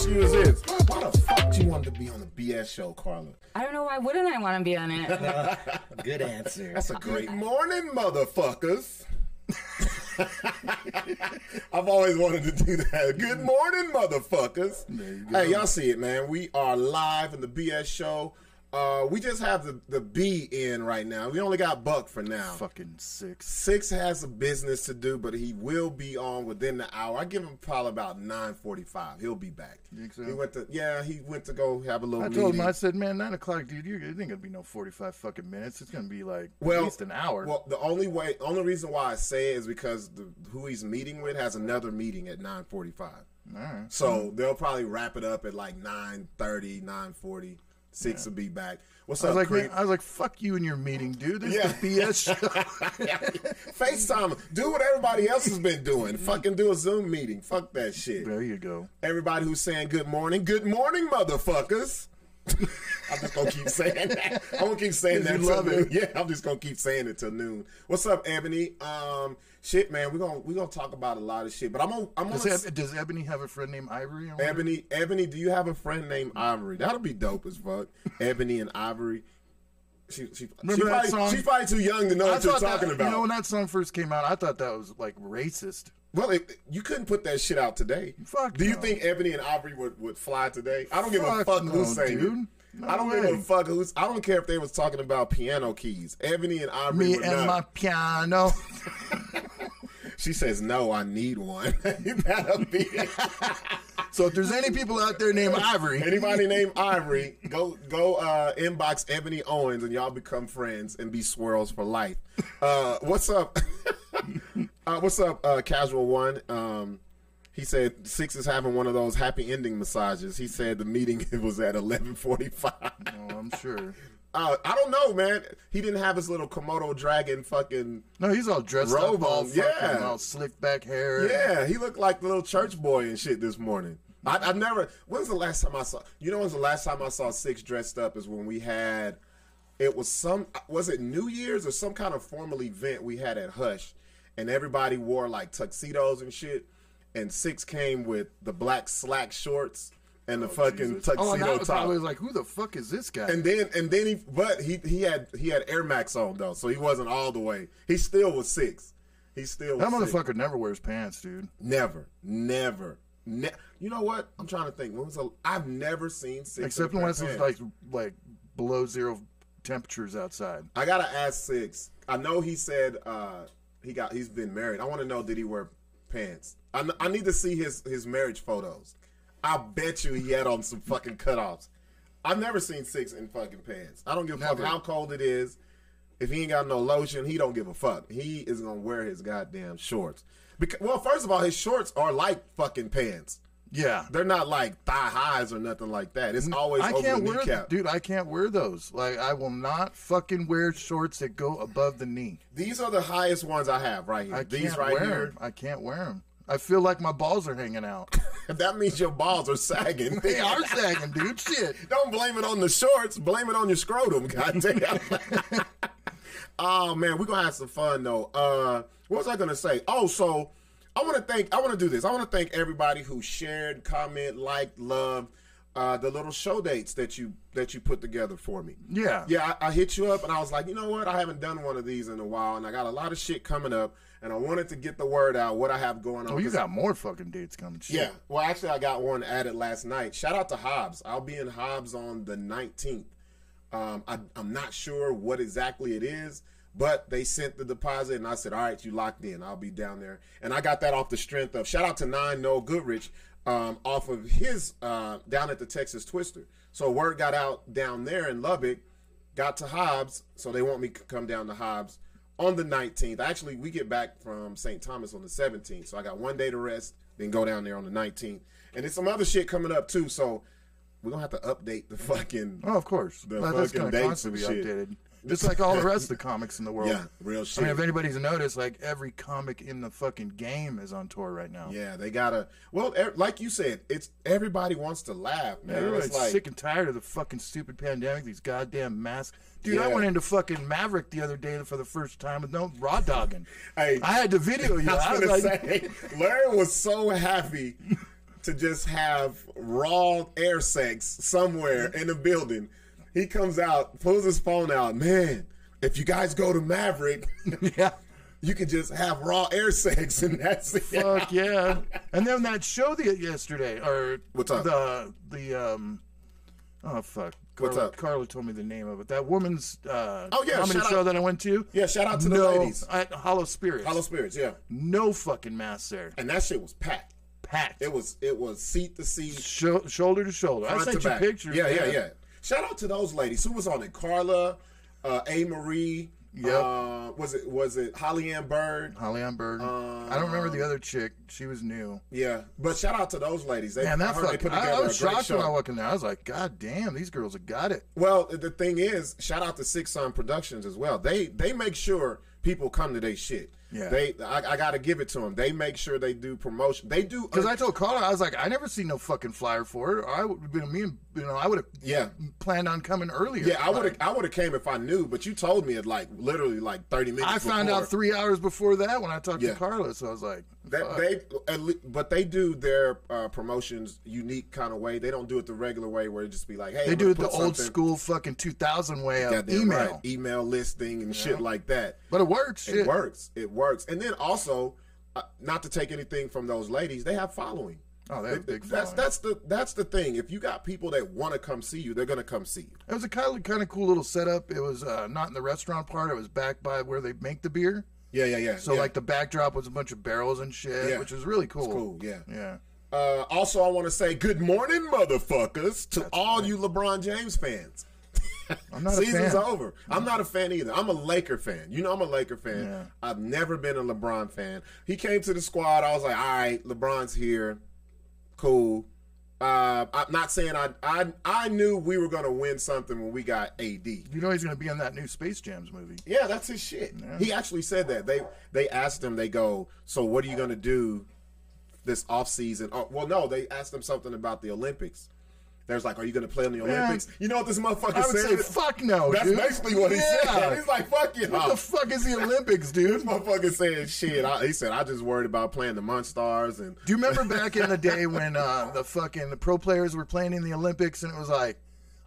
ask you is this: Why the fuck do you want to be on the BS show, Carla? I don't know why wouldn't I want to be on it? Good answer. That's a great morning, motherfuckers. I've always wanted to do that. Good morning, motherfuckers. Hey, y'all see it, man. We are live in the BS show. Uh, we just have the, the B in right now. We only got Buck for now. Fucking six. Sixx has a business to do, but he will be on within the hour. I give him probably about nine forty five. He'll be back. So? He went to yeah, he went to go have a little I meeting. told him, I said, man, nine o'clock, dude, you it ain't gonna be no forty-five fucking minutes. It's gonna be like well, at least an hour. Well, the only way, only reason why I say it is because the, who he's meeting with has another meeting at nine forty five. All right. So they'll probably wrap it up at like 9.30, 9.40. Sixx will be back. What's I was up, like, Creep? man, I was like, fuck you and your meeting, dude. This Yeah. is the BS show. FaceTime. Do what everybody else has been doing. Fucking do a Zoom meeting. Fuck that shit. there you go. Everybody who's saying good morning, good morning, motherfuckers. I'm just gonna keep saying that. I'm gonna keep saying that You love noon. it. Yeah, I'm just gonna keep saying it till noon. What's up, Ebony? Um, shit, man, we're gonna we're gonna talk about a lot of shit, but I'm gonna I'm gonna Does, Eb- does Ebony have a friend named Ivory? Ebony, Ebony, do you have a friend named Ivory? That'll be dope as fuck. Ebony and Ivory. She, she, she, Remember that probably, song? she's probably too young to know I what you're talking that, about. You know, when that song first came out, I thought that was like racist. Well, it, you couldn't put that shit out today. Fuck Do you no. think Ebony and Ivory would, would fly today? I don't give a Fuck fuck no, who's saying dude. it. No I don't way. give a fuck who's. I don't care if they was talking about piano keys. Ebony and Ivory. Me and not. my piano. She says no. I need one. That'll be so if there's any people out there named Ivory, Anybody named Ivory, go go uh, inbox Ebony Owens and y'all become friends and be swirls for life. Uh, what's up? Uh, what's up, uh, Casual One? Um, he said Sixx is having one of those happy ending massages. He said the meeting was at eleven forty five. oh, I'm sure. Uh, I don't know, man. He didn't have his little Komodo dragon fucking. No, he's all dressed Robe up, all fucking, yeah. all slick back hair. Yeah, he looked like the little church boy and shit this morning. I, I've never. When's the last time I saw? You know, when's the last time I saw Sixx dressed up? Is when we had. It was some. Was it New Year's or some kind of formal event we had at Hush, and everybody wore like tuxedos and shit. And Sixx came with the black slack shorts and the fucking Jesus. Oh, and tuxedo I was, top. I was like, who the fuck is this guy? And then and then he but he he had he had Air Max on though, so he wasn't all the way. He still was six. He still that was six. motherfucker never wears pants, dude. Never, never, ne- You know what? I'm trying to think. When was the, I've never seen six. Except in a unless it's like like below zero temperatures outside. I gotta ask six. I know he said uh he got he's been married. I want to know did he wear pants? I, I need to see his his marriage photos. I bet you he had on some fucking cutoffs. I've never seen six in fucking pants. I don't give a fuck how cold it is. If he ain't got no lotion, he don't give a fuck. He is gonna wear his goddamn shorts. Because well, first of all, his shorts are like fucking pants. Yeah. They're not like thigh highs or nothing like that. It's always I over can't the wear, kneecap. dude. I can't wear those. Like, I will not fucking wear shorts that go above the knee. These are the highest ones I have right here. I These can't right wear here. 'em. I can't wear them. I feel like my balls are hanging out. That means your balls are sagging. they are sagging, dude. Shit. Don't blame it on the shorts. Blame it on your scrotum. Goddamn. oh man, we're gonna have some fun though. Uh, what was I gonna say? Oh, so I want to thank. I want to do this. I want to thank everybody who shared, comment, liked, loved uh, the little show dates that you that you put together for me. Yeah. Yeah, I, I hit you up and I was like, you know what? I haven't done one of these in a while, and I got a lot of shit coming up, and I wanted to get the word out what I have going on. Oh, you got more fucking dates coming. Shit. yeah. Well, actually, I got one added last night. Shout out to Hobbs. I'll be in Hobbs on the 19th. Um, I, I'm not sure what exactly it is, but they sent the deposit, and I said, "All right, you locked in. I'll be down there." And I got that off the strength of shout out to Nine Noel Goodrich um, off of his uh, down at the Texas Twister. So word got out down there in Lubbock, got to Hobbs, so they want me to come down to Hobbs on the 19th. Actually, we get back from St. Thomas on the 17th, so I got one day to rest, then go down there on the 19th. And there's some other shit coming up too, so we're gonna have to update the fucking Oh, of course. The fucking dates and be shit. updated. Just like all the rest of the comics in the world. yeah, real shit. I mean, if anybody's noticed, like every comic in the fucking game is on tour right now. yeah, they gotta. Well, e- like you said, it's everybody wants to laugh, man. Everybody's it's like sick and tired of the fucking stupid pandemic, these goddamn masks. Dude, I went into fucking Maverick the other day for the first time with no raw dogging. Hey. I had to video you. I I was was gonna like, say, Larry was so happy to just have raw air sex somewhere in a building. He comes out, pulls his phone out. Man, if you guys go to Maverick, Yeah. you can just have raw air sex, and that's it. Fuck yeah. And then that show the yesterday, or What's up? The the um, oh fuck. What's Carla, up? Carla told me the name of it. That woman's uh, Oh, yeah, comedy show out- that I went to. Yeah, shout out to the ladies. At Hollow Spirits. Hollow Spirits, yeah, No fucking mask there. and that shit was packed. Packed. It was it was seat to seat, Sho- shoulder to shoulder. I sent you back. pictures. Yeah, yeah, man. yeah. Shout out to those ladies. Who was on it? Carla, uh, A. Marie. Yep. Uh, was it was it Holly Ann Bird? Holly Ann Bird. I don't remember the other chick. She was new. Yeah, but shout out to those ladies. They, Man, I that they put I, together I was shocked when I show. walked in there. I was like, God damn, these girls have got it. Well, the thing is, shout out to Six Sun Productions as well. They they make sure people come to their shit. Yeah. They I, I got to give it to them. They make sure they do promotion. They do Because I told Carla, I was like, I never seen no fucking flyer for it. I would have been me and you know, I would have Yeah. planned on coming earlier. yeah, I would have I would have came if I knew, but you told me at like literally like thirty minutes. I found out three hours before that when I talked Yeah. to Carla. So I was like, That they, at le- but they do their uh, promotions unique kind of way. They don't do it the regular way where it just be like, hey, they I'm do it the old school fucking 2000 way of email. right, email listing and shit like that. But it works. It shit. works. It works. And then also, uh, not to take anything from those ladies, they have following. Oh, a big that's that's the that's the thing. If you got people that want to come see you, they're gonna come see you. It was a kind of, kind of cool little setup. It was uh, not in the restaurant part. It was back by where they make the beer. Yeah, yeah, yeah. So yeah. like the backdrop was a bunch of barrels and shit, Yeah. which was really cool. It's cool. Yeah. Yeah. Uh, also, I want to say good morning, motherfuckers, to all you LeBron James fans. I'm not a Season's over. I'm not a fan either. I'm a Laker fan. You know, I'm a Laker fan. Yeah. I've never been a LeBron fan. He came to the squad. I was like, all right, LeBron's here. Cool. Uh, I'm not saying I, I I knew we were gonna win something when we got AD. You know he's going to be in that new Space Jams movie. Yeah, that's his shit. He actually said that. They they asked him. They go, so what are you gonna do this off season? Oh, well, no, they asked him something about the Olympics. There's like, are you gonna play in the Olympics? You know what this motherfucker I would said? say, fuck no, That's dude. basically what he Yeah. said. He's like, fuck you. What the fuck is the Olympics, This dude? motherfucker said shit. I, he said I just worried about playing the Monstars and Do you remember back in the day when uh, the fucking the pro players were playing in the Olympics and it was like,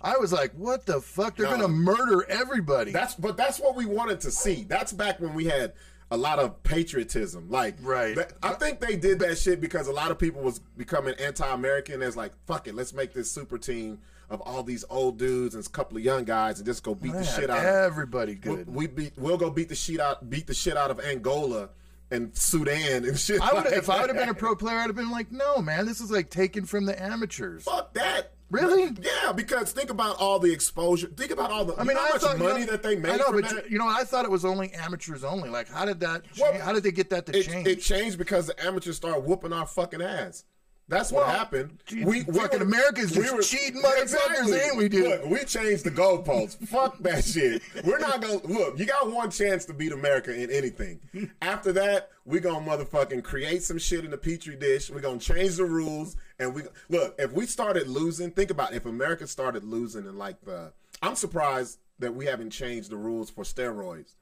I was like, what the fuck? They're No. gonna murder everybody. that's but that's what we wanted to see. That's back when we had a lot of patriotism. Like Right. that- I think they did that shit because a lot of people was becoming anti-American. As like, fuck it, let's make this super team of all these old dudes and a couple of young guys and just go beat the shit out. of everybody we, good. we beat. We'll go beat the shit out. Beat the shit out of Angola and Sudan and shit. I like if I would have been a pro player, I'd have been like, no, man, this is like taken from the amateurs. Fuck that. Really? Yeah, because think about all the exposure. Think about all the. I mean, you know I how much thought you money know- that they made. I know, but that? you know, I thought it was only amateurs only. Like, how did that? Change? How did they get that to it, change? it changed because the amateurs started whooping our fucking ass. That's what Well, happened. we fucking were- America's just cheating motherfuckers, ain't we, dude? Look, we changed the goalposts. Fuck that shit. We're not gonna look. You got one chance to beat America in anything. After that, we gonna motherfucking create some shit in the petri dish. We're gonna change the rules, and we look. If we started losing, think about it. if America started losing in like the. I'm surprised that we haven't changed the rules for steroids.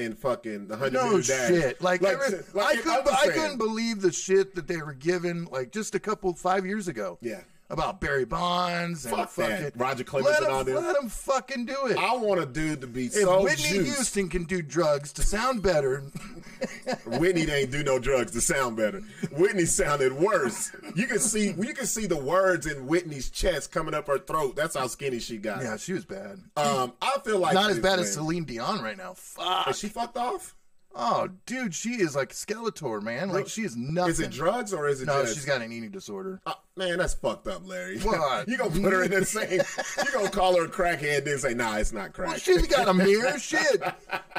In fucking the hundred no shit. Like, every- like I couldn't. I couldn't believe the shit that they were given. Like just a couple five years ago. Yeah. About Barry Bonds and Fuck fucking that. Roger Clemens let and him, all them. Let him fucking do it. I want a dude to be if so Whitney juiced. Houston can do drugs to sound better, Whitney didn't do no drugs to sound better. Whitney sounded worse. You can see you can see the words in Whitney's chest coming up her throat. That's how skinny she got. yeah, she was bad. Um, I feel like Not as bad man. as Celine Dion right now. Fuck. Is she fucked off? Oh, dude, she is like Skeletor, man. Like she is nothing. Is it drugs or is it No, just? she's got an eating disorder. Uh, man, that's fucked up, Larry. What? you gonna put her in the same? You gonna call her a crackhead? Then say, Nah, it's not crack. Well, she's got a mirror. Shit.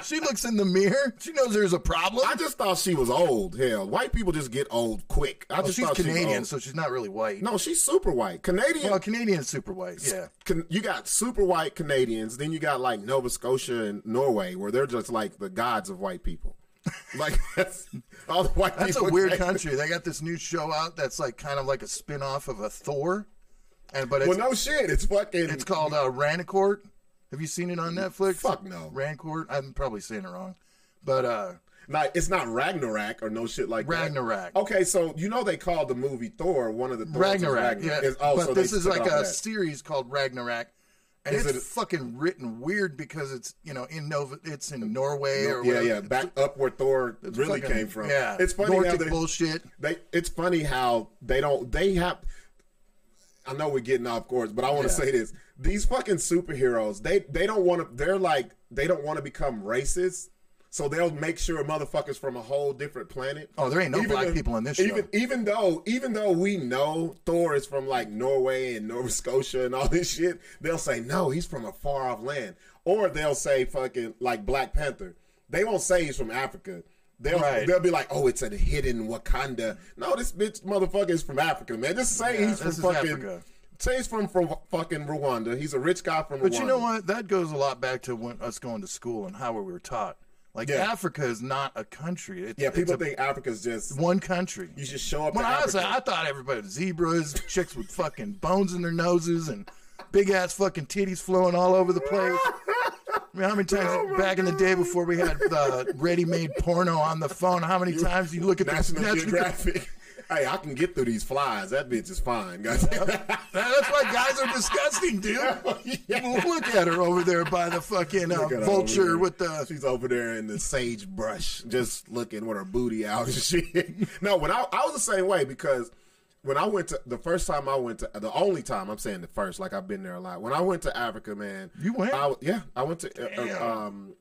She looks in the mirror. She knows there's a problem. I just thought she was old. Hell, white people just get old quick. I Well, just she's thought she was Canadian, old. so she's not really white. No, she's super white. Canadian. Well, Canadian's super white. Yeah. Can, you got super white Canadians, then you got like Nova Scotia and Norway, where they're just like the gods of white people. Like that's, all the white That's a weird country. They got this new show out that's like kind of like a spin off of a Thor. And but it's Well, no shit. It's fucking. it's called uh, Rancourt. Have you seen it on Netflix? Fuck no. Rancourt. I'm probably saying it wrong. But uh Like it's not Ragnarok or no shit like Ragnarok. that. Okay, so you know they called the movie Thor one of the Thors was Ragnarok. Yeah, It's- oh, but so this is like a that. series called Ragnarok, and it's it- fucking written weird because it's you know in Nova, it's in Norway or yeah, whatever. yeah, back up where Thor really fucking- came from. Yeah, it's funny how they, bullshit. they. It's funny how they don't. They have. I know we're getting off course, but I want to Yeah. say this: these fucking superheroes, they they don't want to. They're like they don't want to become racist, so they'll make sure a motherfuckers from a whole different planet. Oh, there ain't no black if- people in this even, show. Even though, even though we know Thor is from like Norway and Nova Scotia and all this shit, they'll say no, he's from a far off land, or they'll say fucking like Black Panther. They won't say he's from Africa. They'll Right. they'll be like, oh, it's a hidden Wakanda. No, this bitch motherfucker is from Africa, man. Just say Yeah, he's from fucking. Africa. Say he's from from fucking Rwanda. He's a rich guy from Rwanda. But you know what? That goes a lot back to when us going to school and how we were taught. Like Yeah. Africa is not a country. It's, Yeah, people it's a- think Africa's just. one country. You should show up When I was. I thought everybody was zebras, chicks with fucking bones in their noses, and big ass fucking titties flowing all over the place. I mean, how many times Oh back in the day before we had uh, ready-made porno on the phone? How many times you look at the National National Geographic. Hey, I can get through these flies. That bitch is fine. guys. That's why guys are disgusting, dude. Look at her over there by the fucking uh, Look at her over vulture with the. She's over there in the sagebrush, just looking with her booty out and shit. no, when I I was the same way because when I went to the first time I went to the only time I'm saying the first, like I've been there a lot. When I went to Africa, man, You went? I, yeah, I went to uh, um,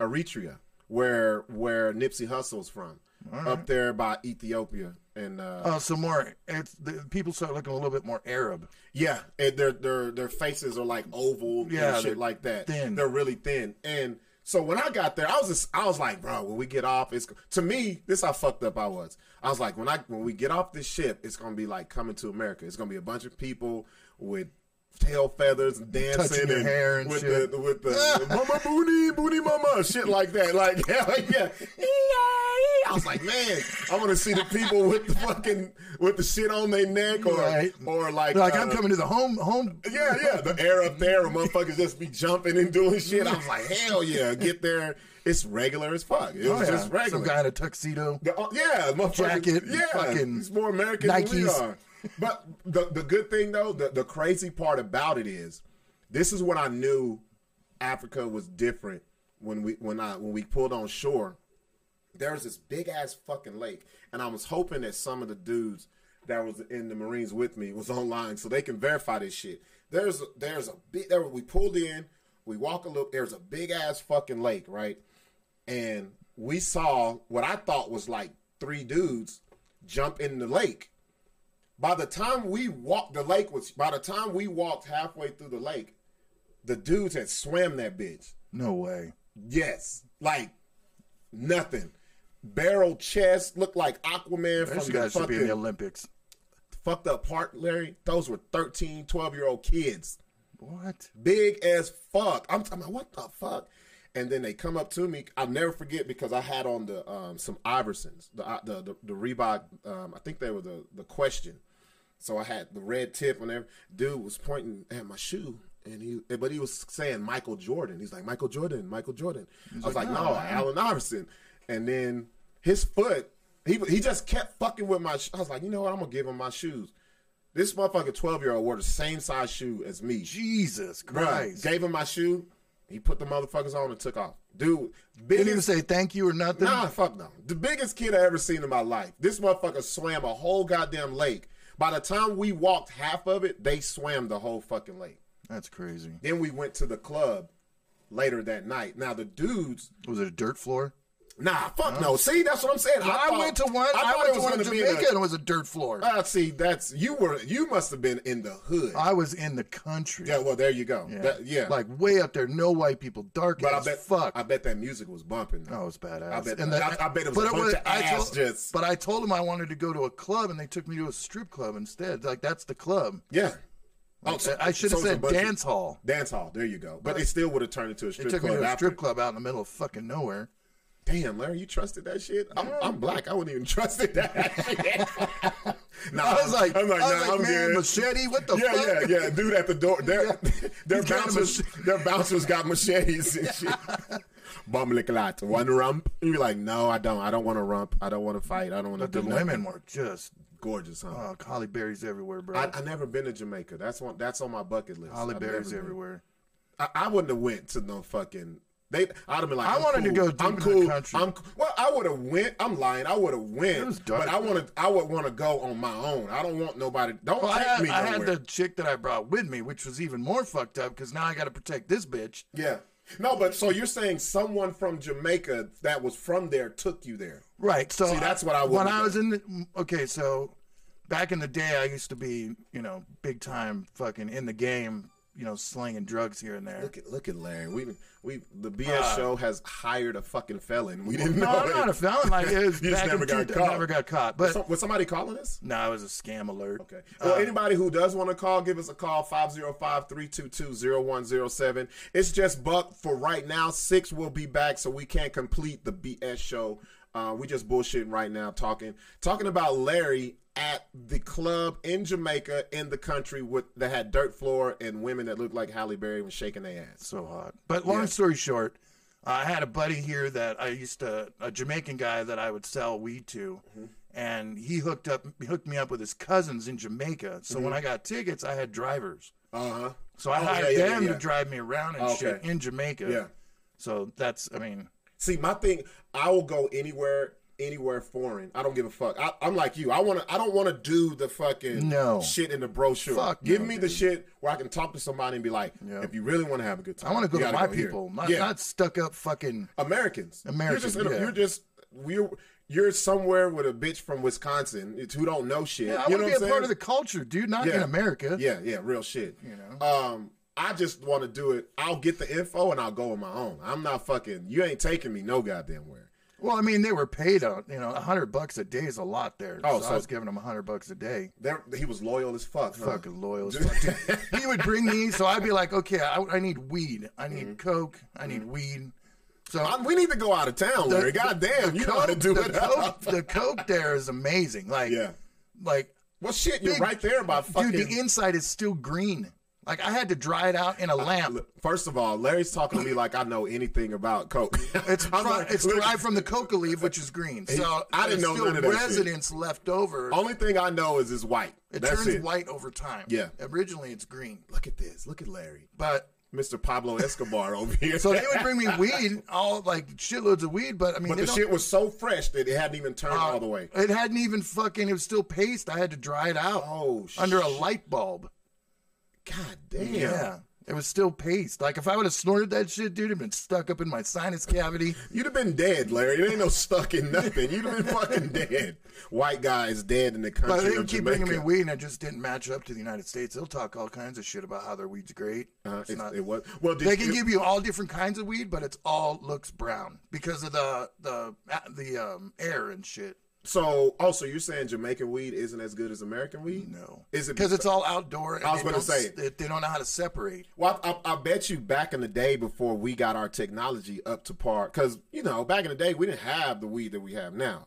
Eritrea, where where Nipsey Hussle's from, up there by Ethiopia, and uh, Oh, some more. It's the people start looking a little bit more Arab. Yeah, and their their their faces are like oval Yeah, and shit like that. thin. They're really thin. And so when I got there, I was just I was like, bro, when we get off, it's to me, this how fucked up I was. I was like, when I when we get off this ship, it's gonna be like coming to America. It's gonna be a bunch of people with tail feathers and dancing and hair and with shit. the with the mama booty booty mama shit like that. Like hell yeah. I was like, man, I want to see the people with the fucking with the shit on their neck or Right. or like They're like, I'm uh, coming to the home home. yeah, yeah, the air up there, motherfuckers just be jumping and doing shit. I was like, hell yeah, get there. It's regular as fuck. It Oh, was yeah. just regular. Some guy in a tuxedo. The- uh, yeah, Jacket, Yeah, fucking he's more American than we are. But the the good thing though, the the crazy part about it is, this is what I knew Africa was different when we when I when we pulled on shore. There was this big ass fucking lake, and I was hoping that some of the dudes that was in the Marines with me was online so they can verify this shit. There's there's a big there we pulled in, we walk a little. There's a big ass fucking lake, right? and we saw what I thought was like three dudes jump in the lake. By the time we walked, the lake was. By the time we walked halfway through the lake, the dudes had swam that bitch. No way. Yes, like nothing. Barrel chest looked like Aquaman Those from the guys should be in the Olympics. fucked up part, Larry. Those were 13, 12 year old kids What? big as fuck. I'm talking about what the fuck? And then they come up to me. I'll never forget because I had on the um, some Iversons, the uh, the the, the Reebok. Um, I think they were the the question. So I had the red tip on there. Dude was pointing at my shoe, and he but he was saying Michael Jordan. He's like Michael Jordan, Michael Jordan. I was like, like, no, "No, man." Allen Iverson. And then his foot, he he just kept fucking with my. I was like, you know what? I'm gonna give him my shoes. This motherfucker, twelve year old, wore the same size shoe as me. Jesus Bruh, Christ. gave him my shoe. He put the motherfuckers on and took off. Dude, Didn't even say thank you or nothing. nah, fuck no. The biggest kid I ever seen in my life. This motherfucker swam a whole goddamn lake. By the time we walked half of it, they swam the whole fucking lake. That's crazy. Then we went to the club later that night. Now the dudes, Was it a dirt floor? Nah, fuck no. See, that's what I'm saying. I, thought- went to one. I, thought went it to was one in gonna be in Jamaica a- and it was a dirt floor. Ah, see, that's you were you must have been in the hood. I was in the country. yeah, well, there you go. Yeah. That- yeah. Like way up there, no white people, dark but I bet fuck. I bet that music was bumping. though. Oh, it's badass. I bet- And I- I bet it was a but bunch of I ass told, just- But I told them I wanted to go to a club, and they took me to a strip club instead. Like that's the club. Yeah. Oh, so- I should have a said dance hall. Dance hall. There you go. But it still would have turned into a strip club. They strip took me to a after. strip club out in the middle of fucking nowhere. Damn, Larry, you trusted that shit? I'm, I'm black. I wouldn't even trust it. That shit. nah, I was like, I'm like, I was nah, like, I'm man, good. machete. What the Yeah, fuck? yeah, yeah. Yeah. Dude at the door. Their, their bouncers, their bouncers got machetes and shit. Bomb like a lot. One rump. And you're like, no, I don't. I don't want to rump. I don't want to fight. I don't want to But do the nothing. women were just gorgeous, huh? oh, Halle Berrys everywhere, bro. I, I never been to Jamaica. That's one. That's on my bucket list. Halle Berrys everywhere. I, I wouldn't have went to no fucking. They, I'd have been like, I I'm wanted to go deep I'm cool. country. I'm well. I would have went. I'm lying. I would have went. It was dark, but I wanted. I would want to go on my own. I don't want nobody. Don't Well, I take had, me I had the chick that I brought with me, which was even more fucked up because now I got to protect this bitch. Yeah. No, but so you're saying someone from Jamaica that was from there took you there? Right. So See, that's what I when I was in the okay, so back in the day, I used to be you know big time fucking in the game, you know slinging drugs here and there. Look at look at Larry. We we the BS Uh, show has hired a fucking felon. We didn't No, know. I'm it. not a felon. Like it was You just never got two- caught. Never got caught. But So- was somebody calling us? no, it was a scam alert. Okay. Well, Uh, anybody who does want to call, give us a call 505-322-0107. It's just Buck for right now. Sixx will be back, so we can't complete the BS show. Uh, we just bullshitting right now, talking talking about Larry at the club in Jamaica in the country with that had dirt floor and women that looked like Halle Berry was shaking their ass. so hot. But long Yeah. story short, I had a buddy here that I used to a Jamaican guy that I would sell weed to, Mm-hmm. and he hooked up he hooked me up with his cousins in Jamaica. So Mm-hmm. when I got tickets, I had drivers. Uh huh. So I Oh, hired yeah, them yeah. to drive me around and Okay. shit in Jamaica. Yeah. So that's I mean See, my thing, I will go anywhere, anywhere foreign. I don't give a fuck. I, I'm like you. I want to. I don't want to do the fucking No. shit in the brochure. Fuck give no, me the shit where I can talk to somebody and be like, Yeah. if you really want to have a good time, I want to go to my here. people, not, yeah, not stuck up fucking. Americans. Americans, You're just, yeah. you're just we're. You're somewhere with a bitch from Wisconsin who don't know shit. Yeah, I want to be a I'm part of the culture, dude. Not in America. Yeah, yeah, real shit. You know? Um, I just want to do it. I'll get the info and I'll go on my own. I'm not fucking. You ain't taking me no goddamn where. Well, I mean, they were paid out. You know, a hundred bucks a day is a lot there. Oh, so, so- I was giving him a hundred bucks a day. There, he was loyal as fuck. huh? Fucking loyal as fuck. He would bring me, so I'd be like, okay, I, I need weed, I need Mm-hmm. coke, I need weed. So I- we need to go out of town, Larry. God damn, you know how to do the it. Coke, the coke there is amazing. Like, yeah. like, Well, shit, you're Big- right there by fucking. dude, the inside is still green. Like, I had to dry it out in a lamp. First of all, Larry's talking to me like I know anything about coke. It's like, it's derived from the coca leaf, which is green. So I didn't know still none of that shit. residents left over. Only thing I know is it's white. it That's turns it. white over time. Yeah. Originally, it's green, Look at this. Look at Larry, but Mr. Pablo Escobar over here. so they would bring me weed, all like shitloads of weed. But I mean, but the shit was so fresh that it hadn't even turned uh, all the way. It hadn't even fucking. It was still paste. I had to dry it out Oh, under a light bulb. God damn. Yeah. It was still paste. Like if I would have snorted that shit, dude, it'd been stuck up in my sinus cavity. You'd have been dead, Larry. It ain't no stuck in nothing. You'd have been fucking dead. White guy is dead in the country But they of would keep Jamaica. bringing me weed, and it just didn't match up to the United States. They'll talk all kinds of shit about how their weed's great. Uh, It's it, not- it was well. Did they can you, give you all different kinds of weed, but it's all looks brown because of the the the um, air and shit. So. Also, you're saying Jamaican weed isn't as good as American weed? No, Is it because it's all outdoor? And I was they gonna don't say- they, they don't know how to separate. Well, I, I, I bet you back in the day before we got our technology up to par, because you know back in the day we didn't have the weed that we have now.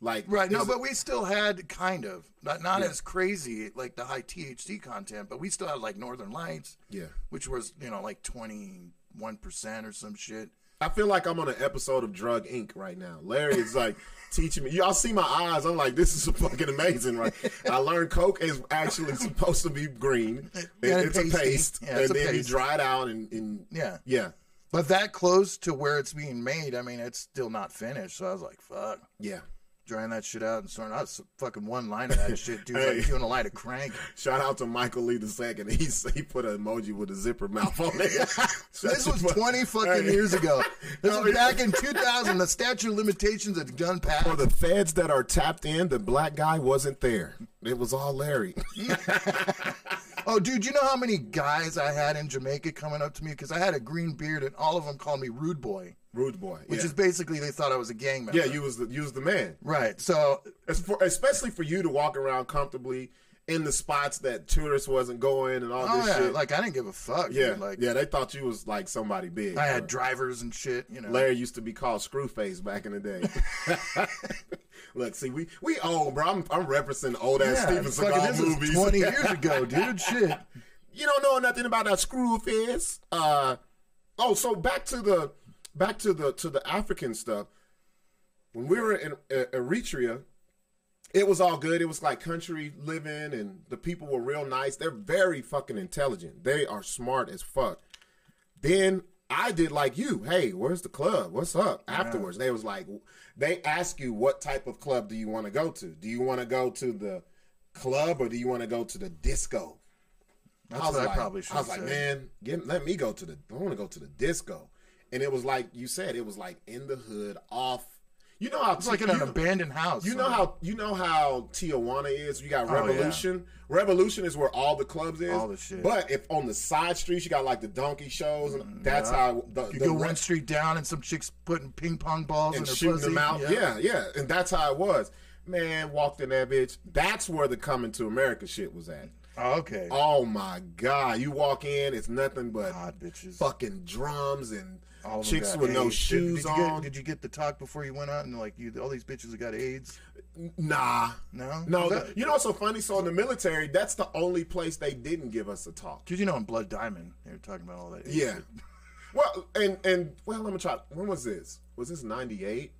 Like Right. No, is but we still had kind of not not Yeah. as crazy like the high THC content, but we still had like Northern Lights, yeah. which was you know like twenty one percent or some shit. I feel like I'm on an episode of Drug Inc. right now. Larry is like teaching me. Y'all see my eyes? I'm like, this is fucking amazing, right? I learned Coke is actually supposed to be green. It- it's a paste, Yeah, it's and a then you paste. dry it out and, and Yeah. yeah, But that close to where it's being made, I mean, it's still not finished. So I was like, fuck. yeah. Drying that shit out and starting out fucking one line of that shit, dude. Hey. Like doing a line of crank. Shout out to Michael Lee the second. He he put an emoji with a zipper mouth on it. This was 20 fucking Hey. years ago. This Oh, was back in 2000. The statute of limitations had done passed. For the feds that are tapped in, the black guy wasn't there. It was all Larry. Oh, dude, you know how many guys I had in Jamaica coming up to me because I had a green beard and all of them called me Rude Boy, Rude boy. which yeah. is basically they thought I was a gang member. yeah, you was the you was the man. right. So for, especially for you to walk around comfortably in the spots that tourists wasn't going and all oh this yeah, shit. like I didn't give a fuck. yeah, dude. like yeah, they thought you was like somebody big. I had drivers and shit. You know. Larry used to be called Screwface back in the day. Look, see, we we old, bro. I'm I'm referencing old ass yeah, Steven Seagal this movies. 20 years ago, dude. Shit. you don't know nothing about that Screwface. Uh, oh, so back to the back to the to the African stuff. When we were in uh, Eritrea, it was all good. It was like country living, and the people were real nice. They're very fucking intelligent. They are smart as fuck. Then I did like you. Hey, where's the club? What's up? Afterwards, they was like, they ask you what type of club do you want to go to? Do you want to go to the club or do you want to go to the disco? That's I was what like, I probably should I was like, man, get, let me go to the. I want to go to the disco, and it was like you said, it was like in the hood, off. You know how It's like in you, an abandoned house. you know how you know how Tijuana is. You got Oh, yeah. Revolution. Revolution is where all the clubs is. All the shit. But if on the side streets you got like the donkey shows, and mm, that's yeah. how the, You the go re- one street down and some chicks putting ping pong balls in and their shooting pussy. them out. Yeah. yeah, and that's how it was. Man, walked in that bitch. That's where the coming to America shit was at. Oh, okay. Oh my god! You walk in, it's nothing but God, bitches. fucking drums and All chicks with no shoes did, did you on. Get, did you get the talk before you went out and like you? All these bitches have got AIDS. nah, No, no. That- you know what's so funny? So in the military, that's the only place they didn't give us a talk. Cause you know in Blood Diamond they were talking about all that. AIDS Yeah. shit. Well, and and well, let me try. When was this? Was this ninety eight?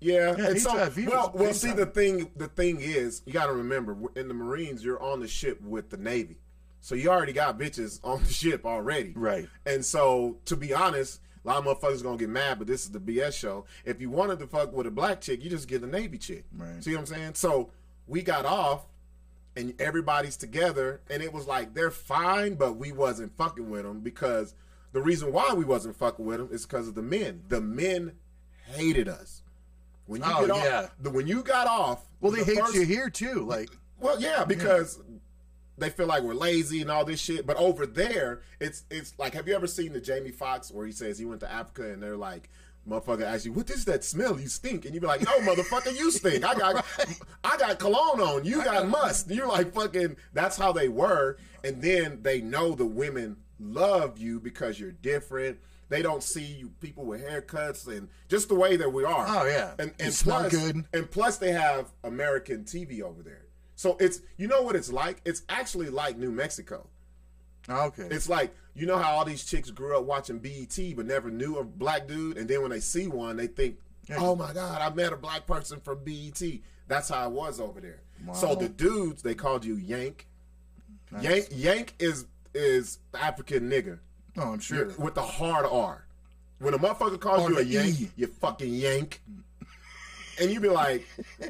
Yeah, Yeah, and so well, well. See, the thing, the thing is, you got to remember, in the Marines, you're on the ship with the Navy, so you already got bitches on the ship already, Right. And so, to be honest, a lot of motherfuckers gonna get mad, but this is the BS show. If you wanted to fuck with a black chick, you just get a Navy chick. Right. See what I'm saying? So we got off, and everybody's together, and it was like they're fine, but we wasn't fucking with them because the reason why we wasn't fucking with them is because of the men. The men hated us. When you Oh, get off, yeah. the, when you got off, Well, they the hate first- you here too. Like, well, yeah, because they feel like we're lazy and all this shit. But over there, it's it's like, have you ever seen the Jamie Foxx where he says he went to Africa and they're like, motherfucker asks you, what is that smell? You stink, and you be like, no, motherfucker, you stink. I got I got cologne on. You got must. You're like fucking. That's how they were, and then they know the women love you because you're different. They don't see you people with haircuts and just the way that we are. Oh, yeah. and and plus, good. and plus they have American TV over there. So it's you know what it's like? It's actually like New Mexico. Ah, okay, It's like you know how all these chicks grew up watching BET but never knew a black dude, and then when they see one, they think, "Oh my God, I met a black person from BET." That's how I was over there. So the dudes they called you Yank. Yank Yank is is African nigger oh, I'm sure. with the hard R. When a motherfucker calls Or you a yank, E. you fucking yank, and you be like,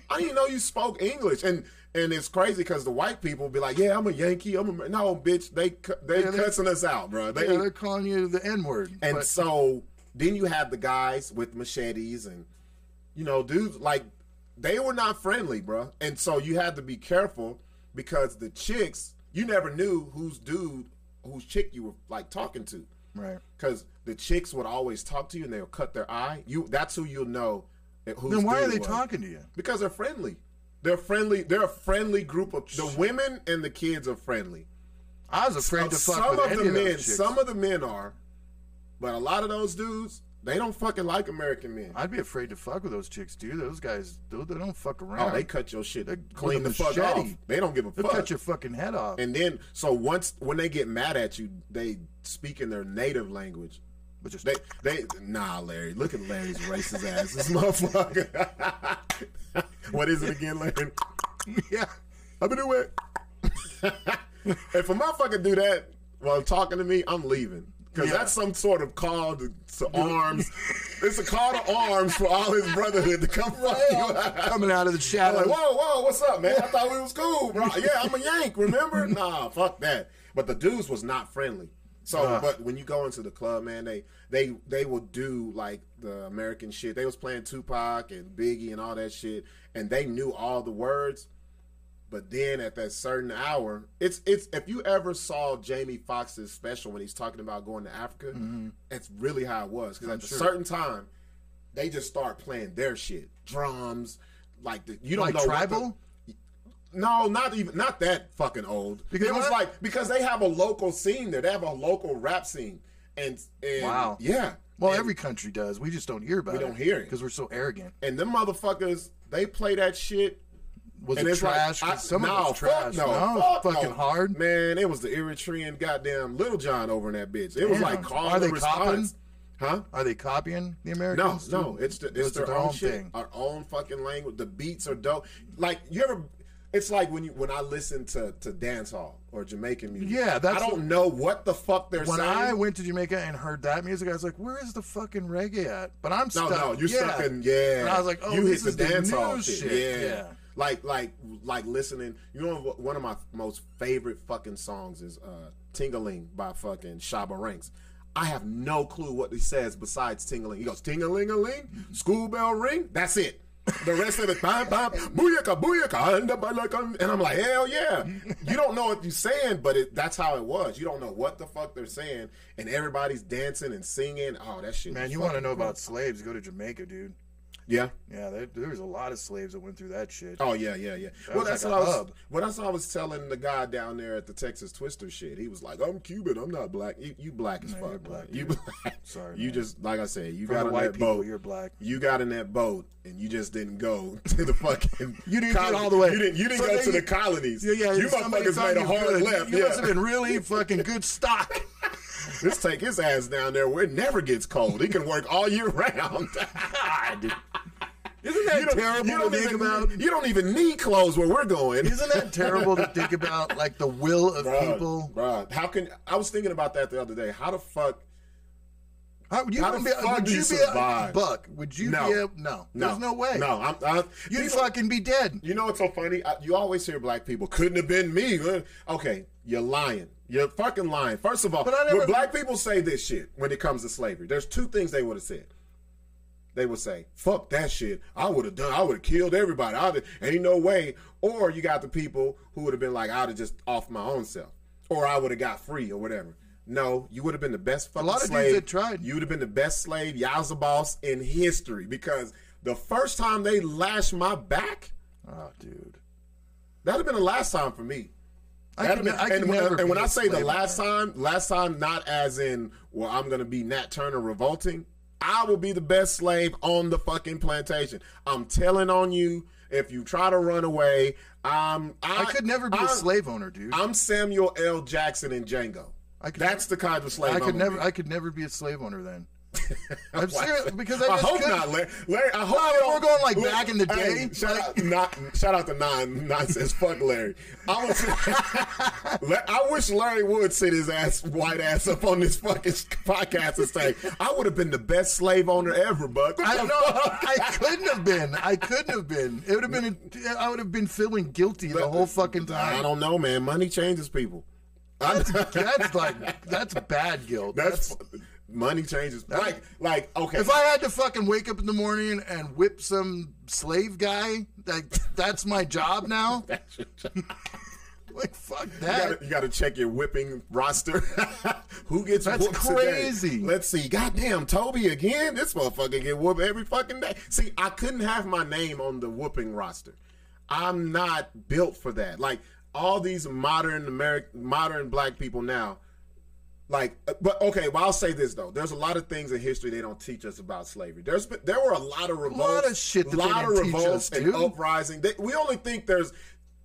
I didn't know you spoke English, and and it's crazy because the white people be like, yeah, I'm a Yankee, I'm a no bitch, they they Yeah, cussing us out, bro. They Yeah, they're calling you the N word. and but so then you have the guys with machetes and you know dudes like they were not friendly, bro. And so you had to be careful because the chicks you never knew whose dude, whose chick you were like talking to right. because the chicks would always talk to you and they'll cut their eye. You that's who you'll know. Who's Then why are they was. talking to you? Because they're friendly. They're friendly. They're a friendly group of the women and the kids are friendly. I was afraid to fuck some with of any the of men, some of the men are, but a lot of those dudes, they don't fucking like American men. I'd be afraid to fuck with those chicks, dude. Those guys, dude, they don't fuck Oh, around. they cut your shit They- clean the fuck off. They don't give a They'll fuck. cut your fucking head off. and then, so once when they get mad at you, they speak in their native language. But just They, they, nah, Larry. Look at Larry's racist ass. This motherfucker. what is it again, Larry? yeah. I've been doing if a motherfucker do that while talking to me, I'm leaving. Because Yeah. that's some sort of call to, to arms. it's a call to arms for all his brotherhood to come fuck you. Coming out of the I'm shadows. like, whoa, whoa, what's up, man? I thought we was cool, bro. Yeah, I'm a Yank, remember? nah, fuck that. But the dudes was not friendly. So, Uh. but when you go into the club, man, they they they will do like the American shit. They was playing Tupac and Biggie and all that shit, and they knew all the words. But then at that certain hour, it's it's if you ever saw Jamie Foxx's special when he's talking about going to Africa, it's really how it was. Because at a certain time, they just start playing their shit, drums, like the, you don't like know tribal? No, not even not that fucking old. Because it was what? like because they have a local scene there. They have a local rap scene, and, and Wow. yeah. well, and, every country does. We just don't hear about We it. We don't hear it. because we're so arrogant. and them motherfuckers they play that shit. Was and it it's like, I- some no, of it's trash. Fuck no, no, fuck fucking no. hard. Man, it was the Eritrean goddamn Lil Jon over in that bitch. It was like call Are they copping? response. Huh? Are they copying the Americans? no, too? it's the, Or it's is their, it own, shit, our own fucking language. The beats are dope. Like you ever, it's like when you when I listen to to dance hall or Jamaican music. Yeah, that's I don't know what the fuck they're When saying. When I went to Jamaica and heard that music, I was like, "Where is the fucking reggae at?" But I'm stuck. no, no, you're yeah. stuck in yeah. And I was like, "Oh, you this hit is the the hall shit. shit. Yeah. Yeah. like like like listening. You know? One of my most favorite fucking songs is uh "Tingling" by fucking Shabba Ranks. I have no clue what he says besides tingling. He goes ting a ling a ling, school bell ring. That's it. The rest of it, bam, bam, booyaka, booyaka, and the balaka. and I'm like, hell yeah. You don't know what you're saying, but it, that's how it was. You don't know what the fuck they're saying, and everybody's dancing and singing. Oh, that shit. Man, you want to know about slaves? Go to Jamaica, dude. Yeah. Yeah, there, there was a lot of slaves that went through that shit. Oh yeah, yeah, yeah. well, was that's like what I was. hub. Well, that's what I was telling the guy down there at the Texas Twister shit. He was like, "I'm Cuban. I'm not black. You, you black as No, fuck. you're black, You black. Sorry, You man. just like I said. You got in white that people, boat. you're black. You got in that boat, and you just didn't go to the fucking. You didn't get all the way. You didn't. You didn't So go then to the colonies. Yeah, yeah. You motherfuckers made a hard left. You yeah. must have been really fucking good stock. Let's take his ass down there where it never gets cold. He can work all year round. God. Isn't that You don't- terrible you to don't think even, about? You don't even need clothes where we're going. Isn't that terrible to think about? Like the will of Bruh, people. bruh, how can I was thinking about that the other day? How the fuck? How, you How wouldn't the be, fuck would do you you be survive? a buck? Would you No. be a no? No, There's no way. No, I'm. I, You'd you know- fucking be dead. You know what's so funny? I, you always hear black people couldn't have been me. Okay, you're lying. You're fucking lying. First of all, But I never- when black people say this shit when it comes to slavery, there's two things they would have said. They would say, "Fuck that shit. I would have done. I would have killed everybody. I'd ain't no way." Or you got the people who would have been like, "I'd have just off my own self," or I would have got free, or whatever. No, you would have been the best fucking slave. A lot of dudes slave. that tried. You would have been the best slave, Yowza boss in history because the first time they lashed my back, Oh, dude. that'd have been the last time for me. I That'd could, have ne- I been- could and when, and when I a say the last time, last time, not as in, well, I'm gonna be Nat Turner revolting. I will be the best slave on the fucking plantation. I'm telling on you. If you try to run away, I'm. I, I could never be a I'm- slave owner, dude. I'm Samuel L. Jackson in Django. I could That's the kind of slave I I'm could never. be. I could never be a slave owner then. I'm serious because I, I hope couldn't. not, Larry. Larry I hope No, you if don't- we're going, like, back in the hey, day, shout like- out, not, shout out to Nine. Nine says, "Fuck Larry." I was. I wish Larry would sit his ass, white ass, up on this fucking podcast and say, "I would have been the best slave owner ever." But I know. I couldn't have been. I couldn't have been. It would have been. I would have been feeling guilty the whole fucking time. I don't know, man. Money changes people. That's, that's like that's bad guilt. That's money changes. Like, like okay. If I had to fucking wake up in the morning and whip some slave guy, like that's my job now. Like fuck that. you gotta check your whipping roster. Who gets That's crazy. Today? Let's see. Goddamn, Toby again. This motherfucker get whooped every fucking day. See, I couldn't have my name on the whooping roster. I'm not built for that. Like all these modern American, modern black people now. Like, uh, but okay. Well, I'll say this though. There's a lot of things in history they don't teach us about slavery. There's been, there were a lot of revolts, lot of shit that lot of revolts us, and uprising. They, we only think there's.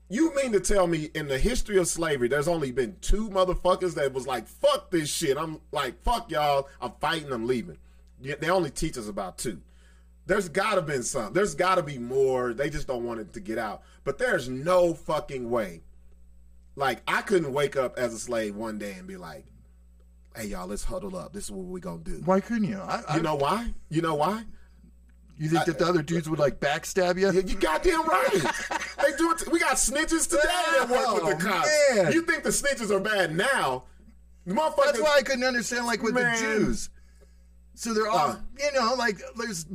You mean to tell me in the history of slavery, there's only been two motherfuckers that was like, "Fuck this shit." I'm like, "Fuck y'all." I'm fighting. I'm leaving. They only teach us about two. There's gotta been some. There's gotta be more. They just don't want it to get out. But there's no fucking way. Like I couldn't wake up as a slave one day and be like, "Hey y'all, let's huddle up. This is what we're gonna do." Why couldn't you? I, I, You know why? You know why? you think that the other dudes would like backstab you? Yeah, you goddamn right. they do it. we got snitches today that work with the Oh, cops. man. You think the snitches are bad now? That's why I couldn't understand like with Man. the Jews. So they're all, Uh. you know, like there's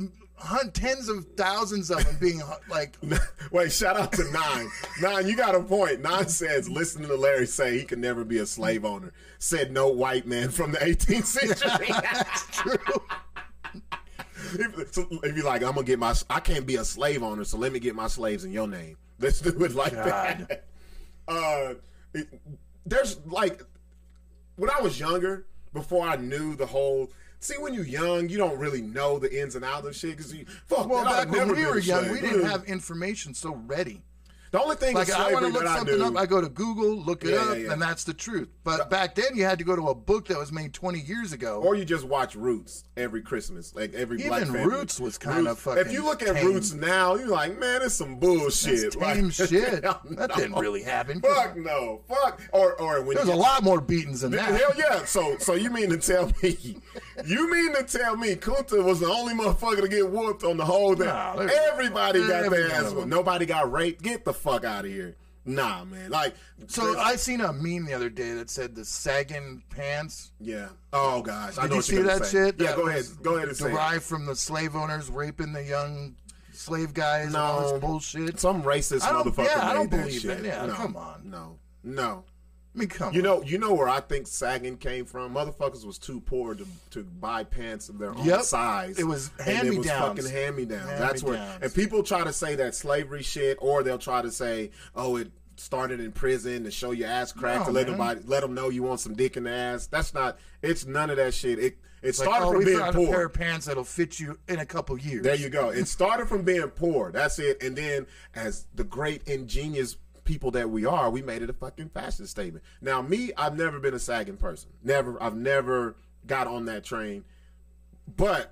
hun- tens of thousands of them being like, Wait, shout out to Nine. Nine, you got a point. Nine says, listening to Larry say he could never be a slave owner. Said no white man from the 18th century. that's true. if, so if you're like, I'm gonna get my, I can't be a slave owner, so let me get my slaves in your name. Let's do it like God. that. Uh, it, there's like, when I was younger, before I knew the whole. See, when you're young, you don't really know the ins and outs of shit because you fuck. Well, back when we were young, slave. we didn't have information so ready. The only thing Like with I want to look that I something up, I go to Google, look it Yeah, up, yeah, yeah. and that's the truth. But back then, you had to go to a book that was made 20 years ago. or you just watch Roots every Christmas, like every Even black family. Roots was kinda fucking If you look at tame. Roots now, you're like, man, it's some bullshit. That's tame Like, shit. hell That didn't really happen. Fuck no, fuck. Or or when There's you a lot more beatings than that. Hell yeah! So so you mean to tell me, you mean to tell me Kunta was the only motherfucker to get whooped on the whole thing? Nah, Everybody got their ass of. Nobody got raped. Get the fuck out of here. Nah, man. Like So I seen a meme the other day that said the sagging pants yeah. Oh gosh, I Did know you see that say. shit? Yeah, That go ahead. Go ahead and say. it. derived from the slave owners raping the young slave guys and all No. this bullshit. Some racist motherfucker yeah, I don't believe that. Yeah, no, come on. No, no. I mean, come You on. know, you know where I think sagging came from. Motherfuckers was too poor to, to buy pants of their own Yep. size. It was And it was hand-me-downs. fucking hand me down. That's where. Hand-me-downs. And people try to say that slavery shit, or they'll try to say, oh, it started in prison to show your ass crack No, to let man. nobody let them know you want some dick in the ass. That's not. It's none of that shit. It it Like, started oh, from we being found a pair poor. of pants that'll fit you in a couple years. There you go. It started from being poor. That's it. And then, as the great ingenious people that we are, we made it a fucking fashion statement. Now, me, I've never been a sagging person. Never. I've never got on that train. But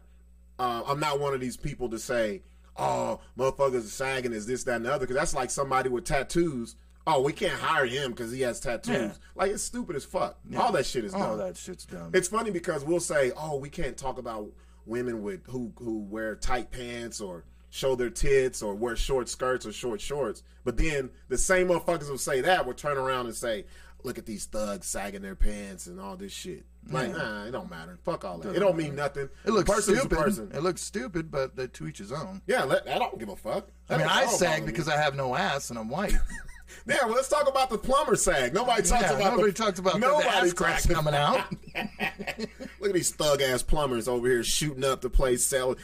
uh, I'm not one of these people to say, "Oh, motherfuckers are sagging is this, that, and the other." Because that's like somebody with tattoos. Oh, we can't hire him because he has tattoos. Yeah. Like it's stupid as fuck. All that shit is dumb. All that shit's dumb. It's funny because we'll say, "Oh, we can't talk about women with who who wear tight pants or show their tits or wear short skirts or short shorts." But then the same motherfuckers will say that will turn around and say, "Look at these thugs sagging their pants and all this shit." Like, nah, it don't matter. Fuck all that. it don't mean nothing. it looks person's stupid. person. It looks stupid, but to each his own. Yeah, I don't give a fuck. I mean, I sag bother me. because I have no ass and I'm white. Yeah, well, let's talk about the plumber sag. Nobody talks yeah, about nobody the, talks about the, the nobody ass crack coming out. Look at these thug ass plumbers over here shooting up the place, selling.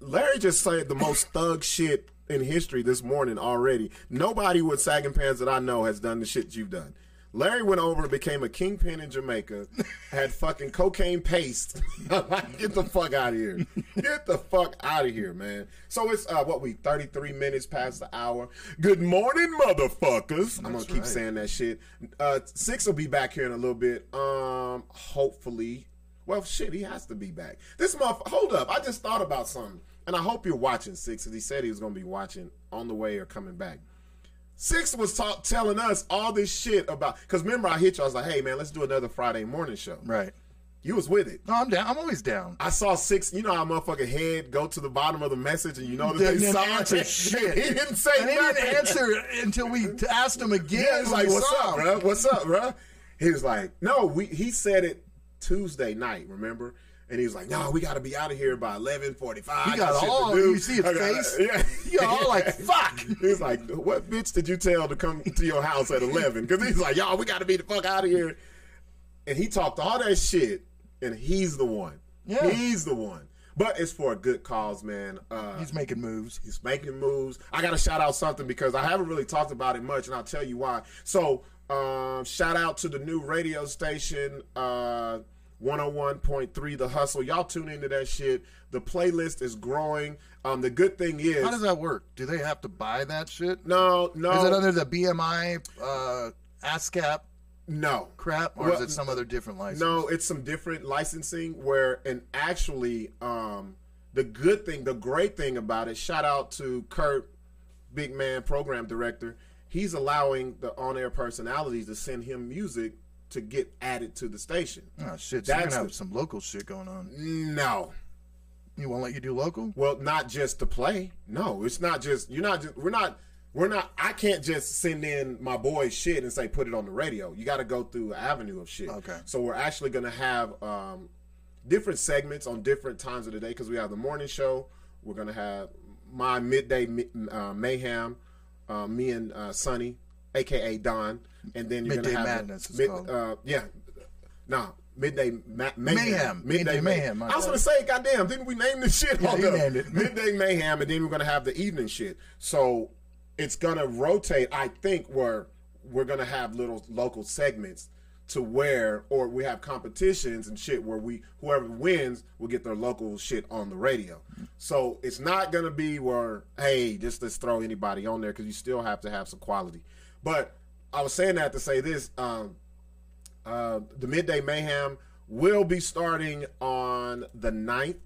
Larry just said the most thug shit in history this morning already. Nobody with sagging pants that I know has done the shit you've done. Larry went over and became a kingpin in Jamaica, had fucking cocaine paste. Like, Get the fuck out of here. Get the fuck out of here, man. So it's uh what we 33 minutes past the hour. Good morning, motherfuckers. I'm gonna keep right. saying that shit. Uh Sixx will be back here in a little bit. Um hopefully. Well shit, he has to be back. This month hold up, I just thought about something. And I hope you're watching Sixx, because he said he was gonna be watching on the way or coming back. Sixx was talk, telling us all this shit about because remember I hit you. I was like, "Hey man, let's do another Friday morning show." right. You was with it. No, I'm down. I'm always down. I saw Sixx. You know how motherfucking head go to the bottom of the message, and you know that Didn't they saw answer it. shit. he didn't say And he didn't answer until we asked him again. Yeah, when like, "What's up, bro? What's up, bro?" He was like, "No, we." He said it Tuesday night. Remember? And he was like, "No, we got to be out of here by eleven forty-five. He got all- you see his face? Yeah, He got all like, "Fuck." He's like, "What bitch did you tell to come to your house at 11? Because he's like, "Y'all, we got to be the fuck out of here." And he talked all that shit, and he's the one. Yeah. he's the one. But it's for a good cause, man. Uh, He's making moves. He's making moves. I got to shout out something because I haven't really talked about it much, and I'll tell you why. So, um, shout out to the new radio station, uh, 101.3 The Hustle. Y'all tune into that shit. The playlist is growing. Um, the good thing is, How does that work? Do they have to buy that shit? no, no, Is it under the BMI uh, ASCAP no. crap, or is it some other different license? No, it's some different licensing where, and actually, um, the good thing, the great thing about it, shout out to Kurt, big man program director. He's allowing the on air personalities to send him music to get added to the station. Oh shit! So you're That's gonna have the- some local shit going on. No. You won't let you do local? Well, not just to play. No, it's not just, you're not just, we're not, we're not, I can't just send in my boy shit and say put it on the radio. You got to go through an avenue of shit. Okay. So we're actually going to have um, different segments on different times of the day because we have the morning show. We're going to have my midday uh, mayhem, uh, me and uh, Sonny, aka Don, and then you're gonna have Madness, it's mid, uh, yeah, no. Midday ma- mayhem. Mayhem. Midday Mayhem, I was gonna say, goddamn, didn't we name this shit? Yeah, you named it. Midday mayhem, and then we're gonna have the evening shit. So it's gonna rotate. I think where we're gonna have little local segments to where, or we have competitions and shit where we whoever wins will get their local shit on the radio. So it's not gonna be where hey, just let's throw anybody on there because you still have to have some quality. But I was saying that to say this: um, uh, the midday mayhem will be starting on the 9th.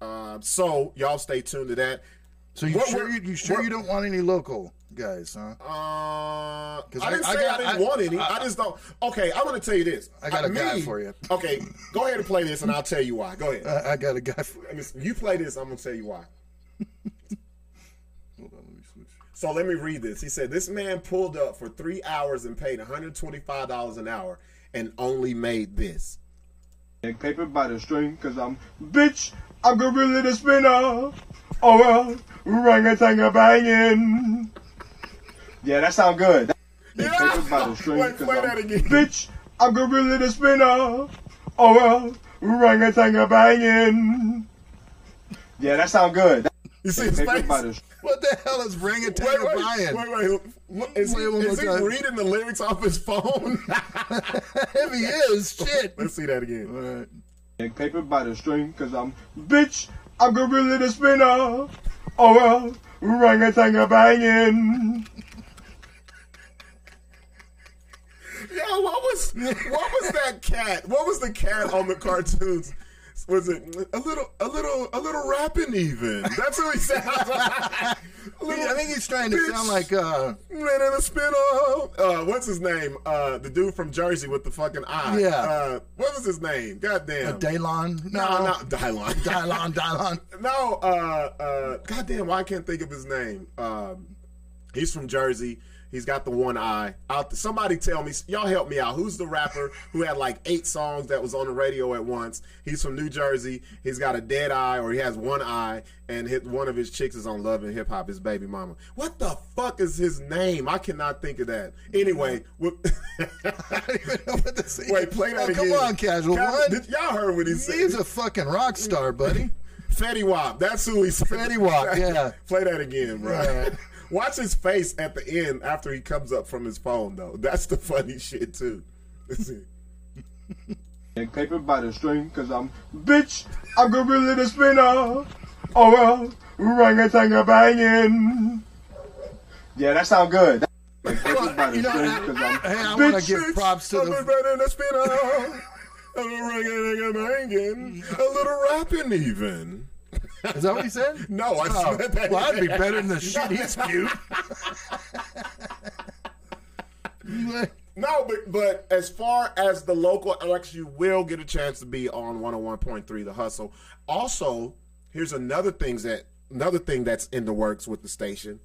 Uh, so y'all stay tuned to that. So you What- sure you, you sure what- you don't want any local guys, huh? Uh, I 'Cause didn't I- I say I, got- didn't I- want any. I, I- just don't. Okay, I'm gonna tell you this. I got a Uh, guy for you. Okay, go ahead and play this, and I'll tell you why. Go ahead. I, I got a guy for me- you play this. I'm gonna tell you why. Hold on, let me switch. So let me read this. He said this man pulled up for three hours and paid 125 dollars an hour and only made this. Take paper by the string, cause I'm bitch, I'm gorilla the spinner. Oh well, orangutan banging. Yeah, that sound good. Take paper by the string, Wait, cause play I'm that again. bitch, I'm gorilla the spinner. Oh well, orangutan banging. Yeah, that sound good. You see his face? What the hell is bring it Wait, wait, Brian? wait, wait. Look, Is he, is he reading the lyrics off his phone? If he is, shit. Let's see that again. Alright. Take paper by the string, cause I'm bitch, I'm gorilla the spinner. Oh well, orangutan banging. Yo, what was what was that cat? What was the cat on the cartoons? Was it a little, a little, a little rapping even? That's who he sounds like. I think he's trying to sound like uh Man in a spin off. Uh, what's his name? Uh, the dude from Jersey with the fucking eye. Yeah. Uh, what was his name? Goddamn. Daylon. no, no, Dylon. Dylon, Dylon. no, uh, uh, goddamn, why I can't think of his name. Um, he's from Jersey. He's got the one eye. Out somebody tell me, y'all help me out. Who's the rapper who had like eight songs that was on the radio at once? He's from New Jersey. He's got a dead eye, or he has one eye, and hit, one of his chicks is on Love and Hip Hop. His baby mama. What the fuck is his name? I cannot think of that. Anyway, I don't even know what to say. wait, play that oh, again. Come on, casual. What? Did, y'all heard what he said? He's a fucking rock star, buddy. Fetty Wap. That's who he's. Fetty Wap, yeah. Play that again, bro. Right. Watch his face at the end after he comes up from his phone, though. That's the funny shit too. Let's paper by the string, cause I'm bitch, I'm gorilla the spinner. Oh well, orangutan banging. Yeah, that sound good. Take paper by the You know, string, I- I'm Hey, I want to give props to I'm the. better than a spinner. I'm a ringing, banging, a little rapping even. Is that what he said? No, I Oh, said that. well, that'd be better than the shit he spewed. No, but but as far as the local Alex, you will get a chance to be on 101.3 The Hustle. Also, here's another things that another thing that's in the works with the station.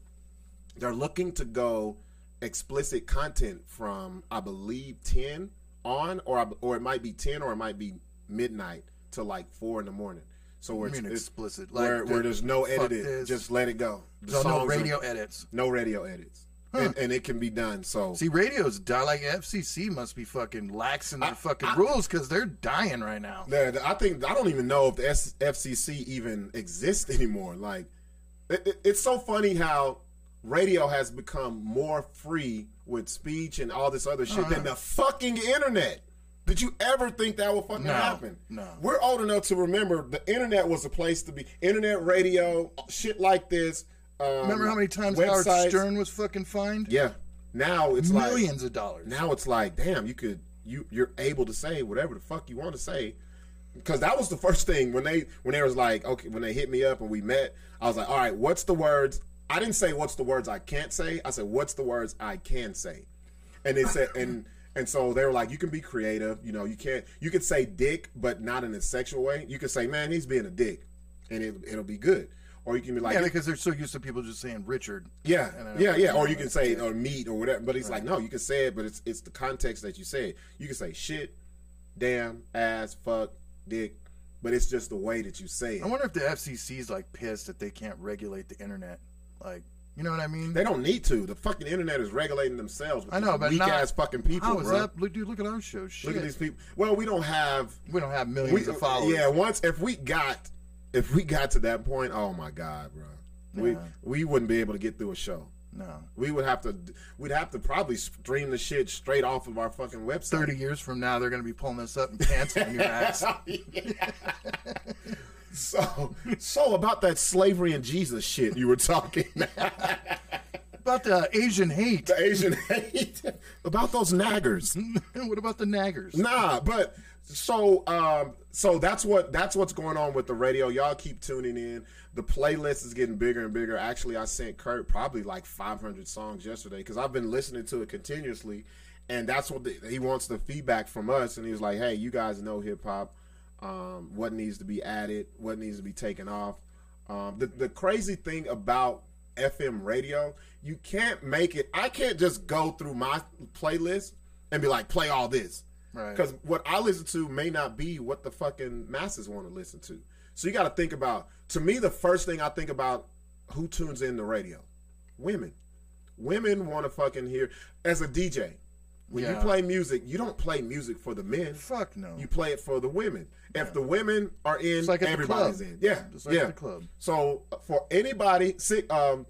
They're looking to go explicit content from I believe 10 on or or it might be 10 or it might be midnight to like 4 in the morning. So where I mean it's, it's- explicit, like where, the- where there's no edited, just let it go. The So no songs are- radio edits. no radio edits. And, and it can be done. So See, radio's die like FCC must be fucking lax in their fucking rules because they're dying right now. Yeah, I think I don't even know if the S- FCC even exists anymore. Like, it, it- it's so funny how radio has become more free with speech and all this other shit uh-huh. than the fucking internet. Did you ever think that would fucking No, happen? no. We're old enough to remember the internet was a place to be. Internet radio, shit like this. Um, Remember how many times Howard. Stern was fucking fined? Yeah. Now it's like Millions of dollars. now it's like, damn, you could you you're able to say whatever the fuck you want to say. Because that was the first thing when they when they was like, okay, when they hit me up and we met, I was like, all right, what's the words? I didn't say what's the words I can't say. I said what's the words I can say, and they said and and so they were like, you can be creative. You know, you can't you can say dick, but not in a sexual way. You can say, man, he's being a dick, and it, it'll be good. Or you can be like, yeah, because they're so used to people just saying Richard. yeah, yeah, yeah. Or you can say or meat or whatever. But it's like no, you can say it, but it's it's the context that you say it. You can say shit, damn, ass, fuck, dick, but it's just the way that you say it. I wonder if the FCC's like pissed that they can't regulate the internet. Like, you know what I mean? They don't need to. The fucking internet is regulating themselves. With I know, but weak not- ass fucking people, is bro. that? Look, dude, look at our show. Shit. Look at these people. Well, we don't have. We don't have We, millions of followers. yeah, once if we got if we got to that point, oh my god, bro, we Yeah. we wouldn't be able to get through a show. No. We would have to. We'd have to probably stream the shit straight off of our fucking website. 30 years from now, they're going to be pulling this up and canceling your ass. So, so about that slavery and Jesus shit you were talking. About the Asian hate. the Asian hate about those naggers. what about the naggers? Nah, but so um so that's what that's what's going on with the radio. Y'all keep tuning in. The playlist is getting bigger and bigger. Actually, I sent Kurt probably like 500 songs yesterday because I've been listening to it continuously, and that's what the, he wants the feedback from us. And he was like, "Hey, you guys know hip hop. Um, what needs to be added? What needs to be taken off?" Um, the the crazy thing about FM radio, you can't make it. I can't just go through my playlist and be like, "Play all this." Right. Because what I listen to may not be what the fucking masses want to listen to. So you got to think about. To me, the first thing I think about who tunes in the radio, women. Women want to fucking hear as a DJ. When you play music, you don't play music for the men. Fuck no. You play it for the women. If the women are in, It's like at the everybody's club. in. Yeah, Just like yeah. the club. So for anybody, Sixx, um,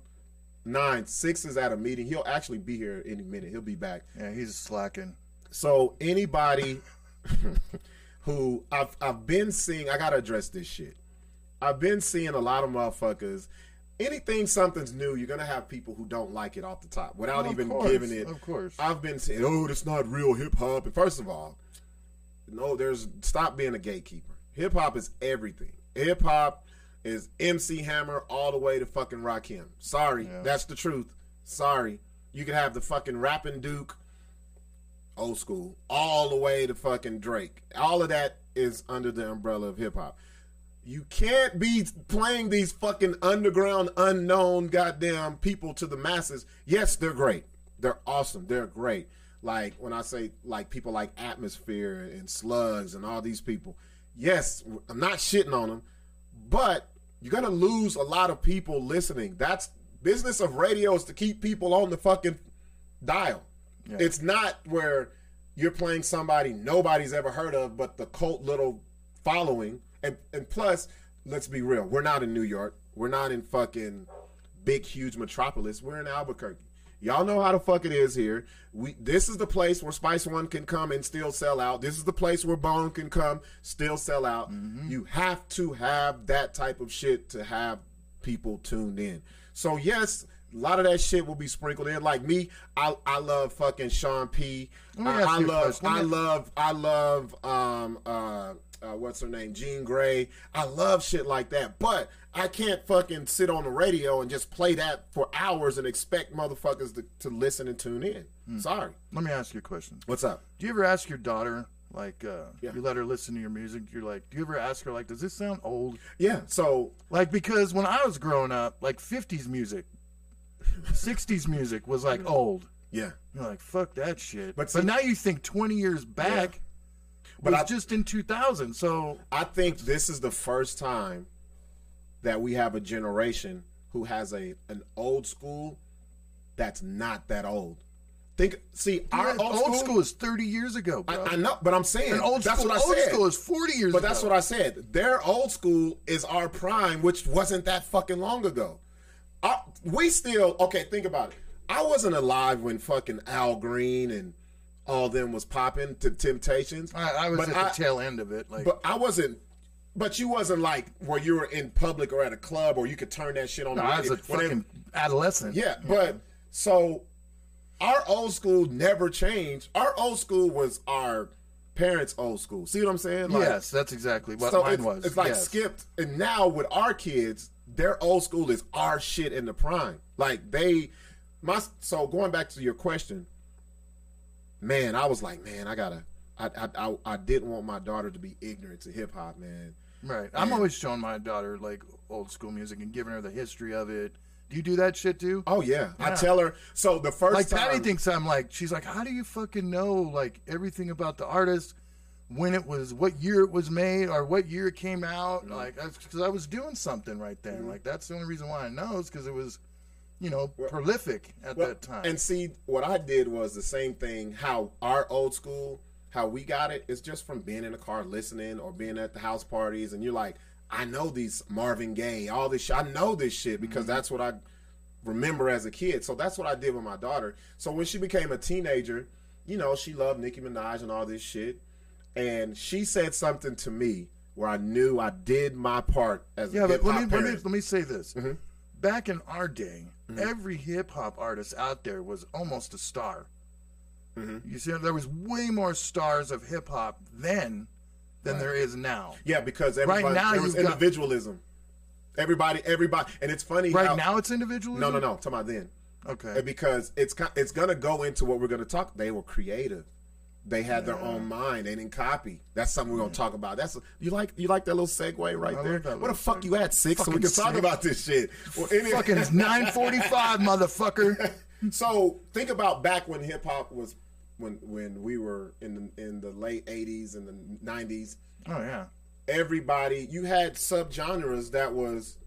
nine, Sixx is at a meeting. He'll actually be here any minute. He'll be back. Yeah, he's slacking. So anybody who I've I've been seeing, I gotta address this shit. I've been seeing a lot of motherfuckers. Anything something's new, you're gonna have people who don't like it off the top without even course, giving it. of course. I've been saying, oh, that's not real hip hop. And first of all, no, there's stop being a gatekeeper. Hip hop is everything. Hip hop is MC Hammer all the way to fucking Rakim. Sorry, that's the truth. Sorry, you can have the fucking rapping Duke, old school, all the way to fucking Drake. All of that is under the umbrella of hip hop. You can't be playing these fucking underground, unknown goddamn people to the masses. Yes, they're great. They're awesome. They're great. Like when I say like people like Atmosphere and Slugs and all these people. Yes, I'm not shitting on them, but you're gonna lose a lot of people listening. That's business of radio is to keep people on the fucking dial. It's not where you're playing somebody nobody's ever heard of, but the cult little following. And and plus, let's be real, we're not in New York. We're not in fucking big, huge metropolis. We're in Albuquerque. Y'all know how the fuck it is here. We this is the place where Spice One can come and still sell out. This is the place where Bone can come, still sell out. You have to have that type of shit to have people tuned in. So yes, a lot of that shit will be sprinkled in. Like me, I I love fucking Sean P. Let I, I love I love I love um uh, uh what's her name Jean Grae. I love shit like that, but I can't fucking sit on the radio and just play that for hours and expect motherfuckers to, to listen and tune in. Hmm. Sorry. Let me ask you a question. What's up? Do you ever ask your daughter, like, uh, Yeah. you let her listen to your music? You're like, do you ever ask her, like, does this sound old? Yeah. So Like, because when I was growing up, like, 50s music, 60s music was like old. yeah. You're like, fuck that shit. But But, now you think 20 years back But was I- just in 2000. So, I think this is the first time that we have a generation who has a an old school that's not that old. Think, see, our Yeah, old, school, is 30 years ago, bro. I, I know, but I'm saying and old that's school, what I old said. school is 40 years but ago. that's what I said. Their old school is our prime, which wasn't that fucking long ago. I, we still okay. Think about it. I wasn't alive when fucking Al Green and all them was popping to Temptations. I, I was But at the tail end of it. Like, But I wasn't. But you wasn't like where you were in public or at a club or you could turn that shit on the I was a they- fucking adolescent. yeah, but so our old school never changed. Our old school was our parents' old school. See what I'm saying? Like, yes, that's exactly what so mine it's, was. it's like yes. skipped. And now with our kids, their old school is our shit in the prime. Like they, my. So going back to your question, man, I was like, man, I gotta. I I I, I didn't want my daughter to be ignorant to hip hop, man. Right. I'm always showing my daughter like old school music and giving her the history of it. Do you do that shit too? Oh yeah, I tell her. So the first like time, Patty thinks I'm like she's like, how do you fucking know like everything about the artist, when it was, what year it was made, or what year it came out? Mm-hmm. Like, because I was doing something right there. Like that's the only reason why I know is because it was, you know, prolific at Well, that time. And see, what I did was the same thing. How our old school, how we got it, is just from being in the car listening or being at the house parties, and you're like, I know these Marvin Gaye, all this. shit. I know this shit because Mm-hmm. that's what I remember as a kid. So that's what I did with my daughter. So when she became a teenager, you know, she loved Nicki Minaj and all this shit. And she said something to me where I knew I did my part as Yeah, a but let me, let me let me say this. Mm-hmm. Back in our day, every hip hop artist out there was almost a star. Mm-hmm. You see, there was way more stars of hip hop then than there is now. Yeah, because everybody now there was you've got- individualism. Everybody, everybody, and it's funny. Right how, now, it's individualism. no, no, no. Talking about then, Okay. And because it's it's gonna go into what we're gonna talk. They were creative. They had their own mind. They didn't copy. That's something we're gonna talk about. That's you like you like that little segue right I there. What the fuck segue. you at six? So we Fucking can talk about this shit. Well, any- Fucking it's nine forty five, motherfucker. so think about back when hip hop was when when we were in the in the late '80s and the '90s. Oh yeah. everybody you had subgenres that was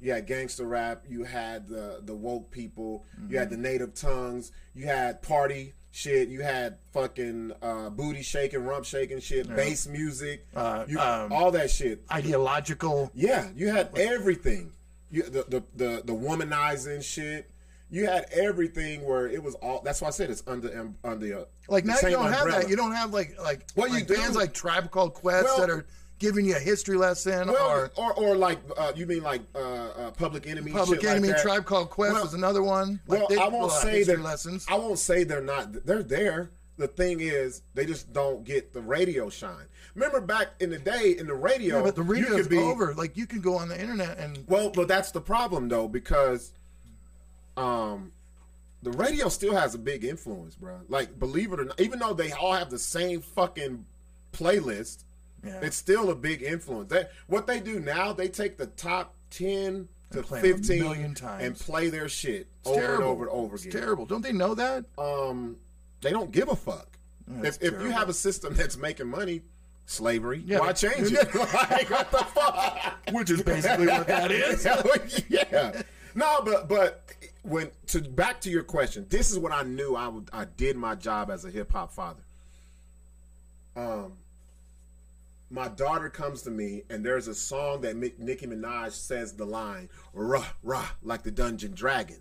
you had gangster rap you had the the woke people you had the Mm-hmm. native tongues you had party shit you had fucking uh, booty shaking rump shaking shit bass music Uh, you, um, all that shit Ideological. yeah you had everything you the the the, the womanizing shit you had everything where it was all that's why i said it's under um, under uh, Like now you don't have that. You don't have like like Well, you like do. bands like Tribe Called Quest Well- that are giving you a history lesson well, or or, or like uh, you mean like uh, uh, Public Enemy? Public Enemy. like. Tribe Called Quest Well- is another one. Like Well, they- I won't say that. lessons. I won't say they're not. They're there. The thing is, they just don't get the radio shine. Remember back in the day, in the radio, Yeah, but the you could be, over. Like you can go on the internet and Well, but that's the problem though, because um, the radio still has a big influence, bro. Like, believe it or not, even though they all have the same fucking playlist, Yeah. it's still a big influence. That what they do now, they take the top ten to play 'em a fifteen million times. and play their shit it's over terrible. and over and over It's terrible. Don't they know that? Um, they don't give a fuck. That's if if you have a system that's making money, slavery, Yeah, why change it? like, what the fuck? Which is basically what that is. yeah. No, but but when to back to your question, this is what I knew I would I did my job as a hip hop father. Um my daughter comes to me and there's a song that Nicki Minaj says the line rah rah like the Dungeon Dragon.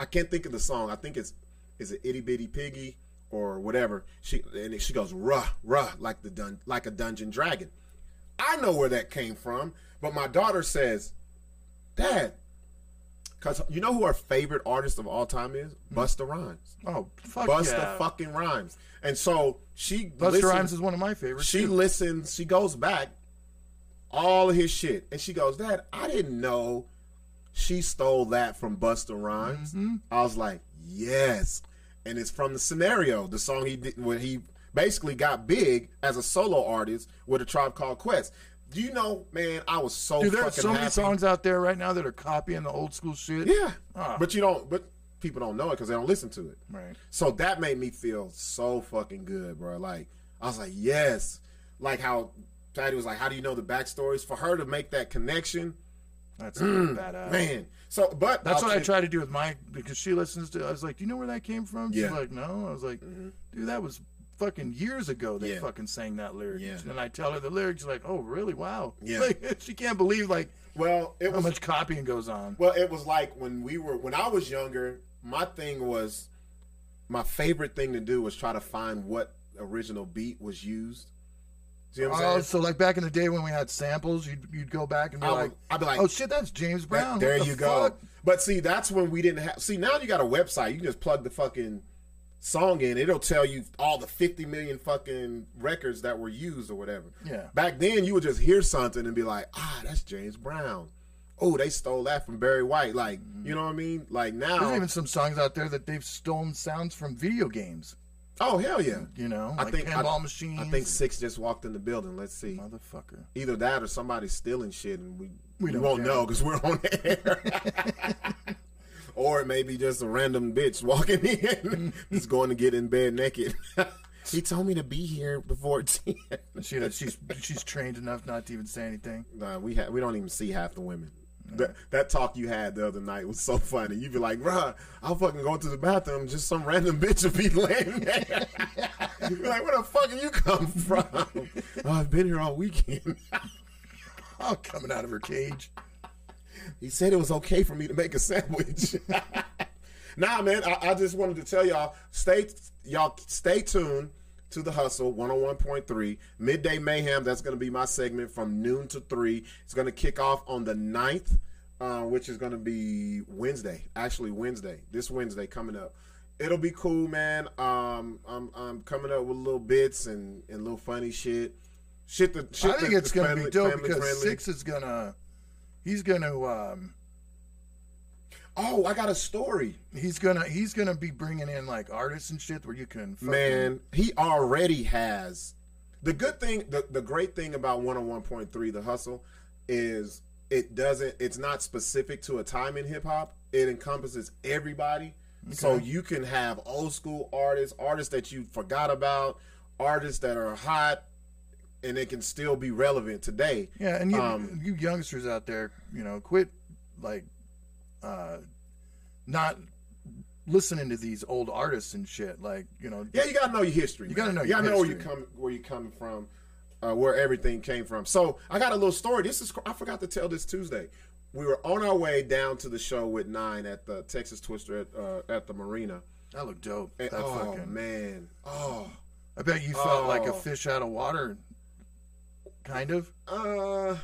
I can't think of the song. I think it's is it Itty Bitty Piggy or whatever. She and she goes rah rah like the dun like a Dungeon Dragon. I know where that came from, but my daughter says, "Dad, because you know who our favorite artist of all time is? Busta Rhymes. Oh, fuck Busta yeah. fucking Rhymes." And so she Busta listens- Rhymes is one of my favorites. she too. listens. She goes back all of his shit, and she goes, "Dad, I didn't know she stole that from Busta Rhymes." Mm-hmm. I was like, "Yes," and it's from the scenario, the song he did when he basically got big as a solo artist with a tribe called Quest. Do you know, man? I was so Dude, there are so many songs out there right now that are copying the old school shit. Yeah, Ah. but you don't. But people don't know it because they don't listen to it. Right. So that made me feel so fucking good, bro. Like I was like, yes. Like how Patty was like, how do you know the backstories? For her to make that connection, That's badass. man. So, but That's I'll what I try to do with my because she listens to. I was like, "Do you know where that came from?" She's Yeah. Mm-hmm. like, "No." I was like, "Dude, that was fucking years ago. They Yeah. fucking sang that lyric." Yeah. And I tell her the lyrics, like, "Oh, really? Wow." Yeah. Like, she can't believe like Well, it how was much copying goes on. well, it was like when we were when I was younger. My thing was my favorite thing to do was try to find what original beat was used. See what I'm Oh, saying? so like back in the day when we had samples, you'd, you'd go back and be I would- like, I'd be like, "Oh shit, that's James That- Brown." there the you go. But see, that's when we didn't have. See, now you got a website. You can just plug the fucking song in. It'll tell you all the 50 million fucking records that were used or whatever. Yeah. Back then, you would just hear something and be like, ah, that's James Brown. Oh, they stole that from Barry White. Like, you know what I mean? Like now. There's even some songs out there that they've stolen sounds from video games. oh, hell yeah. You know, I like think pinball I, machines. I think Sixx just walked in the building. Let's see. motherfucker. Either that or somebody's stealing shit and we, We we, don't won't care. know because we're on air. or it may be just a random bitch walking in, just going to get in bed naked. She told me to be here before 10. She, she's she's trained enough not to even say anything. nah, we, ha- we don't even see half the women. That, that talk you had the other night was so funny. You'd be like, bruh, I'll fucking go to the bathroom. Just some random bitch will be laying there. You'd be like, where the fuck did you come from? oh, I've been here all weekend. Oh, coming out of her cage. He said it was okay for me to make a sandwich. nah, man, I, I just wanted to tell y'all stay y'all stay tuned to the hustle 101.3 midday mayhem. That's going to be my segment from noon to 3 it's going to kick off on the 9th uh, which is going to be wednesday actually wednesday this wednesday coming up. It'll be cool man. Um, I'm, I'm coming up with little bits and, and little funny shit. Shit that shit I think that- it's that's gonna be dope because friendly. Sixx is gonna, he's gonna, um, oh i got a story he's gonna, he's gonna be bringing in like artists and shit where you can, fucking, Man, he already has. The good thing, the, the great thing about 101.3, the hustle, is it doesn't, it's not specific to a time in hip hop. It encompasses everybody. So you can have old school artists, artists that you forgot about, artists that are hot, and it can still be relevant today. Yeah, and you, Um, you youngsters out there, you know, quit like uh not listening to these old artists and shit. Like, you know, Yeah, you gotta know your history. You man. gotta know You gotta know where you come, where you coming from, uh, where everything came from. So I got a little story. This is I forgot to tell this Tuesday. We were on our way down to the show with Nine at the Texas Twister at, uh, at the marina. that looked dope. And- that oh fucking man, oh, I bet you felt like a Oh. fish out of water kind of. uh,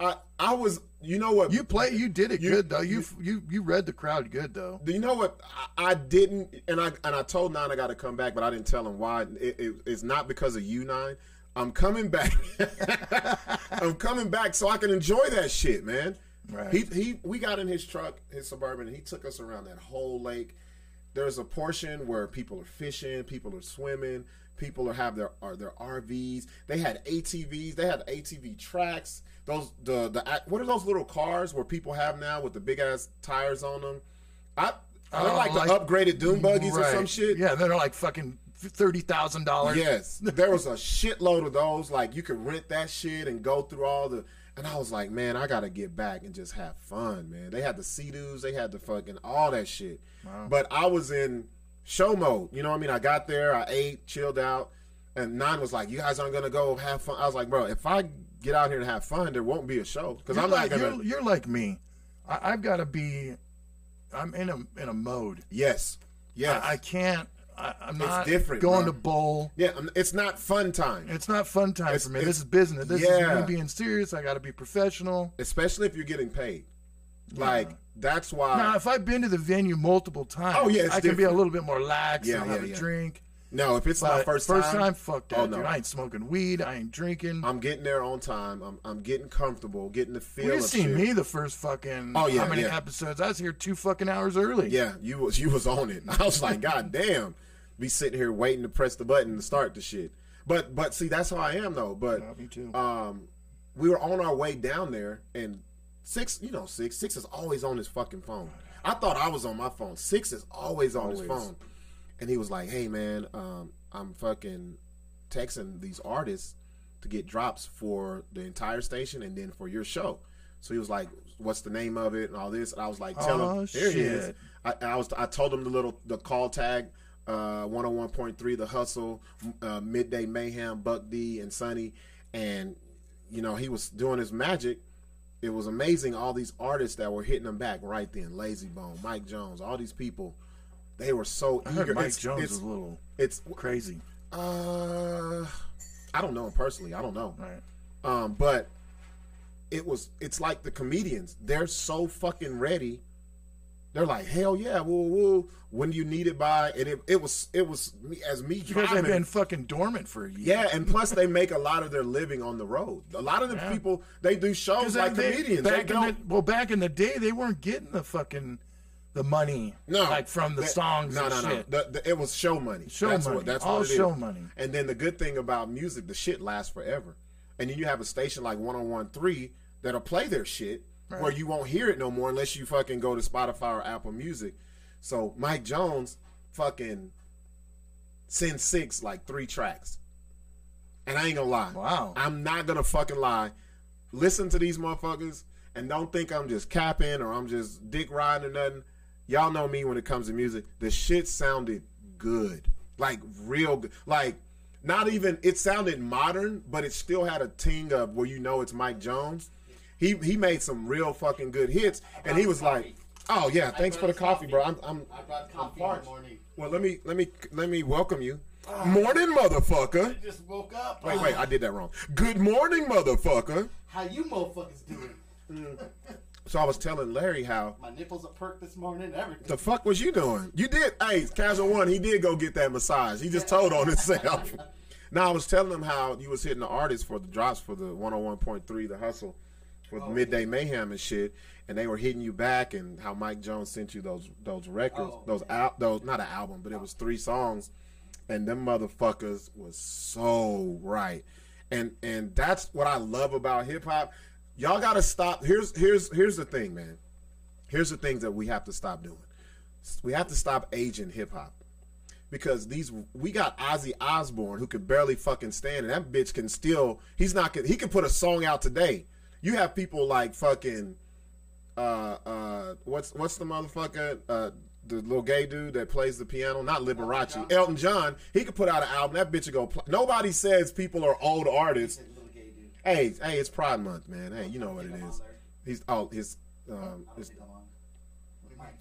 I I was. You know what? You play you did it You- good though. You you you read the crowd good though. Do you know what I, I didn't? And I and I told Nine I got to come back, but I didn't tell him why. It, it, it's not because of you, Nine. I'm coming back. I'm coming back so I can enjoy that shit, man. Right. He he. We got in his truck, his suburban, and he took us around that whole lake. There's a portion where people are fishing, people are swimming, people are have their are their RVs. They had ATVs. They had ATV tracks. Those the the what are those little cars where people have now with the big ass tires on them? I they're Oh, like the like- upgraded dune buggies or some shit. Yeah, they're like fucking thirty thousand dollars. Yes, there was a shitload of those. Like you could rent that shit and go through all the. And I was like, man, I gotta get back and just have fun, man. They had the sea-doos, they had the fucking all that shit. But I was in show mode. You know what I mean? I got there, I ate, chilled out, and Nine was like, "You guys aren't gonna go have fun." I was like, "Bro, if I get out here and have fun, there won't be a show because I'm like, not gonna." you're, you're like me. I, I've got to be. I'm in a in a mode. Yes, yes. I, I can't. I, I'm not different, going bro. to bowl. yeah, it's not fun time, It's not fun time It's- for me. This is business. This yeah. is me being serious. I got to be professional. especially if you're getting paid. Like that's why. Now, if I've been to the venue multiple times, Oh, yeah, I can be a little bit more lax. Yeah, and yeah, have yeah. a drink. no, if it's my first, first time, time, fuck that, oh, no. dude. I ain't smoking weed. I ain't drinking. I'm getting there on time. I'm I'm getting comfortable, getting the feel you of seen me the first fucking Oh, yeah, how many yeah. episodes? I was here two fucking hours early. Yeah, you was you was on it. I was like, God damn, be sitting here waiting to press the button to start the shit. But but see, that's how I am though. But Yeah, me too. um, we were on our way down there, and Sixx, you know, Sixx Sixx is always on his fucking phone. I thought I was on my phone. Sixx is always on his phone, and he was like, Hey man, um, I'm fucking texting these artists to get drops for the entire station and then for your show. So he was like, "What's the name of it?" and all this. And I was like, "Tell Oh, him." Here he is. I, I was. I told him the little the call tag, uh, one hundred one point three, the hustle, uh, midday mayhem, Buck D and Sonny, and you know he was doing his magic. It was amazing. All these artists that were hitting them back right then, Layzie Bone, Mike Jones, all these people. They were so I eager. heard Mike It's- Jones it's, was a little it's crazy. uh, I don't know him personally. I don't know. Right. Um, but it was it's like the comedians. They're so fucking ready. They're like, hell yeah, woo woo. When do you need it by? And it, it was it was me as me Because they've been fucking dormant for a year. yeah, and plus they make a lot of their living on the road. A lot of the Yeah. people they do shows like they- comedians. They in the, well, back in the day, they weren't getting the fucking the money. No, like from the that- songs No, no, no. The, the, it was show money. Show that's money. What, that's All what it show is. money. And then the good thing about music, the shit lasts forever. And then you have a station like 1013 that'll play their shit where you won't hear it no more unless you fucking go to Spotify or Apple Music. So Mike Jones fucking send Sixx like three tracks. And I ain't gonna lie. Wow. I'm not gonna fucking lie. Listen to these motherfuckers and don't think I'm just capping or I'm just dick riding or nothing. Y'all know me when it comes to music. The shit sounded good. Like real good. Like not even it sounded modern, but it still had a ting of where you know it's Mike Jones. He he made some real fucking good hits, and he was like, "Oh yeah, thanks for the coffee, bro. I'm I'm I brought I'm coffee in the parched. morning. Well, let me let me let me welcome you. Morning, motherfucker. Just woke up. Wait, wait, I did that wrong. Good morning, motherfucker. How you motherfuckers doing? Mm. So I was telling Larry how My nipples are perked this morning. Everything. the fuck was you doing? You did. Hey, Casual One, he did go get that massage. He just told on himself. now I was telling him how you was hitting the artists for the drops for the 101.3, the hustle, for the midday mayhem and shit, and they were hitting you back, and how Mike Jones sent you those those records, Oh, those al- those not an album, but it was three songs, and them motherfuckers was so right, and and that's what I love about hip hop. Y'all gotta stop. Here's here's here's the thing, man. Here's the things that we have to stop doing. We have to stop aging hip hop because these we got Ozzy Osbourne who could barely fucking stand, and that bitch can still. He's not. He can put a song out today. You have people like fucking. Uh, uh, what's what's the motherfucker? Uh, the little gay dude that plays the piano, not Liberace, Elton John. He could put out an album. That bitch would go. Play. Nobody says people are old artists. Little gay dude. Hey, hey, it's Pride Month, man. Hey, you know what it is. He's oh his um his,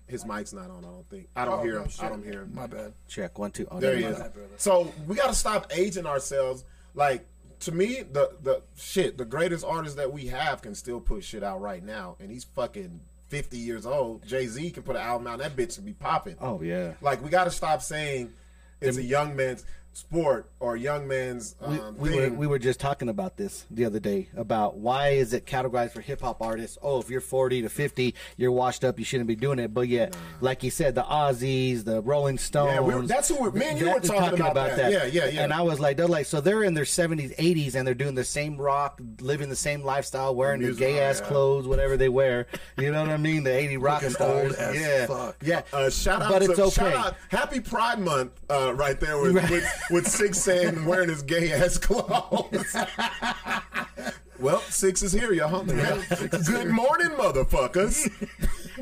his mic's not on. I don't think. I don't Oh, hear him. shit. I don't hear him. My bad. Check one two. Oh, There there he you is. go. So we got to stop aging ourselves. Like to me, the the shit, the greatest artist that we have can still put shit out right now, and he's fucking fifty years old. Jay Z can put an album out. That bitch would be popping. Oh yeah. Like we got to stop saying it's a young man's sport or young man's We, um, we were thing. we were just talking about this the other day about why is it categorized for hip hop artists? Oh, if you're 40 to 50, you're washed up. You shouldn't be doing it. But yet, like you said, the Ozzys, the Rolling Stones. Yeah, we were- that's who we- me and you that- were talking about that. Yeah, yeah, yeah. And I was like, they're like, so they're in their 70s, 80s, and they're doing the same rock, living the same lifestyle, wearing the Music, gay ass yeah. clothes, whatever they wear. You know what I mean? The 80 rock Looking stars. old as yeah, fuck. yeah. Uh, shout out but to it's okay. shout out, happy Pride Month uh, right there with, with with Sixx saying wearing his gay ass clothes. well, Sixx is here, y'all. Good morning, motherfuckers.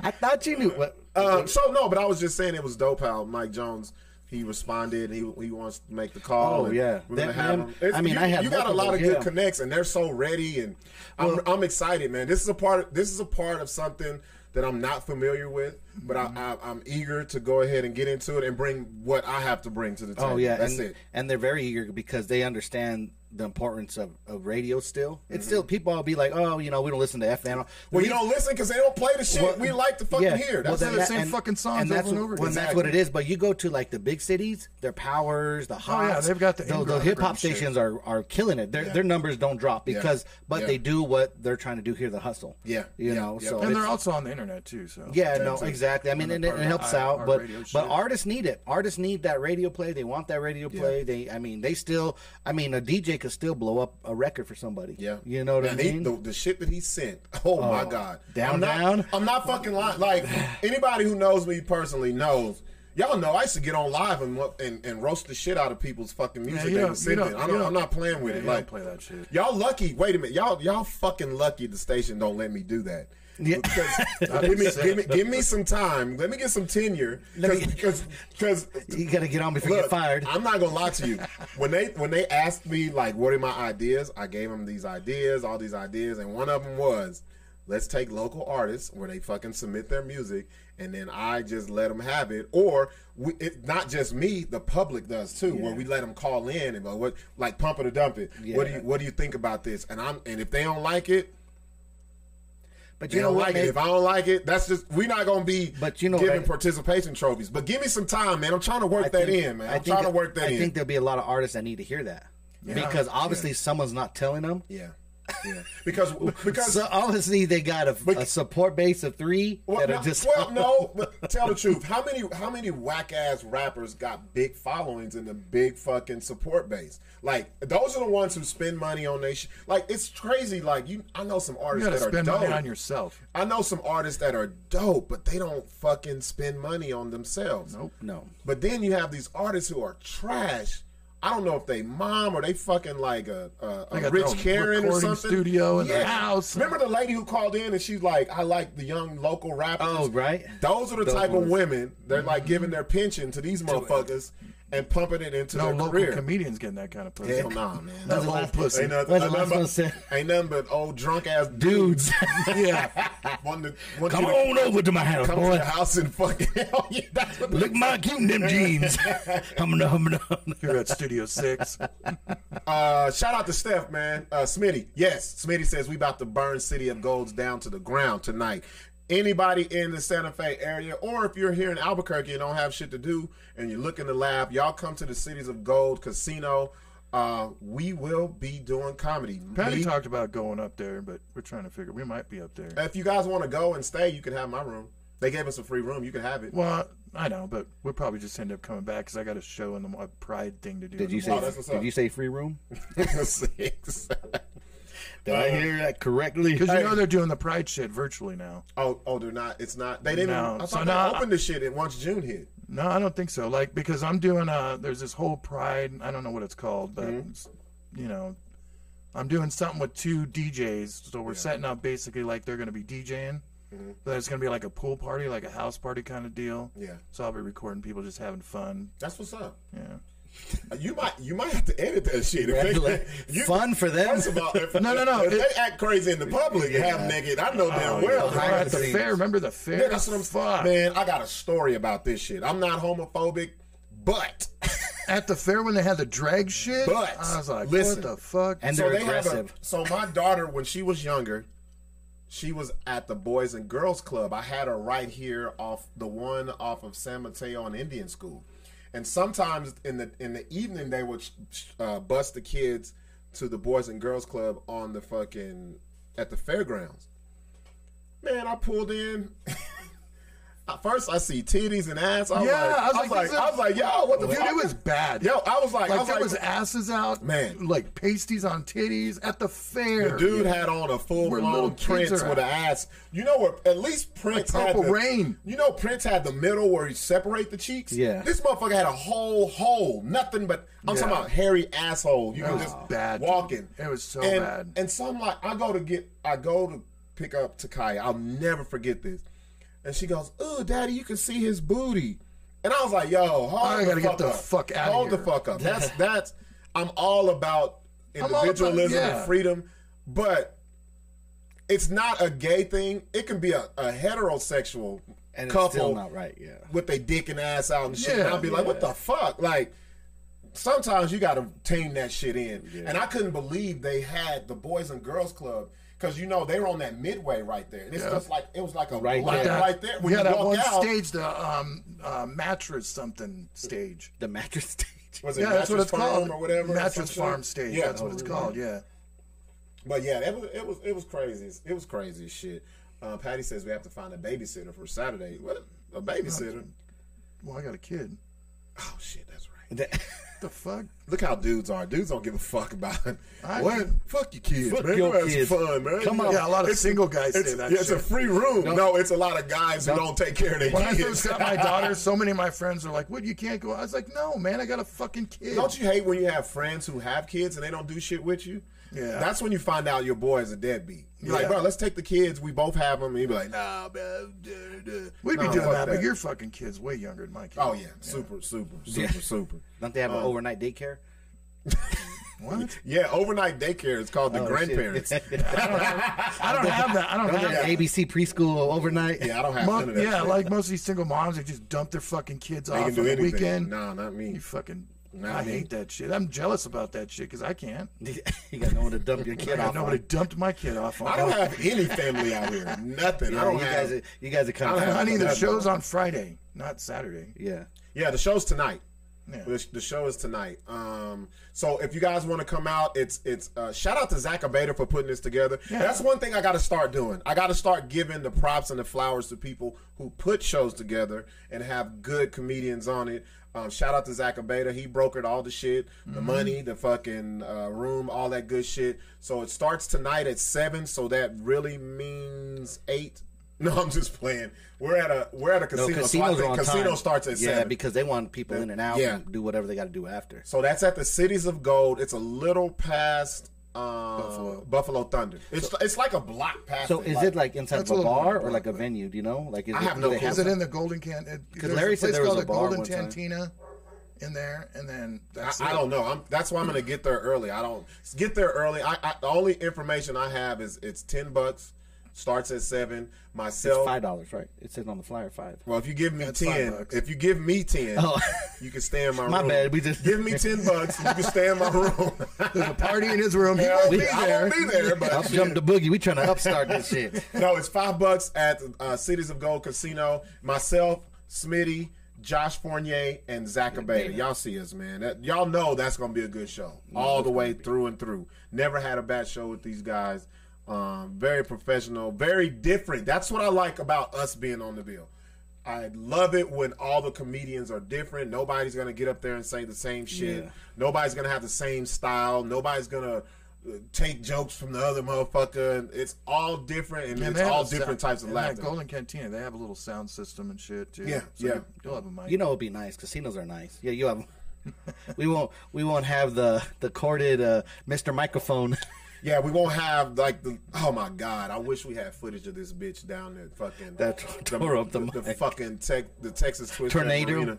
I thought you knew what. Um, so no, but I was just saying it was dope how Mike Jones he responded. He he wants to make the call. Oh, yeah. we're gonna That have man- him. It's- I mean, you, I had you got a lot of good yeah. connects, and they're so ready, and I'm I'm excited, man. This is a part. This is a part of something that I'm not familiar with, but Mm-hmm. I, I, I'm eager to go ahead and get into it and bring what I have to bring to the table. Oh yeah, that's and, it. and they're very eager because they understand the importance of, of radio. Still, it's still people will be like, oh, you know, we don't listen to FM. Mm-hmm. Well, you don't listen because they don't play the shit Well, we like to fucking yeah. hear. Well, That's it. the same fucking songs that's, over and over Well, again. that's what it is. But you go to like the big cities, their powers, the hots. Oh, yeah, they've got the the, in-ground hip hop shit. stations are, are killing it. Their their numbers don't drop because, but Yeah. they do what they're trying to do here, the hustle. Yeah. you Yeah. know. Yeah. So And they're also on the internet too. So yeah, no, exactly. I mean, And and it, part it of helps out, but but artists need it. Artists need that radio play. They want that radio play. They, I mean, they still. I mean, a DJ could still blow up a record for somebody. Yeah, you know what I And he- mean. the, the shit that he sent. Oh, my oh, god, Down, I'm not, down? I'm not fucking lying. Like anybody who knows me personally knows. Y'all know I used to get on live and and, and roast the shit out of people's fucking music you they you sending. don't- I you don't, don't- I'm not playing with Yeah, it. Like play that shit. Y'all lucky. Wait a minute. Y'all y'all fucking lucky. The station don't let me do that. Yeah. Give me give me give me some time. Let me get some tenure. Me- Because because you got to get on before you Look, get fired. I'm not gonna lie to you. When they when they asked me like what are my ideas, I gave them these ideas, all these ideas, and one of them was let's take local artists where they fucking submit their music, and then I just let them have it, or we, it, not just me, the public does too, where we let them call in and go what like pump it or dump it. What do you what do you think about this? And I'm and if they don't like it. But They you know don't what? like it. man? If I don't like it, that's just we're not gonna be But you know, giving participation trophies. But give me some time, man. I'm trying to work I that think- in, man. I'm trying to work that I in. I think there'll be a lot of artists that need to hear that because obviously someone's not telling them. Yeah, yeah. Because because So obviously they got a, a support base of three well, that no, are just well, no. But tell the truth. How many how many whack ass rappers got big followings and the big fucking support base? Like those are the ones who spend money on they. Sh- like it's crazy. Like you, I know some artists got that spend are dope. money on yourself. I know some artists that are dope, but they don't fucking spend money on themselves. Nope. no. But then you have these artists who are trash. I don't know if they mom or they fucking like a, a, a got rich their Karen or something. studio in their house. Remember the lady who called in and she's like, "I like the young local rappers." Oh, right. Those are the Those type of women they're like giving mm-hmm. their pension to these motherfuckers, and pumping it into No their local career. communians getting that kind of pussy. Hell nah, man. That When's the whole last- pussy. Ain't nothing, ain't nothing but, ain't nothing but old drunk ass dudes. Dudes, Yeah. want to, want come to on over to my house, come to boy. the house and fucking hell yeah, that's what Look my cute in them jeans. Humna, humna, humna. Here at Studio Six. Uh, shout out to Steph, man. Uh, Smitty, yes, Smitty says we about to burn City of Golds down to the ground tonight. Anybody in the Santa Fe area, or if you're here in Albuquerque and don't have shit to do, and you look in the lab, y'all come to the Cities of Gold Casino. Uh, we will be doing comedy. Patty Me- talked about going up there, but we're trying to figure we might be up there. If you guys want to go and stay, you can have my room. They gave us a free room. You can have it. Well, I know, but we'll probably just end up coming back because I got a show in the mo- a pride thing to do. Did you say? Oh, that's what's up. Did you say free room? Sixx. Did I hear that correctly? Because you know they're doing the pride shit virtually now. oh, oh, they're not. It's not. They didn't. No. I thought So they now- opened the shit and once June hit. No, I don't think so. Like because I'm doing a there's this whole pride. I don't know what it's called, but Mm-hmm. you know, I'm doing something with two DJs. So we're setting up basically like they're going to be DJing. Mm-hmm. But it's going to be like a pool party, like a house party kind of deal. Yeah. So I'll be recording people just having fun. That's what's up. Yeah. You might you might have to edit that shit. If they, you, Fun for them. First of all, if, No, no, no, If it- they act crazy in the public, half naked, I know damn oh, well. We're at the the scenes. fair. Remember the fair? Yeah, that's what I'm Fuck. Man, I got a story about this shit. I'm not homophobic, but At the fair when they had the drag shit, But, I was like, listen. what the fuck? And so they're they have a. aggressive. So my daughter, when she was younger, she was at the Boys and Girls Club. I had her right here off the one off of San Mateo and Indian School, and sometimes in the in the evening they would uh, bus the kids to the Boys and Girls Club on the fucking at the fairgrounds. Man, I pulled in. First, I see titties and ass. I was Yeah, like, I was I was like, like, I was like, yo, what the Dude, fuck? it was bad. Yo, I was like, I was there like, was asses out, Man. like pasties on titties at the fair. The dude had on a full Where blown Prince with an ass. You know what? At least Prince Like had the, Rain. You know Prince had the middle where he separate the cheeks. Yeah. This motherfucker had a whole hole, nothing but I'm Yeah. talking about hairy asshole. You That can was just bad, dude. walking. It was so and, bad. And so I'm like, I go to get, I go to pick up Takaya. I'll never forget this. And she goes, "Oh, daddy, you can see his booty." And I was like, "Yo, hold I the gotta get fuck the up. fuck outta Hold the here." fuck up." That's that's. I'm all about all about- individualism yeah. and freedom, but it's not a gay thing. It can be a, a heterosexual and it's couple not right. Yeah. with their dick and ass out and shit. Yeah, and I'll be like, what the fuck? Like, sometimes you got to tame that shit in. And I couldn't believe they had the Boys and Girls Club because you know they were on that midway right there. And it's Yeah. just like it was like a Right block there. right there. When yeah, you that walk one out, stage, the um, uh, mattress something stage. The mattress stage. was it Yeah, that's what it's Farm called. or whatever. Mattress some Farm stage. Yeah, that's what it's called. Yeah. But yeah, it was it was it was crazy. It was crazy shit. Uh, Patty says we have to find a babysitter for Saturday. What a babysitter? Well, I got a kid. Oh shit, that's right. That- The fuck? Look how dudes are. Dudes don't give a fuck about I- what. Fuck your kids, Fuck man. your Go have kids. fun, man. Come on. know, Yeah, a lot of it's- single guys It's, say that yeah, it's a free room. No, it's a lot of guys who don't take care of their When I kids. first got my daughter, so many of my friends are like, "What? You can't go?" I was like, "No, man, I got a fucking kid." Don't you hate when you have friends who have kids and they don't do shit with you? Yeah. That's when you find out your boy is a deadbeat. You're like, bro, let's take the kids. We both have them. And you be like, nah, man. duh, duh." We'd be No, doing fuck that, but your fucking kid's way younger than my kid. Oh, yeah. Super, super, super, super. Don't they have an um, overnight daycare? What? Yeah, overnight daycare. It's called the Oh, grandparents. I don't have that. I don't Don't have that. have ABC preschool overnight? yeah, I don't have Mo- none of that yeah, shit. like most of these single moms, they just dump their fucking kids they off can do on the weekend. No, not me. You fucking. I hate that shit. I'm jealous about that shit because I can't. you got no one to dump your kid got off. nobody on. dumped my kid off on. I don't have any family out here. Nothing. I don't you have. guys, are, you guys are kind I of. Honey, the show's on Friday, not Saturday. Yeah. Yeah, the show's tonight. Yeah. The, the show is tonight. Um, so if you guys want to come out, it's it's uh, shout out to Zach Abeda for putting this together. That's one thing I got to start doing. I got to start giving the props and the flowers to people who put shows together and have good comedians on it. Um, shout out to Zach Abeda. He brokered all the shit, the Mm-hmm. money, the fucking uh, room, all that good shit. So it starts tonight at seven. So that really means eight. No, I'm just playing. We're at a we're at a No, casino. so I casinos on casino time. starts at yeah, seven. because they want people in and out Yeah. and do whatever they got to do after. So that's at the Cities of Gold. It's a little past uh, Buffalo. Buffalo. Thunder. It's it's like a block past. So is it like inside That's of a a bar or like a venue? Do you know? Like, is I it, have do no they clue. Is it in the Golden Can? it- there's Larry a said there was called a bar Golden one time. Tantina in there, and then that's I, I don't know. I'm, that's why I'm gonna get there early. I don't get there early. I, I the only information I have is it's ten bucks. Starts at seven. Myself. Five dollars, right? It says on the flyer five. Well, if you give me That's five ten, bucks. if you give me ten, Oh. you can stay in my, My room. My bad, we just- give me ten bucks. You can stay in my room. There's a party in his room. He won't we- be I won't be there, but Up jump the boogie. We trying to upstart this shit. no, it's five bucks at uh, Cities of Gold Casino. Myself, Smitty, Josh Fournier, and Zach Abeda. Y'all see us, man. That, y'all know that's gonna be a good show, all the way through and through. Never had a bad show with these guys. Um, very professional, very different. That's what I like about us being on the bill. I love it when all the comedians are different. Nobody's gonna get up there and say the same shit. Yeah. Nobody's gonna have the same style. Nobody's gonna uh, take jokes from the other motherfucker. It's all different and And it's they have all different sound- types of in laughter. Golden Cantina, they have a little sound system and shit too. Yeah, So yeah. you- You'll have a mic. You know, it'd be nice. Casinos are nice. Yeah, you have. we won't. We won't have the the corded uh, Mr. Microphone. Yeah, we won't have like the. Oh my god! I wish we had footage of this bitch down there, fucking That tore up the the, mic. fucking tech, the Texas Twister Tornado.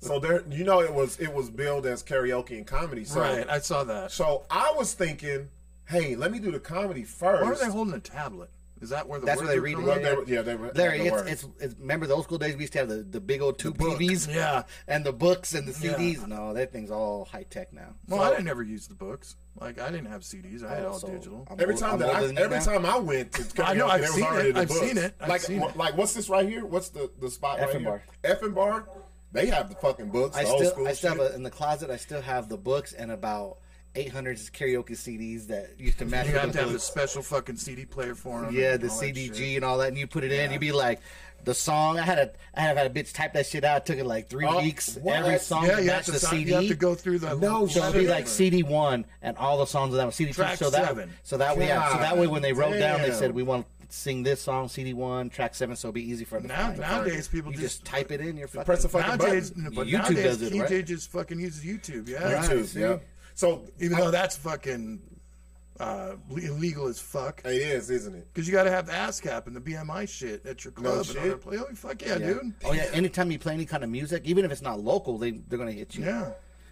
So there, you know, it was it was billed as karaoke and comedy. So, right, I saw that. so I was thinking, hey, let me do the comedy first. Why are they holding a tablet? Is that where the That's where they read it, Well, they yeah, they were. Larry, it's, words. it's it's remember the old school days we used to have the, the big old two book. TVs, Yeah. and the books and the CDs. No, that thing's all high tech now. Well, I didn't never use the books. Like I didn't have CDs. I had Oh, all so digital. I'm Every old- time I'm that I older than you every now. time I went to karaoke, I know, I've seen it. the I've books. seen it. I've like seen it. like what's this right here? What's the the spot right Effing here? bar. Effing bar. They have the fucking books. I still I still have in the closet. I still have the books and about 800 karaoke CDs that used to match. You with have to have the books. special fucking CD player for them. Yeah, the CDG and all that, and you put it in. You'd be like, the song. I had a, I have had a bitch type that shit out. It took it like three Oh, weeks. what? Every song Yeah, to you have match to the sign- CD. You have to go through the No So it'd be like CD one and all the songs of that one. CD two. So that seven. so that way, yeah, so that way when they wrote down, they said we want to sing this song CD one, track seven, so it'll be easy for them. Now, nowadays people you just, just type it in. You're fucking. press a fucking nowadays, button. but YouTube nowadays does it, right? TJ just fucking uses YouTube. Yeah, YouTube. see? Yeah. So even though that's fucking uh, illegal as fuck. it is, isn't it? Because you got to have the ASCAP and the BMI shit at your No club and shit. other play. Oh fuck yeah, Yeah. dude. Oh yeah, anytime you play any kind of music, even if it's not local, they they're gonna hit you. Yeah.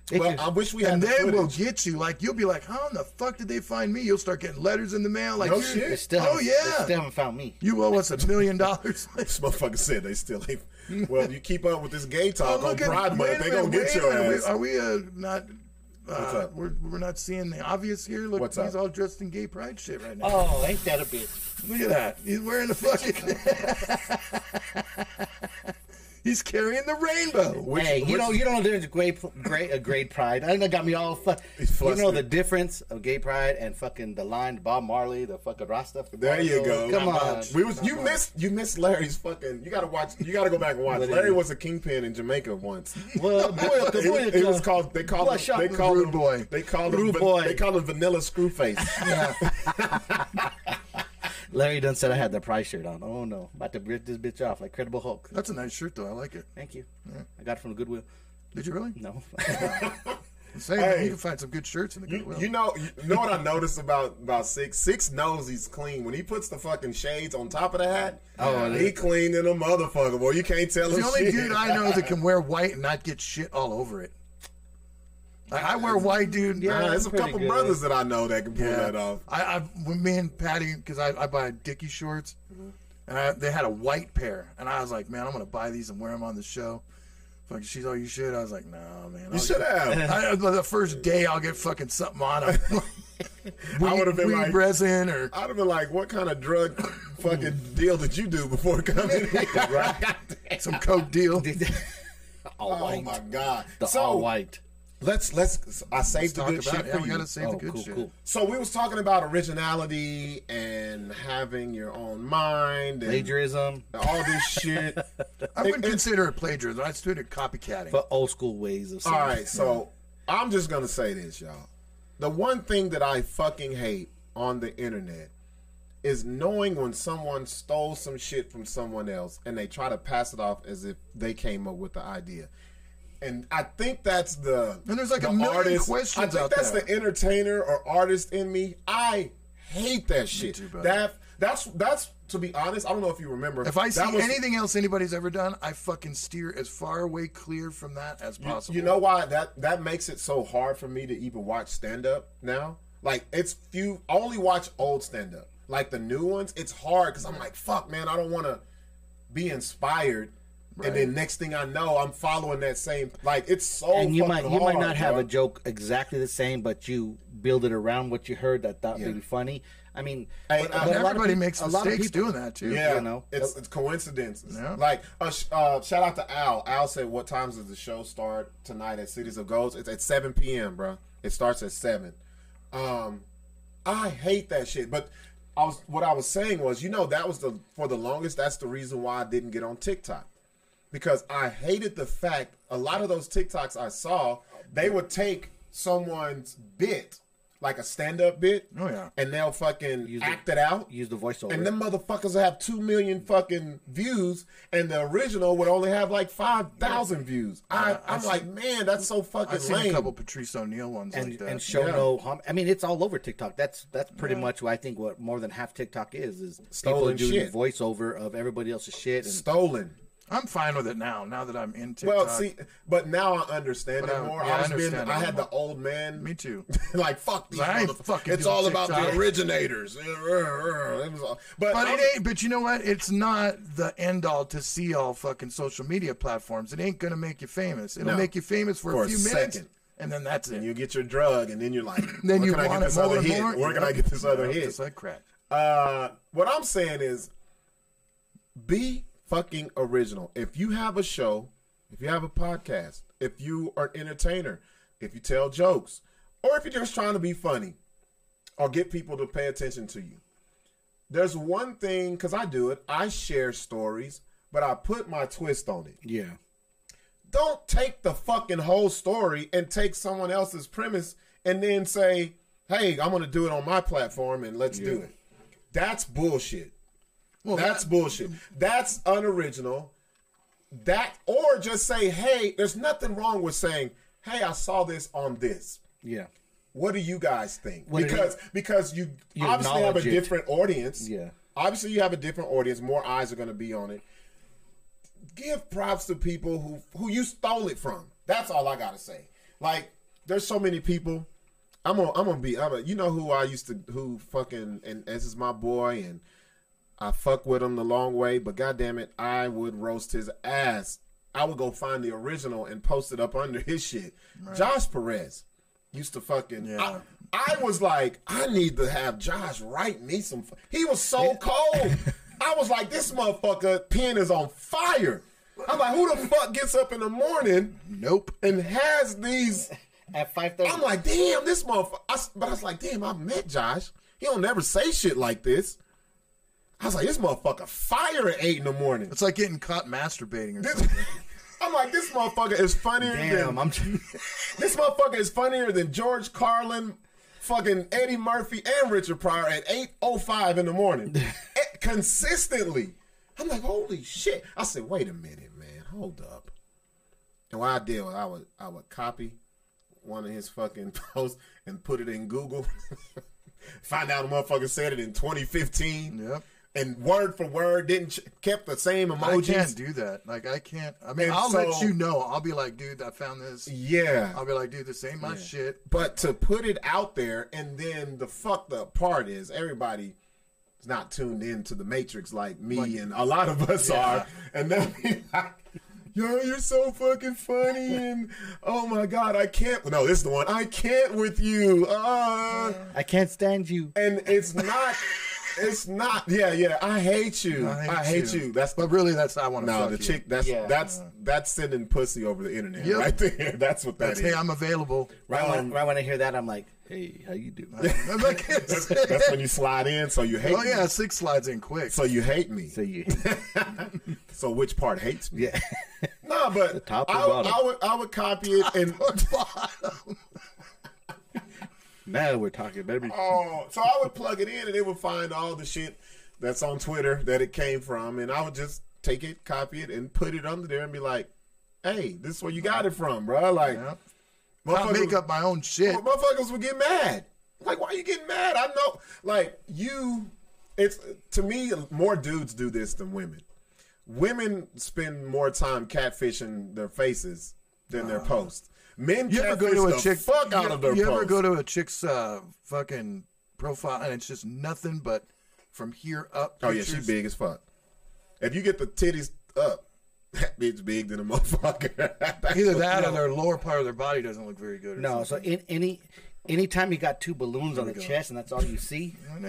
They Well, could- I wish we had And the they will footage. get you. Like you'll be like, how in the fuck did they find me? You'll start getting letters in the mail. Like No shit. they still Oh yeah. they still haven't found me. You owe us a million dollars. This motherfucker said they still ain't. Well, you keep up with this gay talk on Oh, look at- Pride Month, they gonna get wait your a minute. ass. Are we uh, not? What's Uh, we're, we're not seeing the obvious here. Look, What's he's up? all dressed in gay pride shit right now. Oh, ain't that a bitch? Look at that. He's wearing the fucking. he's carrying the rainbow. Which- hey, you which- know, you don't know there's a great, great, a great pride. I think that got me all. Fu- He's you know the difference of gay pride and fucking the line Bob Marley, the fucking Rasta. There you go. Come Not on. much. We was you missed you missed Larry's fucking. You gotta watch. You gotta go back and watch. Larry was a kingpin in Jamaica once. Well, boy, the boy, It, it was called. They called. Boy, Him, shot they the called rude him. boy. They called him. Rude van- boy. They called him Vanilla Screwface. Larry done said I had the price shirt on. Oh no, about to rip this bitch off like Credible Hulk. That's a nice shirt though. I like it. Thank you. I got it from the Goodwill. Did you really? No, Say Hey. you can find some good shirts in the You, Goodwill. you know, you know what I noticed about about Sixx. Sixx knows he's clean when he puts the fucking shades on top of the hat. Oh, he clean than a motherfucker. Boy, you can't tell He's him the only shit. dude I know that can wear white and not get shit all over it. Like, I wear white, dude. Yeah, uh, Nah, there's a couple good. brothers that I know that can pull Yeah. that off. I, I when me and Patty, because I, I buy Dickie shorts, mm-hmm. and I, they had a white pair, and I was like, man, I'm gonna buy these and wear them on the show. Fucking, she's all you should. I was like, nah, man. You should have. I, the first day I'll get fucking something on them. I would have been weed like, resin or I'd have been like, what kind of drug fucking deal did you do before coming here? right? some coke deal. all Oh white. my god. The so all white. Let's let's. I saved the good shit it. for Yeah, you. gotta save Oh, the good cool, shit. cool. So we was talking about originality and having your own mind and Plagiarism all this shit. I wouldn't It- it- consider it plagiarism. I'd consider it copycatting. for old school ways of. All saying right, so I'm just gonna say this, y'all. The one thing that I fucking hate on the internet is knowing when someone stole some shit from someone else and they try to pass it off as if they came up with the idea. And I think that's the And there's like a the million artist. questions I think that's there. the entertainer or artist in me. I hate that shit. too, that that's that's to be honest, I don't know if you remember. If I see was- anything else anybody's ever done, I fucking steer as far away clear from that as You- possible. You know why that that makes it so hard for me to even watch stand up now? Like it's few. I only watch old stand up. Like the new ones, it's hard because I'm like, fuck, man, I don't want to be inspired. And then next thing I know, I'm following that same. Like it's so. and you might you might hard, not have bro. a joke exactly the same, but you build it around what you heard that thought Yeah. would be funny. I mean, Hey, but- uh, but a lot of everybody peop- makes a lot of mistakes people- doing that too. Yeah, you know. it's, it's coincidences. Yeah. Like, uh, uh, shout out to Al. Al said, "What times does the show start tonight at Cities of Gold? It's at 7 p.m., bro. It starts at seven. Um, I hate that shit. But I was what I was saying was, you know, that was the for the longest. That's the reason why I didn't get on TikTok because I hated the fact a lot of those TikToks I saw they would take someone's bit. Like a stand-up bit, Oh, yeah. and they'll fucking Use the- act it out, use the voiceover. and them motherfuckers will have two million fucking views, and the original would only have like five thousand views. I, Yeah, I'm I've like, man, that's so fucking I've seen lame. a couple Patrice O'Neal ones and like that. and show Yeah. no harm. I mean, it's all over TikTok. That's that's pretty much what I think. What more than half TikTok is is Stolen people doing shit. voiceover of everybody else's shit. And Stolen. I'm fine with it now. Now that I'm in TikTok. Well, see, but now I understand But it I- more. yeah, I I was being, I had more. the old man. me too. like fuck these I ain't fucking It's all about the originators. It was all- But, But it ain't. But you know what? It's not the end all to see all fucking social media platforms. It ain't gonna make you famous. It'll No. make you famous for, For a a few minutes, second. and then that's it. you get your drug, and then you're like, then where you can I want get this other hit? more. Where can I get this other hit? Like crack. Uh, what I'm saying is, be fucking original. If you have a show, if you have a podcast, if you are an entertainer, if you tell jokes, or if you're just trying to be funny, or get people to pay attention to you. There's one thing because I do it. I share stories, but I put my twist on it. yeah, Don't take the fucking whole story and take someone else's premise and then say, "Hey, I'm going to do it on my platform and let's do it." That's bullshit. Well, That's that- bullshit. That's unoriginal. That or just say, "Hey, there's nothing wrong with saying, "Hey, I saw this on this." yeah, What do you guys think? What because because you, You obviously have a it. different audience. Yeah. Obviously you have a different audience. More eyes are going to be on it. Give props to people who who you stole it from. That's all I got to say. Like there's so many people. I'm gonna I'm gonna be. I'm a, you know who I used to who fucking and this is my boy and I fuck with him the long way. But goddamn it, I would roast his ass. I would go find the original and post it up under his shit. Josh Perez used to fucking. Yeah. I, I was like, I need to have Josh write me some. He was so cold. I was like, this motherfucker pen is on fire. I'm like, who the fuck gets up in the morning Nope. and has these? at five thirty. I'm like, damn, this motherfucker. But I was like, damn, I met Josh. He don't never say shit like this. I was like, this motherfucker fire at eight in the morning. It's like getting caught masturbating or something. I'm like, this motherfucker is funnier Damn, than I'm. this motherfucker is funnier than George Carlin, fucking Eddie Murphy, and Richard Pryor at eight oh five in the morning, Eh, consistently. I'm like, holy shit! I said, wait a minute, man, hold up. And what I did was I would I would copy one of his fucking posts and put it in Google. Find out the motherfucker said it in 2015. Yep. And word for word, didn't ch- kept the same emoji. I can't do that. Like I can't. I mean, And I'll let you know. I'll be like, dude, I found this. yeah. I'll be like, dude, this ain't my shit. But to put it out there, and then the fucked up part is everybody is not tuned in to the Matrix like me and a lot of us are, and then be like, "Yo, you're so fucking funny," and oh my god, I can't. No, this is the one. I can't with you. Uh, I can't stand you. and it's not. It's not. Yeah, yeah. I hate you. I hate, you. That's But really, that's I want to. no, fuck the you. chick. That's Yeah. that's that's sending pussy over the internet Yep. right there. That's what that That's is. hey, I'm available. Right, when, um, right when I hear that, I'm like, hey, how you doing? I'm like, that's, that's when you slide in, so you hate oh me. yeah, Sixx slides in quick. So you hate me. so you, So which part hates me? yeah. No, but top or I, bottom? I would I would copy it and now we're talking, baby. oh, so I would plug it in and it would find all the shit that's on Twitter that it came from, and I would just take it, copy it, and put it under there and be like, "Hey, this is where you got it from, bro." Like, Yeah. I'll make up my own shit. motherfuckers would get mad. Like, why are you getting mad? I know, like you. it's to me more dudes do this than women. Women spend more time catfishing their faces than their uh-huh. posts. Men You ever go to a the chick? fuck you, out of their you ever posts. go to a chick's uh, fucking profile and it's just nothing but from here up? oh yeah, she pictures? big as fuck. If you get the titties up, that bitch big than a motherfucker. That's Either what- that or their lower part of their body doesn't look very good. Or No, so in any anytime you got two balloons on the chest and that's all you see,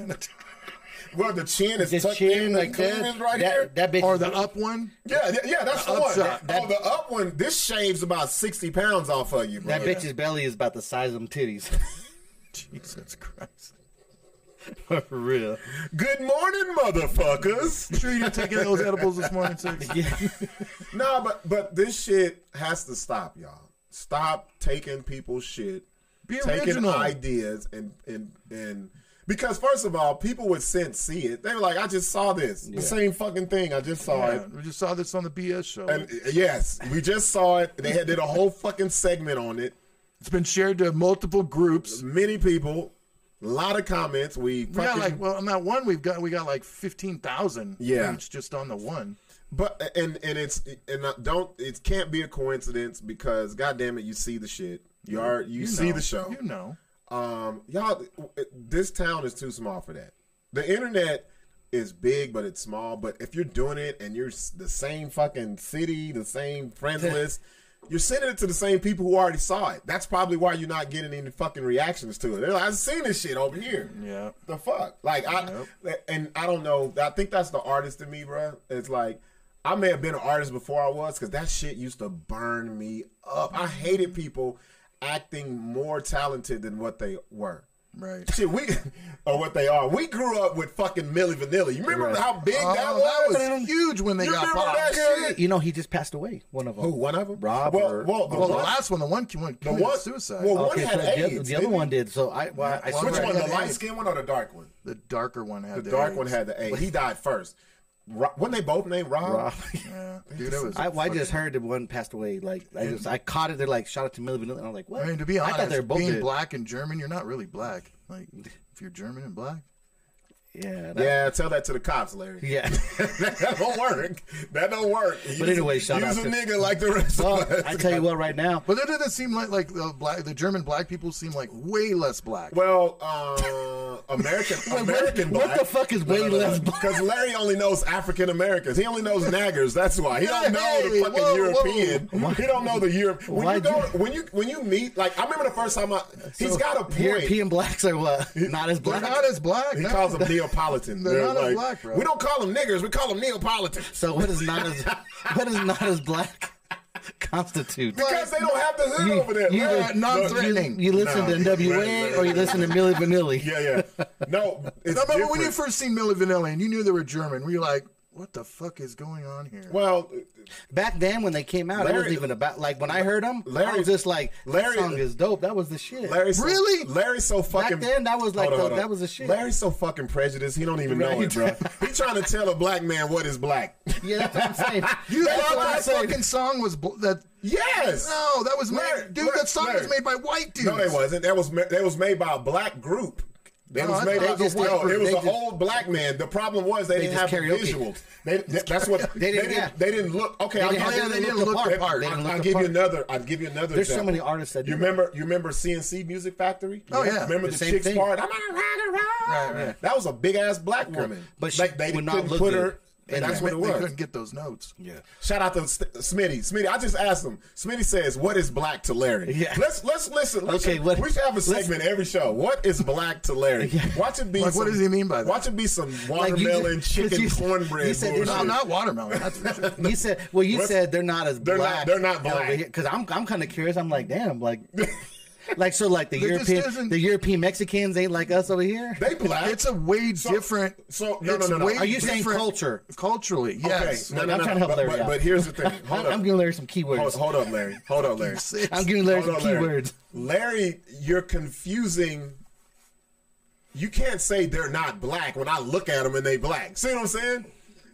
something. Well, the chin is the tucked chin in, like the that, cleavage right that, here. that bitch or the up one. Yeah, yeah, yeah, that's the, The one. upshot. oh, the up one. This shaves about sixty pounds off of you, bro. that bitch's belly is about the size of them titties. Jesus Christ! For real. Good morning, motherfuckers. You sure you didn't take any of those edibles this morning, Sixx? no, but but this shit has to stop, y'all. Stop taking people's shit, Be taking original. ideas, and and and because first of all, people with sense see it. They were like, I just saw this, the same fucking thing. I just saw Yeah, it. we just saw this on the BS show. And yes, we just saw it. They had did a whole fucking segment on it. it's been shared to multiple groups. Many people, a lot of comments. We We got like well on that one we've got we got like fifteen thousand Yeah. each just on the one. But and and it's and don't it can't be a coincidence because goddamn it, you see the shit. You are you, see know. the show. You know. Um, y'all, this town is too small for that. The internet is big, but it's small. But if you're doing it and you're the same fucking city, the same friends list, you're sending it to the same people who already saw it. That's probably why you're not getting any fucking reactions to it. They're like, I've seen this shit over here. Yeah. The fuck? Like I and I don't know. I think that's the artist in me, bro. It's like I may have been an artist before I was because that shit used to burn me up. I hated people acting more talented than what they were. Right. Shit, we or what they are. We grew up with fucking Milli Vanilli. You remember Right. how big Oh, that that was? was huge when they You got remember popped. that shit? You know, he just passed away. One of them. Who? One of them? Rob Well, or- well, the Well, the last one, the one went the committed one, suicide. Well, one Okay, had so the, AIDS. other, the other one did. So I, well, I Well, Which one? The light AIDS. skin one or the dark one? the darker one had The dark one had the A. He died first. Ro- Wasn't they both named Rob? Rob. Yeah, dude, that was. I, well, I just heard that one passed away. Like I just, I caught it. They're like, shout out to Milli Vanilli. And I'm like, what? I mean, to be I honest, thought they were both being dead. black and German, you're not really black. Like, if you're German and black, Yeah. That, Yeah, tell that to the cops, Larry. Yeah. that don't work. That don't work. But anyway, shout use out a to- nigga like the rest well, of us. I tell you what, right now, but it doesn't seem like like the black, the German black people seem like way less black. Well, uh, American American what black. the fuck is way less black? Because Larry only knows African Americans. He only knows naggers. That's why he don't know the fucking whoa, European. He don't know the Europe. When you Why'd go, you- when you when you meet, like I remember the first time I. He's got a point. European blacks are what? Not as They're black. not as black. He no. calls them Neapolitan. They're not as black, bro. We don't call them niggers. We call them Neapolitan. So what is not as what is not as black constitute? Because they don't have the hood You- over there. you- Larry- Uh, non-threatening. You listen No. to NWA Right, right, or you listen to Milli Vanilli? Yeah, yeah. No, it's I remember when you first seen Milli Vanilli and you knew they were German. Were you like, what the fuck is going on here? Well, Back then when they came out, it Larry- wasn't even about like when I heard them. I Larry- was just like, Larry- "That song is dope. That was the shit." Larry's so, Really? Larry's so fucking. Back then, that was like Hold on, the- hold on. that was the shit. Larry's so fucking prejudiced. He don't even know it, bro. He trying to tell a black man what is black. yeah, that's what I'm saying. you That's thought what that fucking song was bl- that? Yes. No, that was made. Dude, Larry- that song was made by white dudes. No, they wasn't. That was ma- that was made by a black group. It No, was I made it was no, it was an old black man. The problem was they, They didn't have just karaoke. visuals. They, that- that's what they, didn't- didn't. yeah. They didn't look. Okay, I'll didn't give have- you- they didn't look the I'll- part. They didn't look I'll the give you another. I'll give you another. There's so many artists that You that. remember? You remember C+C Music Factory? Oh, yeah. Remember The the, chick's thing. part? I'm gonna rock and roll. Right, right. That was a big ass black woman. but she like, they would not look put her. And that's what it They was. couldn't get those notes. Yeah. Shout out to St- Smitty. Smitty, I just asked him. Smitty says, "What is black to Larry?" Yeah. Let's let's listen. Let's, Okay, what- we should have a segment every show. What is black to Larry? Watch it be. Like, some, what does he mean by that? Watch it be some Like, you watermelon, just- chicken, you- cornbread you said bullshit. No, not watermelon. That's for sure. You said, well, you What's- said they're not as They're not- black. they're not black. because I'm I'm kind of curious. I'm like, damn, like, like so, like the There European the European Mexicans ain't like us over here. they black. It's a way different. so- no, it's no, no, no. way Are you saying different culture? Culturally, okay. yes. No, I'm no, no. trying to help but, Larry but, out. but here's the thing. Hold I'm up. giving Larry some keywords. hold up, Larry. Hold up, Larry. I'm giving Larry Hold some on, Larry. keywords. Larry, you're confusing. You can't say they're not black when I look at them and they black. See what I'm saying?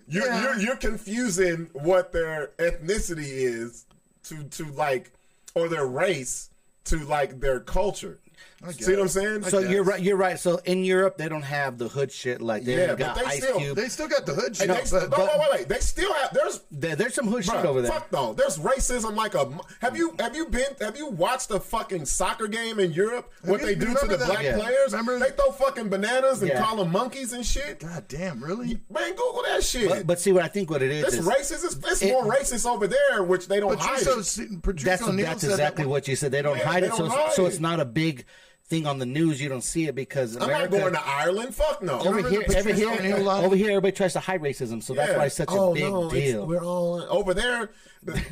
You're Yeah. you're, you're confusing what their ethnicity is to to like or their race to like their culture. See what I'm saying? So you're right. You're right. So in Europe, they don't have the hood shit like they Yeah, ain't but they Ice still- Cube. They still got the hood shit, they, but, no, wait, wait, wait. They still have. There's There- there's some hood shit over there. Fuck though. There's racism like a. Have you have you been have you watched a fucking soccer game in Europe? what you- they do to the that- black Yeah. players? Remember- they throw fucking bananas and Yeah. call them monkeys and shit. God damn, really? Man, Google that shit. But, but see what I think what it is. it's racist. It's, it's it- more racist over there, which they don't hide. Patrice, it. Patrice that's that's exactly that what you said. They don't Yeah, hide they it, so don't hide so it's not a big thing on the news. You don't see it because America, I'm not going to Ireland. Fuck no. over Remember here, over here, over here, everybody tries to hide racism, so that's why it's such Oh, a big no, it's- deal. We're all over there,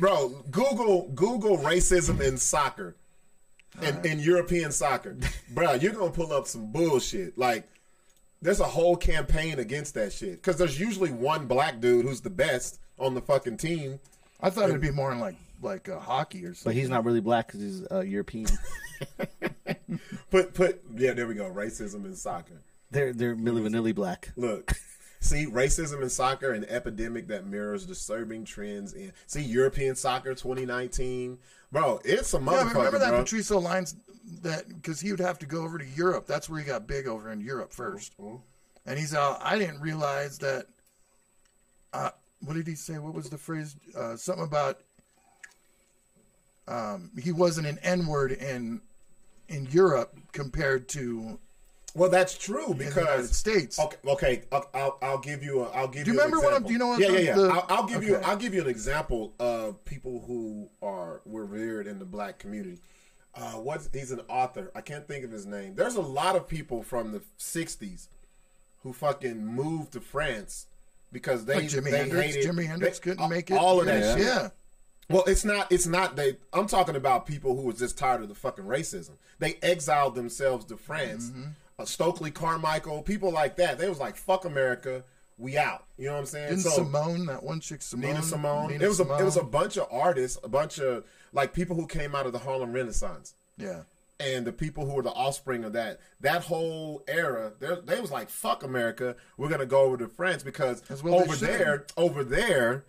bro. Google Google racism in soccer, in, in European soccer, bro. You're gonna pull up some bullshit. Like there's a whole campaign against that shit because there's usually one black dude who's the best on the fucking team. I thought it'd be more in like like uh, hockey or something. But he's not really black because he's uh, European. Put put yeah, there we go. Racism in soccer. they're they're Milli Vanilli black. Look, see, racism in soccer, an epidemic that mirrors disturbing trends in. See, European soccer 2019, bro. It's a Yeah, motherfucker, but remember that bro. Patrice lines that because he would have to go over to Europe. That's where he got big over in Europe 1st Mm-hmm. And he's out. I didn't realize that. Uh, what did he say? What was the phrase? Uh, something about. Um, he wasn't an N word in in Europe compared to Well, that's true in the United because States. okay, okay, I'll, I'll, I'll give you a, I'll give Do you. you an remember what I'm? Do you know what? Yeah, I'm, yeah, yeah. The, I'll, I'll give you. I'll give you an example of people who are were reared in the black community. Uh, what he's an author. I can't think of his name. There's a lot of people from the '60s who fucking moved to France because they Like Jimi they Hendrix. hated, Jimi Hendrix they- couldn't make it. All of that yeah. shit. Yeah. Well, it's not. It's not. They. I'm talking about people who was just tired of the fucking racism. They exiled themselves to France. Mm-hmm. Uh, Stokely Carmichael, people like that. They was like, "Fuck America, we out." You know what I'm saying? Didn't so Simone, that one chick Simone, Nina Simone. Nina it was a. It was a bunch of artists, a bunch of like people who came out of the Harlem Renaissance yeah. and the people who were the offspring of that that whole era they they was like fuck america we're gonna go over to france because well over there over there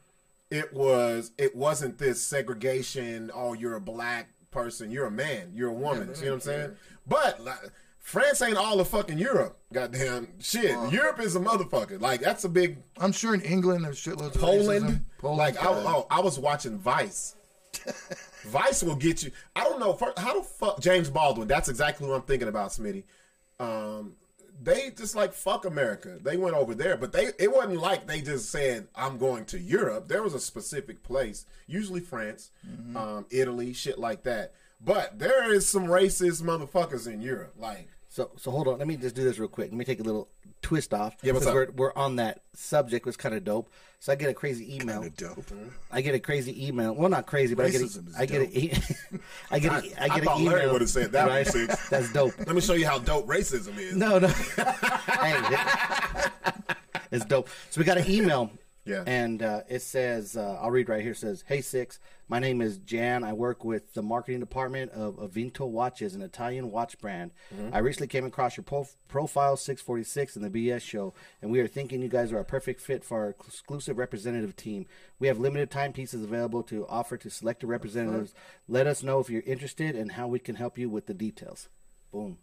it was it wasn't this segregation oh you're a black person you're a man you're a woman they you know what i'm saying but like, france ain't all of fucking europe goddamn shit europe is a motherfucker like that's a big I'm sure in England there's shitloads of Poland. racism. Poland, like I, oh, I was watching Vice. Vice will get you. I don't know how the fuck James Baldwin. That's exactly what I'm thinking about, Smitty. Um, they just like fuck America. They went over there, but they it wasn't like they just said I'm going to Europe. There was a specific place, usually France, Mm-hmm. um, Italy, shit like that. But there is some racist motherfuckers in Europe. Like So so hold on, let me just do this real quick. Let me take a little twist off. Yeah, what's up? We're, we're on that subject, was kind of dope. So I get a crazy email. Kinda dope. I get a crazy email. Well, not crazy, but Racism is I get a, I get a, I get a, I- I I get thought an email. Larry would've said that right? That's dope. let me show you how dope racism is. No, no. hey, it's dope. So we got an email. Yeah. And uh, it says, uh, I'll read right here. It says, Hey, Sixx, my name is Jan. I work with the marketing department of Aventino Watches, an Italian watch brand. Mm-hmm. I recently came across your prof- profile 646 in the BS show, and we are thinking you guys are a perfect fit for our exclusive representative team. We have limited timepieces available to offer to selected representatives. Let us know if you're interested and how we can help you with the details. Boom.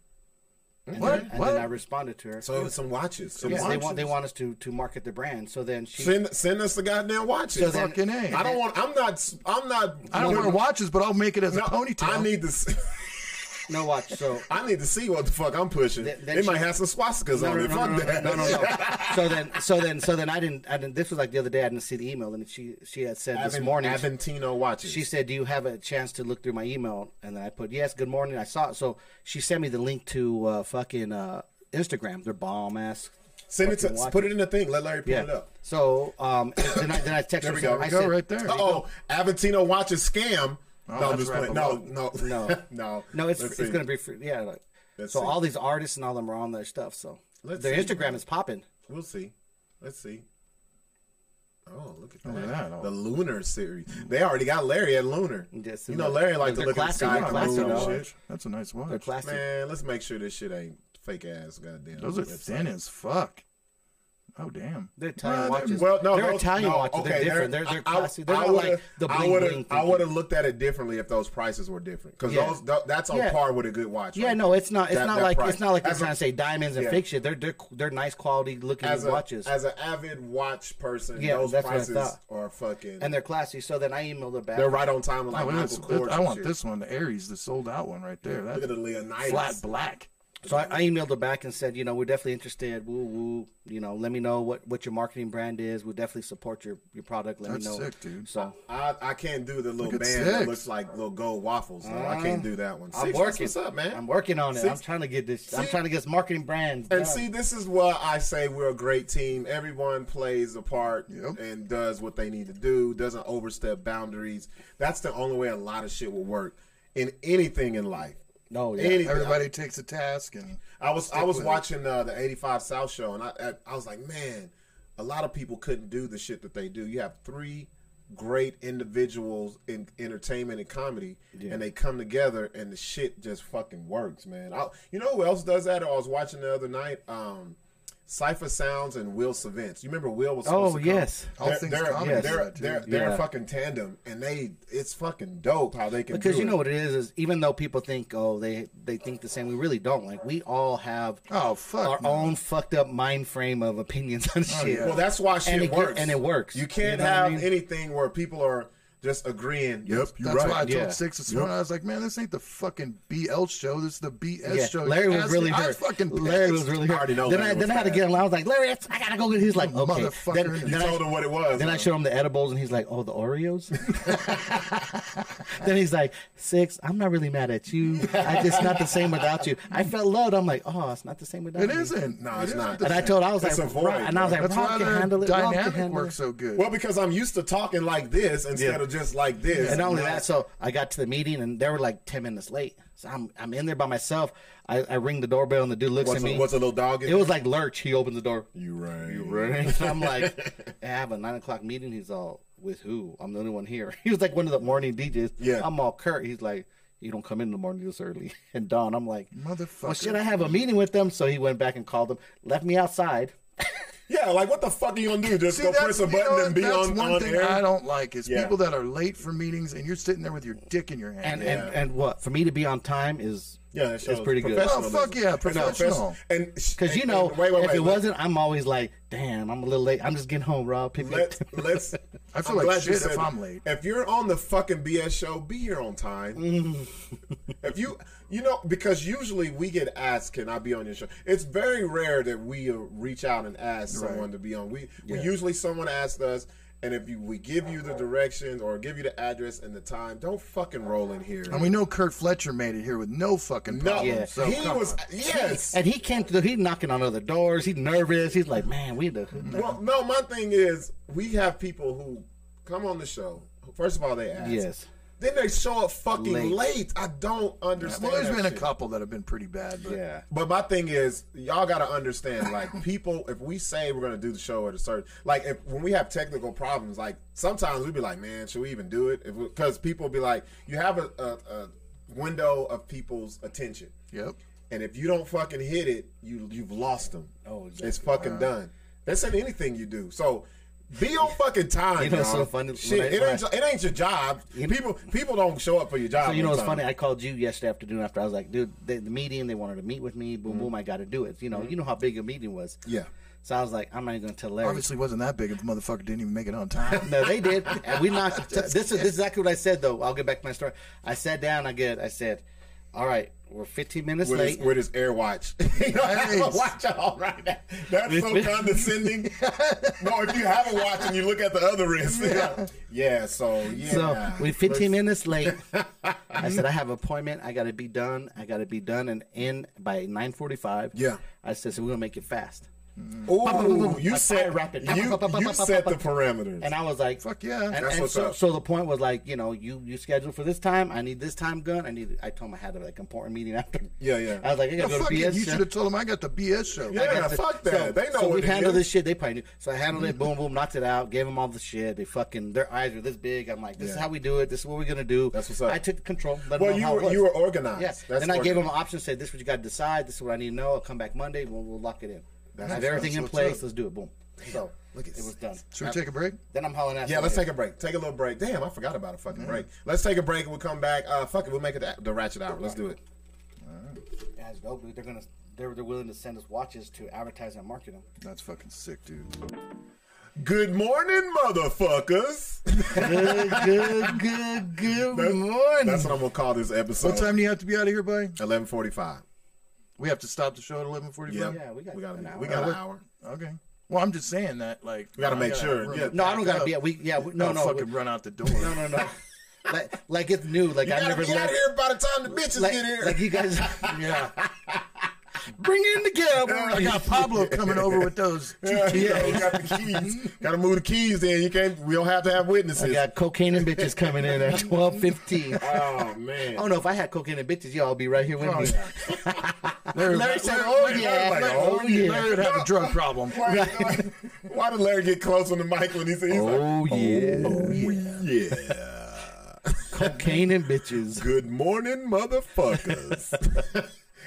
And What? Then, and What? then I responded to her. So some watches. Some Yeah, they watches. want they want us to to market the brand. So then she Send send us the goddamn watches. So then- Fucking A. I don't want. I'm not. I'm not. I don't wear watches, but I'll make it as No, a ponytail. I need to. No watch. So I need to see what the fuck I'm pushing. Then they she- might have some swastikas no, on no, it. no, fuck no, no, that. no, no, no. so then so then so then I didn't I didn't. This was like the other day. I didn't see the email, and she she had said this morning. Aventino watches. She said, "Do you have a chance to look through my email?" And then I put, "Yes, good morning." I saw it. So she sent me the link to uh, fucking uh, Instagram. They're bomb ass. send it to. watches. Put it in the thing. Let Larry pull Yeah. it up. So um, then I then I texted There her. we go. I Go said, right there. Oh, Aventino watches scam. No, I'm just playing. No, no, No. no, No, it's Let's it's see. gonna be free. Yeah. Like, Let's so see. all these artists and all them are on their stuff. So Let's their see. Instagram is popping. We'll see. Let's see. Oh, look at Look that. at that. The Lunar series. They already got Larry at Lunar. Yes, you know, Larry like to they're look at the sky They're and moon shit. That's a nice They're watch. Man, let's make sure this shit ain't fake ass. Goddamn. Those are website. thin as fuck. Oh damn. They're Italian Well, watches. Well, no, they're those- Italian no, watches. okay, they're different. They're, they're I- classy. They're I not like the I bling would've- bling. I would have looked at it differently if those prices were different because Yeah. those th- that's on Yeah. par with a good watch. Yeah, right? no, it's not. It's That- not that like price. it's not like they're As a- trying to say diamonds and Yeah. fake shit. They're they're they're nice quality looking as a watches, as an avid watch person, Yeah, those I prices are fucking. and they're classy. So then I emailed her back. they're right on time with like Oh. I want this one, the Aries, the sold out one right there. Look at That's the Leonidas. flat black. So I, I emailed her back and said, you know, we're definitely interested. Woo woo. You know, let me know what, what your marketing brand is. We'll definitely support your, your product. Let That's me know. sick, dude. So I, I can't do the little Look band at that looks like little gold waffles. No, I can't mm-hmm. do that one. I'm Sixx, working. What's up, man? I'm working on it. I'm trying to get this. I'm trying to get this marketing brand. And done. see, this is why I say we're a great team. Everyone plays a part Yep. and does what they need to do, doesn't overstep boundaries. That's the only way a lot of shit will work in anything in life. No, yeah. Anything. Everybody takes a task and I was I was watching uh, the '85 South show, and I, I I was like, man, a lot of people couldn't do the shit that they do. You have three great individuals in entertainment and comedy, and they come together, and the shit just fucking works, man. I, you know who else does that? I was watching the other night. Um, Cipha Sounds and Will Savants. You remember Will was oh, supposed Oh, to come? yes. All They're, things they're, comedy they're, they're, they're, they're Yeah. a fucking tandem, and they it's fucking dope how they can because do you it. know what it is is even though people think oh they they think the same, we really don't. Like we all have oh fuck, our no. own fucked up mind frame of opinions on oh, shit. yeah. Well, that's why shit And it works. and it works. You can't You know what I have mean? anything where people are just agreeing. Yep, you're That's right. why I told Yeah. Sixx this morning. I was like, man, this ain't the fucking BL show. This is the BS Yeah, show. Larry was really me. I was fucking Larry was really hurt. already know then Larry I, then I had to get him. I was like, Larry, I gotta go get. He's like, okay. Motherfucker. Then, You You then I, told him what it was. then I showed him the edibles, and he's like, "Oh, the Oreos." then he's like, Sixx. I'm not really mad at you. I just not the same without you. I felt loved. I'm like, oh, it's not the same without It you. isn't. No, it's isn't And I same. told, I was It's like, a void, and I was like, That's Rob why can their handle it. Rob dynamic works so good. Well, because I'm used to talking like this instead of just like this. And not only you that, so I got to the meeting and they were like ten minutes late. So I'm I'm in there by myself. I, I ring the doorbell and the dude looks what's, at a, me. what's a little dog? In it was like Lurch. He opens the door. you right. You And I'm like, I have a nine o'clock meeting. He's all with who? I'm the only one here. He was like one of the morning DJs. Yeah. I'm all Kurt. He's like, you don't come in the morning this early. And Don, I'm like, Motherfucker. well, should I have a meeting with them? So he went back and called them, left me outside. Yeah, like what the fuck are you gonna do? Just See, go press a you button know, and be that's on, one on thing air? I don't like is Yeah. people that are late for meetings and you're sitting there with your dick in your hand. And Yeah. and and what for me to be on time is yeah, that is shows pretty good. Oh, fuck yeah, professional. And Because you know, and- wait, wait, if wait, it wait. wasn't, I'm always like, damn, I'm a little late. I'm just getting home, Rob. Pick let's let's. I feel I'm like glad you shit said if. I'm late. If you're on the fucking BS show, be here on time. if you, you know, because usually we get asked, "Can I be on your show?" It's very rare that we uh, reach out and ask someone to be on. We, we usually someone asks us. And if you, we give you the directions or give you the address and the time, don't fucking roll in here. And we know Kurt Fletcher made it here with no fucking no. Yeah. So he was on. yes. And he can't. He's knocking on other doors. He's nervous. He's like, man, we the. Well, no, my thing is we have people who come on the show. First of all, they ask. Yes. Then they show up fucking Late. late. I don't understand. Well, there's that been a couple that have been pretty bad, but Yeah. But my thing is, y'all got to understand, like people, if we say we're gonna do the show at a certain, like if when we have technical problems, like sometimes we'd be like, man, should we even do it? Because people be like, you have a, a, a window of people's attention, yep. and if you don't fucking hit it, you you've lost them. Oh, exactly. it's fucking done. That's in anything you do. So. Be on fucking time. You know y'all. so funny? Shit, I- it when ain't it ain't your job. People people don't show up for your job. So you know on what's time. funny? I called you yesterday afternoon after I was like, dude, the, the meeting they wanted to meet with me. Mm-hmm. Boom, boom, I got to do it. You know, you know how big a meeting was. Yeah. So I was like, I'm not even gonna tell Larry. Obviously wasn't that big if the motherfucker didn't even make it on time. No, they did, and we knocked. this is this is exactly what I said though. I'll get back to my story. I sat down. I get. I said, all right, we're 15 minutes with his, late. with his air watch. you don't have a Nice. watch all right. That- That's so condescending. no, if you have a watch and you look at the other wrist. Yeah. Yeah, so yeah. So we're 15 Let's- minutes late. I said I have an appointment. I got to be done. I got to be done and in by 9:45. Yeah. I said so we're gonna make it fast. Ooh, you set rapid. You, you set the parameters. And I was like, Fuck yeah. And, That's and what's so, up. so the point was like, you know, you you scheduled for this time. I need this time gun. I need. I told him I had a like important meeting after. Yeah, yeah. I was like, I gotta go fuck to it. BS. You should have told him I got the BS show. Yeah. I got the- fuck that. They know So what we handled is. this shit. They probably knew. So I handled it. Boom, boom, knocked it out. Gave them all the shit. They fucking their eyes were this big. I'm like, this is how we do it. This is what we're gonna do. That's what's up. I took control. Let well, you were you were organized. Yes. Then I gave them an option. Said this is what you got to decide. This is what I need to know. I'll come back Monday. We'll lock it in. I have everything in place. up. Let's do it. Boom. So Look at it was done. Should we take a break? Then I'm hauling ass. Yeah, let's here. take a break. Take a little break. Damn, I forgot about a fucking break. Let's take a break and we'll come back. Uh, fuck it, we'll make it the, the ratchet hour. Let's do it. Yeah, it's dope, dude. They're gonna. They're, they're willing to send us watches to advertise and market them. That's fucking sick, dude. Good morning, motherfuckers. good, good, good, good morning. That's what I'm gonna call this episode. What time do you have to be out of here by? Eleven forty-five. We have to stop the show at eleven forty-five. Yeah, Yeah, we got we got an we hour. got an hour. Okay. Well, I'm just saying that, like, We gotta make gotta sure, yeah. no, I don't gotta up. be. We yeah. We, no, I'll no, fucking we- run out the door. no, no, no. like, like it's new. Like You I gotta never be out left. here by the time the bitches Like, get here. like you guys, Yeah, bring in the camera. I got Pablo coming over with those. Two yeah, kilos. you got the keys. Gotta move the keys. Then you can't. We don't have to have witnesses. I witnesses. got cocaine and bitches coming in at twelve fifteen. oh man. I don't know if I had cocaine and bitches, y'all be right here with Oh, me. yeah. Larry, oh, oh, Larry said, "Oh yeah, Like, Larry, oh, oh yeah, Larry would have a drug problem. Why, why did Larry get close on the mic when he said, he's oh yeah, like, yeah. cocaine and bitches. Good morning, motherfuckers.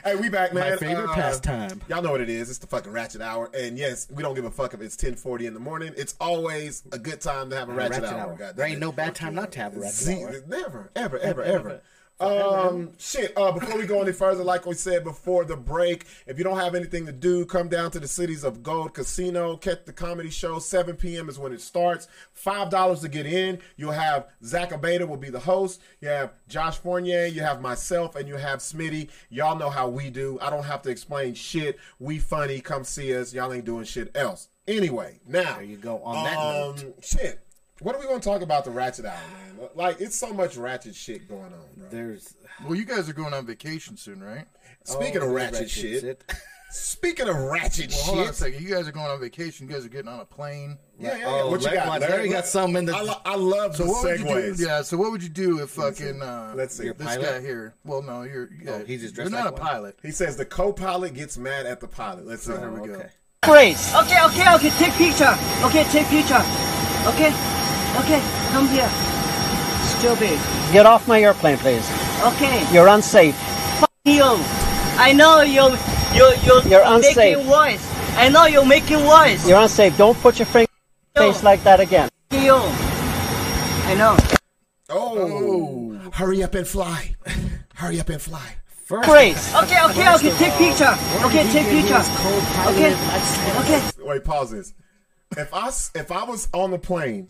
Hey, we back, man. My favorite Uh, pastime. Y'all know what it is. It's the fucking Ratchet Hour. And yes, we don't give a fuck if it's 1040 in the morning. It's always a good time to have a Ratchet, Ratchet Hour. hour. goddamn There ain't it. no bad time not to have a ratchet Z- hour. Never, ever, ever, ever. Um, shit. Uh, before we go any further, like we said before the break, if you don't have anything to do, come down to the cities of Gold Casino, catch the comedy show. 7 p.m. is when it starts. Five dollars to get in. You'll have Zach Abeda will be the host. You have Josh Fournier. You have myself, and you have Smitty. Y'all know how we do. I don't have to explain shit. We funny. Come see us. Y'all ain't doing shit else. Anyway, now There you go. On that um, note, shit. What are we going to talk about the Ratchet Hour, man? Like, it's so much ratchet shit going on, bro. there's Well, you guys are going on vacation soon, right? Speaking oh, of there's ratchet, shit. shit. Speaking of ratchet Well, hold on a shit. second. You guys are going on vacation. You guys are getting on a plane. Yeah, yeah, yeah. Oh, what you Larry- got? watch, Larry got something in the- I, lo- I love So the what would you do? segues. Yeah. So what would you do if fucking uh, Let's see. This pilot? guy here? Well, no, you're. Yeah, Oh, he's just dressed. You're not like a one? pilot. He says the co-pilot gets mad at the pilot. Let's see. Here we go. Okay. Please. Okay, okay, okay. Take picture. Okay, take picture. Okay, okay. Come here. Stupid. Get off my airplane, please. Okay. You're unsafe. F- you. I know you. You. You. You're unsafe. Making voice. I know you're making voice. You're unsafe. Don't put your finger face like that again. Fuck you. I know. Oh, hurry up and fly. hurry up and fly. First, Please. Okay, okay, okay. Take picture. Okay, take picture. Okay. Okay. Wait, pause this. If I s- if I was on the plane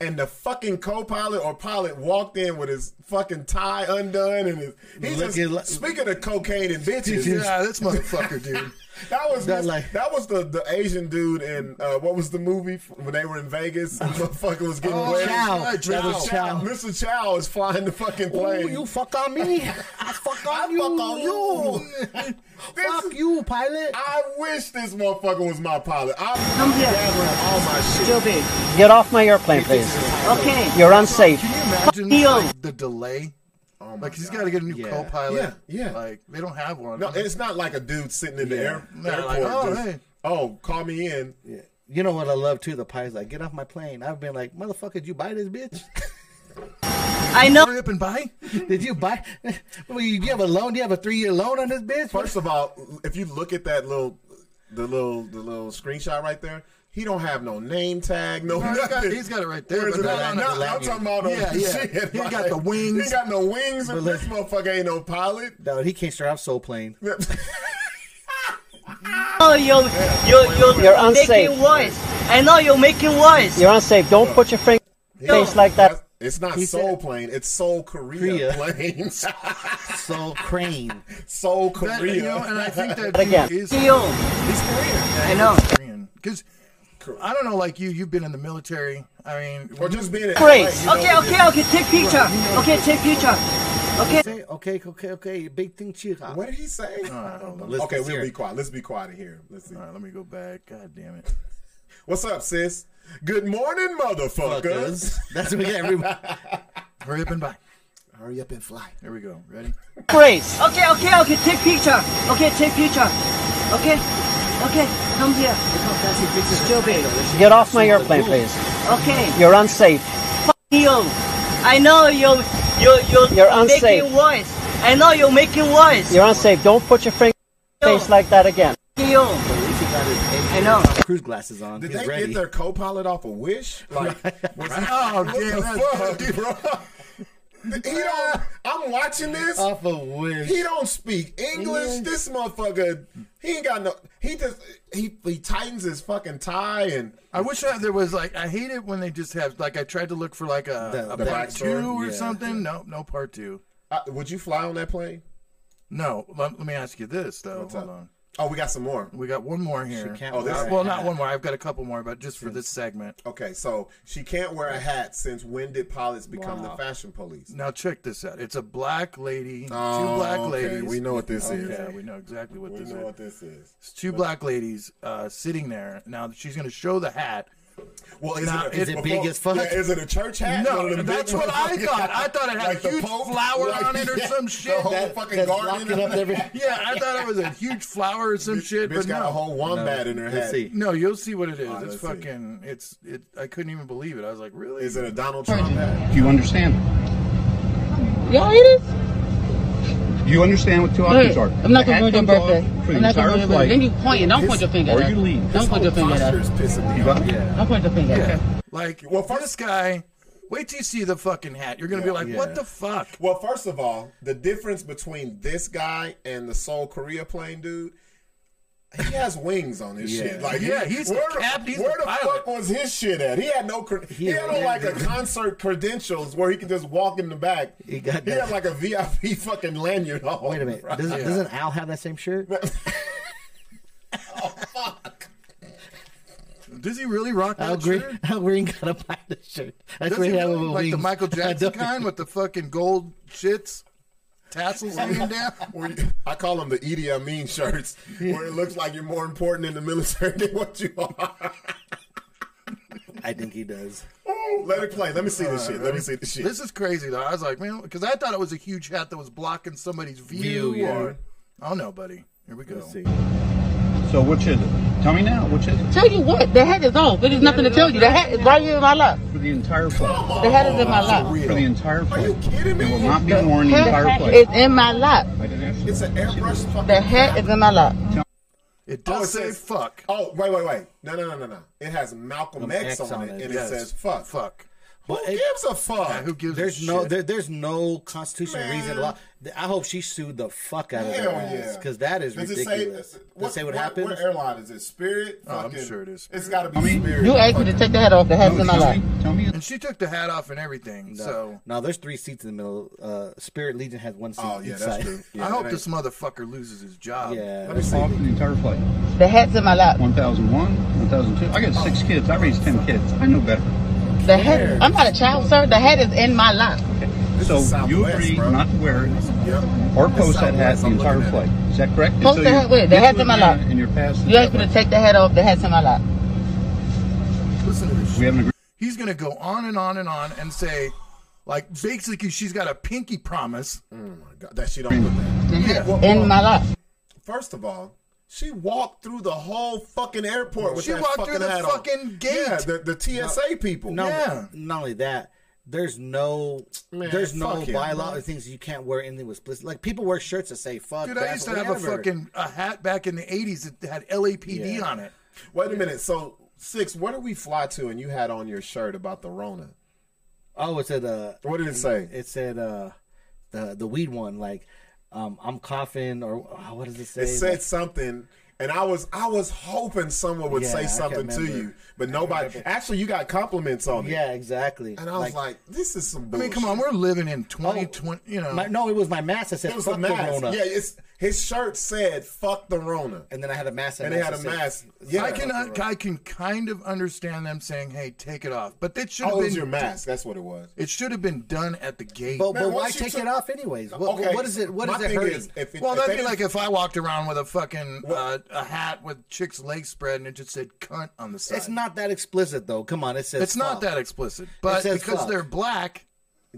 and the fucking co-pilot or pilot walked in with his fucking tie undone and his he just like- speaking of cocaine and bitches. Yeah, this motherfucker, dude. That was That Mis- like- that was the, the Asian dude in uh, what was the movie when they were in Vegas and the motherfucker was getting Oh, wet. Chow. Right, That was Chow. Mr. Chow is flying the fucking Ooh, plane. you fuck on me. I fuck on you. fuck on you. This fuck you, pilot. I wish this motherfucker was my pilot. I'm Come here. gathering all my shit. Stupid. Get off my airplane, please. Okay. You're unsafe. Can you imagine like, the delay? Oh Like he's God. got to get a new Yeah. co-pilot. Yeah, yeah. Like they don't have one. No, and it's not like a dude sitting in the air, No, airport. like, oh, just, hey. oh, call me in. Yeah. You know what I love too? The pilot's like, get off my plane. I've been like, motherfucker, did you buy this bitch? I know. Hurry up and buy. did you buy? Well, you you have a loan? Do you have a three year loan on this bitch? First of all, if you look at that little, the little, the little screenshot right there, he don't have no name tag, no No, he's got- nothing. he's got it right there, Where's but it not No, the I'm talking about on Yeah, the yeah. shit. He ain't got the wings. He got no wings. But this motherfucker ain't no pilot. no, he can't start off soul plane. Oh, you. You. You. You're unsafe. Making voice. I know you're making voice. You're unsafe. Don't put your finger face like that. It's not He Soul said- Plane. It's Soul Korea, Korea. plane. Soul crane. Soul That, Korea. you know, and I think that Again. dude is He's Korean. I know. Korean. Because I don't know, like you, you've been in the military. I mean, Or just being in Please. LA, you know, Okay, okay, okay. Take picture. Okay, take picture. Okay. Say, okay, okay, okay. Big thing, chica. What did he say? Let's- okay, let's we'll hear be quiet. Let's be quiet in here. Let's see. All right, let me go back. God damn it. What's up, sis? Good morning, motherfuckers. That's what we got everybody. Hurry up and buy. Hurry up and fly. Here we go. Ready? Please. Okay, okay, okay. Take picture. Okay, take picture. Okay. Okay. Come here. Stupid. Get off my airplane, please. Okay. You're unsafe. F- you. I know you. You. You. You're unsafe. Making voice. I know you're making voice. You're unsafe. Don't put your finger face like that again. You. I know. Cruise glasses on. Did He's they ready. get their co-pilot off a Wish? Like, was he, Oh, damn, that's- fuck, dude, bro? He don't. I'm watching this. off a wish. He don't speak English. This motherfucker, he ain't got no. He just he he tightens his fucking tie and I wish I, there was like I hate it when they just have like I tried to look for like a, The- a the part backstory? two or Yeah. something. No, no part two. uh, would you fly on that plane? No, let, let me ask you this though. What's Hold up? on, Oh, we got some more. we got one more here. can't Oh, this- wear a well, not one more. I've got a couple more, but just for this segment. Okay, so she can't wear a hat since when did pilots become Wow. the fashion police? Now check this out. It's a black lady, Oh, two black okay. ladies. We know what this is. Yeah, we know exactly what We this know is. what this is. It's two black ladies uh, sitting there. Now she's going to show the hat. Well, is, Now, it, a, is it before- big as fuck? Yeah, is it a church hat? No, One of them that's big what I thought. I thought it had Like a huge Pope? flower Like, on it or yeah, some the shit. whole That- fucking that's garden. up every. Yeah, I thought it was a huge flower or some shit, Bitch but got no. a whole wombat in her head. see. No, you'll see what it is. All right, it's let's see. fucking. It's it. I couldn't even believe it. I was like, really? Is it a Donald Trump hat? Do you understand? Y'all hear this? Do you understand what two options ahead. are? I'm not gonna hat ruin your birthday. For the I'm not gonna entire ruin your birthday. Then you point. Don't point your finger or at you leave. Don't point your finger at is pissing me You off. Yeah. Don't point your finger at us. like, Well, for this guy. Wait till you see the fucking hat. You're gonna be like, Yeah. what the fuck? Well, first of all, the difference between this guy and the Seoul Korea plane dude, he has wings on his Yeah. shit. Like, Yeah, he's the where the, cap- he's where the the pilot. fuck was his shit at? He had no. cre- He, had on like a concert credentials where he could just walk in the back. He got He that- had like a VIP fucking lanyard on. Wait a minute. Doesn't, doesn't Al have that same shirt? Oh fuck. Does he really rock that Al Green, shirt? Al Green gotta buy the shirt. That's Does where he he have really? with like the. Michael Jackson kind with the fucking gold shits, tassels hanging down? Where you- I call them the Idi Amin shirts, where it looks like you're more important in the military than what you are. I think he does. Ooh, let it play. Let me see this shit. Let me see this shit. This is crazy though. I was like, man, because I thought it was a huge hat that was blocking somebody's view. View, yeah. or, oh no, buddy. Here we go. Let's see. So which is it? Tell me now, which is it? Tell you what, the hat is off. It is nothing to tell you. The hat is right here in my lap. For the entire flight. The hat is in my lap. For the entire Are flight. you kidding It will me? not be worn the The entire hat flight. is in my lap. I didn't ask you. It's an airbrush fucking. The hat is in my lap. It Oh, does it say says- fuck. Oh, wait, wait, wait. No, no, no, no, no. It has Malcolm X, X on, on it, it, and Yes. it says fuck. Fuck. Who But it- gives a fuck? Yeah, who gives There's a no, shit? there, there's no constitutional Man. reason. Law. I hope she sued the fuck out of Hell their yeah. because that is Does it ridiculous. say, Does it say what, what, happens? What airline is it? Spirit? Oh, I'm sure it is It's Spirit. got to be I mean, Spirit. You asked me to take the hat off. The hat's in my tell lap. tell me. And she took the hat off and everything. No. So now there's three seats in the middle. Uh, Spirit Legion has one seat Oh, yeah, each that's side. true. Yeah, I hope that this mother-fucker loses his job. Yeah, Let me see. The entire flight. The hat's in my lap. 1001, 1002. I got six kids. I raised 10 kids. I know better. The hat. I'm not a child, sir. The hat is in my lap. So you agree bro. not to wear it Yep. or It's post that hat the entire flight. it. Is that correct? Post So the hat- wait, the get hat's in my lap. And you're past You asked me to take the hat off. The hat's in my lap. Listen to this shit. We haven't agreed. He's going to go on and on and on and say, like, basically, she's got a pinky promise. Oh my god, that she don't put that. The hat's well, in well- my lap. First of all, she walked through the whole fucking airport with She that walked fucking through the hat on. fucking gate. Yeah, the, the TSA people. No, Yeah. not only that. There's no, Man, there's no fuck him, bylaw bro. things you can't wear anything with explicit. Like people wear shirts that say "fuck." Dude, I used to bad, have a fucking a hat back in the 80s that had LAPD Yeah. on it. Wait a minute. So six, where did we fly to? And you had on your shirt about the Rona. Oh, it said uh, What did it say? it said uh, the the weed one. Like, um, I'm coughing or uh, what does it say? It said something, and I was I was hoping someone would Yeah, say something to you, but nobody. Actually, you got compliments on it. yeah, exactly. And I was like, this is some I mean, come on, we're living in 2020, you know. my, no, it was my mask that said It was "fuck the mask. Rona," Yeah, it's his shirt said "fuck the Rona," and then I had a mask, and he had a said- mask. Yeah, I can I can kind of understand them saying, "Hey, take it off," but it should have Oh, it been was your mask. That's what it was. It should have been done at the gate. But, Man, but why take took- it off anyways? What, Okay, what is it? What my is it thing hurting? is, if it, well, that'd they- be like if I walked around with a fucking uh, a hat with chick's leg spread and it just said "cunt" on the side. it's not that explicit though. Come on, it says It's not that explicit, but because fuck. they're black,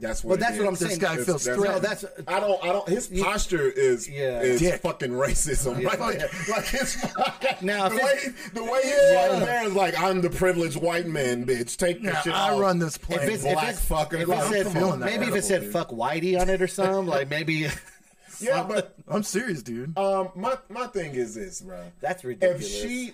That's what. Well, that's what is. I'm saying. this guy It's- feels that's- threatened. No, that's I don't. I don't. His posture is Yeah. is Dick. fucking racism right there. Like his Now, the way the way he is right there is like I'm the privileged white man, bitch. Take your Yeah, shit I off. run this if plane. it's, if black it's, fucker. if Like, it said, that maybe if edible, it said dude. "fuck Whitey" on it or something, like maybe Yeah, but I'm serious, dude. um, my my thing is this, bro. that's If ridiculous. she eh,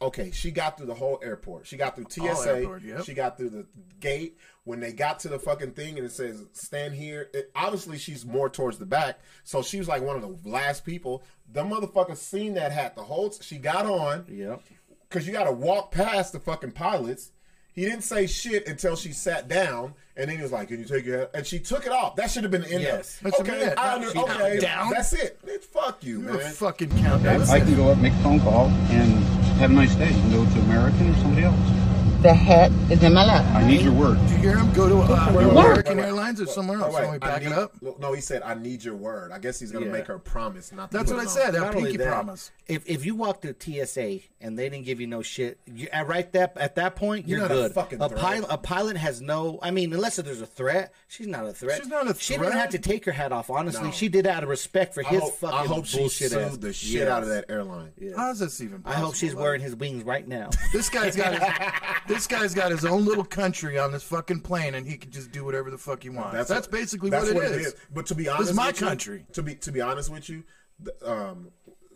okay, she got through the whole airport. She got through TSA. airport, yep. She got through the gate. When they got to the fucking thing and it says stand here, it, obviously she's more towards the back, so she was like one of the last people. The motherfucker seen that hat the whole. She got on Yep. because you got to walk past the fucking pilots. He didn't say shit until she sat down, and then he was like, "Can you take your?" hat?" And she took it off. That should have been the end Yes. of it. That's Okay, it. I under, okay, down. that's it. Bitch, fuck you, You're a man. fucking count. I can go up, make a phone call, and have a nice day. Can go to American or somebody else. The hat is in my lap. I need your word. Did you hear him go to uh, Wait, wait, American wait, wait. Airlines or somewhere else? Oh, wait, Let me I back need- it up. No, he said, "I need your word." I guess he's gonna Yeah. make her promise not. That's what I said. on. That Not only pinky that, promise. If if you walk through TSA and they didn't give you no shit, you, at right that at that point You're you're, not a good. fucking a pilot a pilot has no. I mean, unless there's a threat, she's not a threat. She's not a threat. She didn't have to take her hat off. Honestly, No. she did out of respect for I his hope, fucking I hope she bullshit sued ass. the shit Yes. out of that airline. How is this even? I hope she's wearing his wings right now. This guy's got his, this guy's got his own little country on this fucking plane, and he can just do whatever the fuck he wants. That's, basically that's what, it is. But to be This honest, is my with you- country. to be to be honest with you, um,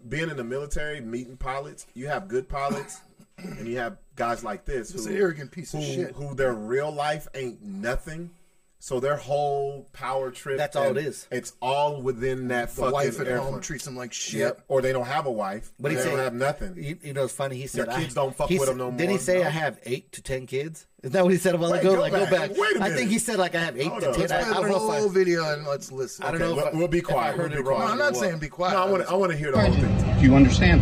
being in the military, meeting pilots, you have good pilots, and you have guys like this who an arrogant piece of shit. who their real life ain't nothing. So their whole power trip. That's all it is. It's all within that The fucking wife at airplane. home treats him like shit. Yep. Or they don't have a wife. But he they said don't have nothing. You, you know, it's funny. He said, kids I, don't fuck with said- him no more. Did he say no? I have eight to ten kids? Is that what he said a while Wait, ago? go like, back. go back. Wait a I think he said like I have eight Hold to on. ten. Let's I, Play I don't the whole I. video and let's listen. I don't Okay, know. we'll- if I, we'll be quiet. heard We'll be quiet. No, I'm not what. saying be quiet. No, I want to. I want to hear the whole thing. Do you understand?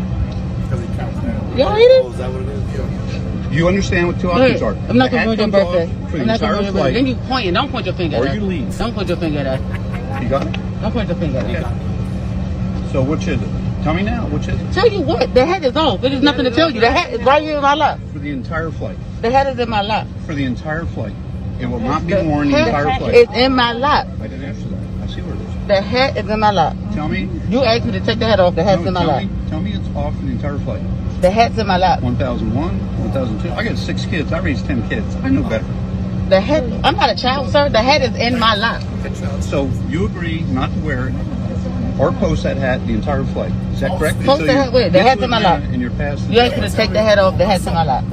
Because he counts down. Y'all eat Oh, it? is that what it is? Do you understand what two options are? I'm not gonna hat ruin your birthday. For the I'm not gonna ruin entire birthday. Then you point. Don't point your finger Or at you leave. Don't point your finger at us. You got it? Don't point your finger at us. So which is it? Tell me now, which is it? Tell you what, the hat is off. It is nothing to tell you. The hat is right here in my lap. For the entire flight. The hat is in my lap. For the entire flight. It will not be The worn the entire flight. is in my lap. I didn't answer that. I see where it is. The hat is in my lap. Tell me. You asked me to take the hat off. The hat's no, in my tell lap. me. Tell me it's off for the entire flight. The hat's in my lap. 1001, 1002. I got six kids. I raised 10 kids. I know oh. better. The hat. I'm not a child, sir. The hat is in my lap. So you agree not to wear it or post that hat the entire flight. Is that correct? Post Until the you hat with. The get hat's in my lap. And you're past. You asked me to take the hat off. The hat's in my lap.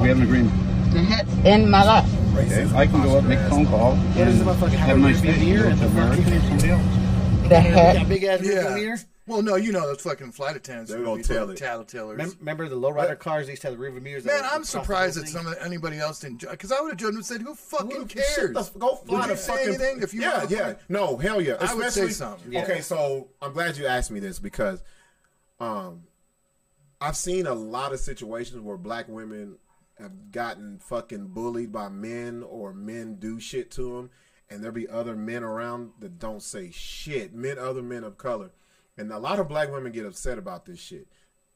We have an agreement. The hat's in my lap. Okay. I can go up, make a phone call, and does the motherfucker have have a a nice rear day. mirror Go and to the fucking- American or somebody else. The hat. Big ass Yeah. mirror. Well, no, you know those fucking flight attendants. They're gonna tell it. Tattletellers. Mem- Remember the lowrider cars? They used to have the rear mirrors. Man, I'm surprised that thing. some anybody else didn't. Because I would have judged and said, "Who fucking Shit, cares?" the- go fly Would the you say fucking- anything if you yeah, wanted yeah. to? No, hell yeah. I would say something. Yeah. Okay, so I'm glad you asked me this because um, I've seen a lot of situations where black women have gotten fucking bullied by men or men do shit to them, and there be other men around that don't say shit. Men, other men of color, and a lot of black women get upset about this shit.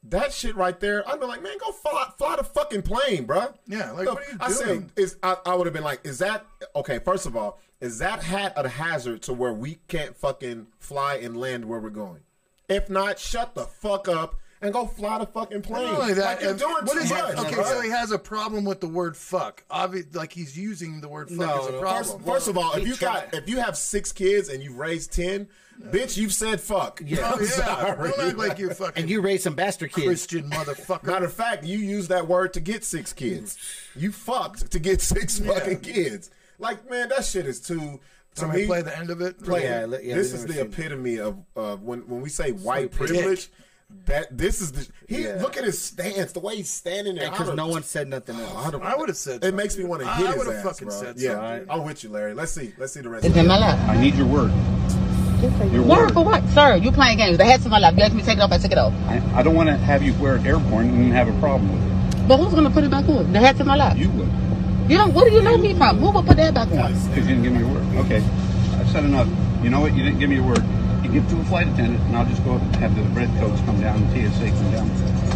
That shit right there, I'd be like, man, go fly, fly the fucking plane, bruh. Yeah, like, Look, what are you I doing? said, is I, I would have been like, is that okay? First of all, is that hat a hazard to where we can't fucking fly and land where we're going? If not, shut the fuck up and go fly the fucking plane. Not only that, like you're doing what too is much. it? Okay, bro. so he has a problem with the word "fuck." Obvious, like he's using the word "fuck" No, as a problem. First, first of all, if he you got if you have six kids and you've raised ten, bitch, you've said fuck. Yeah. I'm yeah, sorry. don't act like you're fucking And you raised some bastard kids. Christian motherfucker. Matter of fact, you use that word to get six kids. You fucked to get six Yeah. fucking kids. Like, man, that shit is too. To me, play the end of it? play Yeah, it. yeah, this is the seen it. epitome of uh, when when we say white dick. privilege. That this is the he Yeah. look at his stance, the way he's standing there. Because no one said nothing else. I, I would've said It makes me want to I- hit I his would've ass, fucking bro. said yeah, something. I'm with you, Larry. Let's see. Let's see the rest. It's of in it. my lap. I need your word. Your Word word. for what? Sir, you playing games. The hat's in my lap. You asked me to take it off. I took it off. I, I don't want to have you wear it airborne and have a problem with it. But who's gonna put it back on? The hat's in my lap. You would. You know what do you know me from? Who would put that back on? Because you didn't give me your word. Okay. I've said enough. You know what? You didn't give me your word. You give it to a flight attendant, and I'll just go up and have the red coats come down, the TSA come down.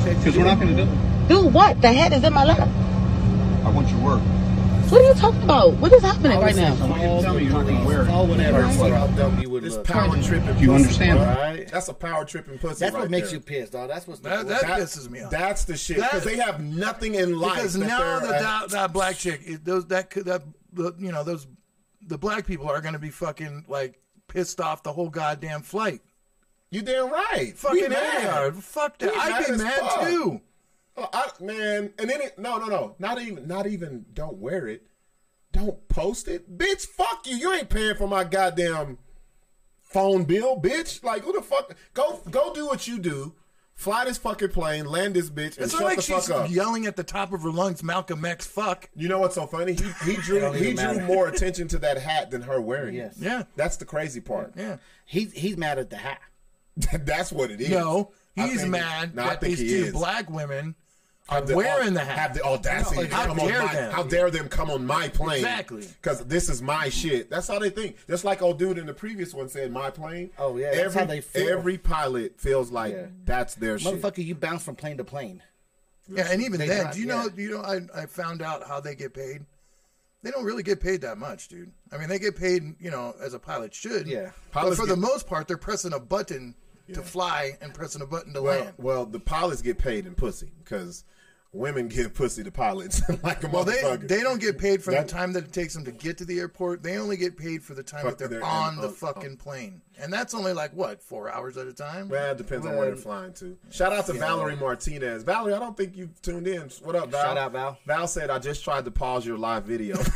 Because we're not going to do it. Do what? The head is in my lap. I want your work. What are you talking about? What is happening right now? I want you to tell me you're not going to wear it. All whatever. Entire flight. How dumb you would This look. power tripping. Do you understand Right. That's a power tripping pussy. That's what makes there. you pissed, dog. That's what's the That, that pisses me off. That's the shit because they have nothing in life. because that now they're- that, that that black chick, it, those that could that the, you know those the black people are going to be fucking like pissed off the whole goddamn flight. You damn right. Fucking A they. Fuck that. I'd be mad fuck. too. Oh, I, man, and then it, no, no, no, not even, not even. Don't wear it. Don't post it, bitch. Fuck you. You ain't paying for my goddamn phone bill, bitch. Like who the fuck? Go, go do what you do. Fly this fucking plane, land this bitch, and It's shut not like the she's fuck up. yelling at the top of her lungs, Malcolm X, fuck. You know what's so funny? He he drew he drew matter. more attention to that hat than her wearing Yes. it. Yeah. That's the crazy part. Yeah. He's he's mad at the hat. That's what it is. No, he's think- mad no, I that think these he two is. black women are Have the- wearing the Have the audacity No, to how come on dare my, them. How dare them come on my plane? Exactly. Because this is my shit. That's how they think. Just like old dude in the previous one said, "My plane." Oh, yeah, that's every, how they feel. Every pilot feels like Yeah. that's their shit. Motherfucker, you bounce from plane to plane. Yeah, and even They then, do you know? yeah. You know? I, I found out how they get paid. They don't really get paid that much, dude. I mean, they get paid, you know, as a pilot should. Yeah. but for get- the most part, they're pressing a button to fly and pressing a button to well, land. well, the pilots get paid in pussy because women give pussy to pilots like a Well, they motherfucker. they don't get paid for That- the time that it takes them to get to the airport. They only get paid for the time that they're, they're in- on the on- fucking plane, and that's only like what four hours at a time. Well, it depends on where they're flying to. Shout out to Valerie Martinez. Valerie, I don't think you've tuned in. What up, Val? Shout out, Val. Val said, I just tried to pause your live video.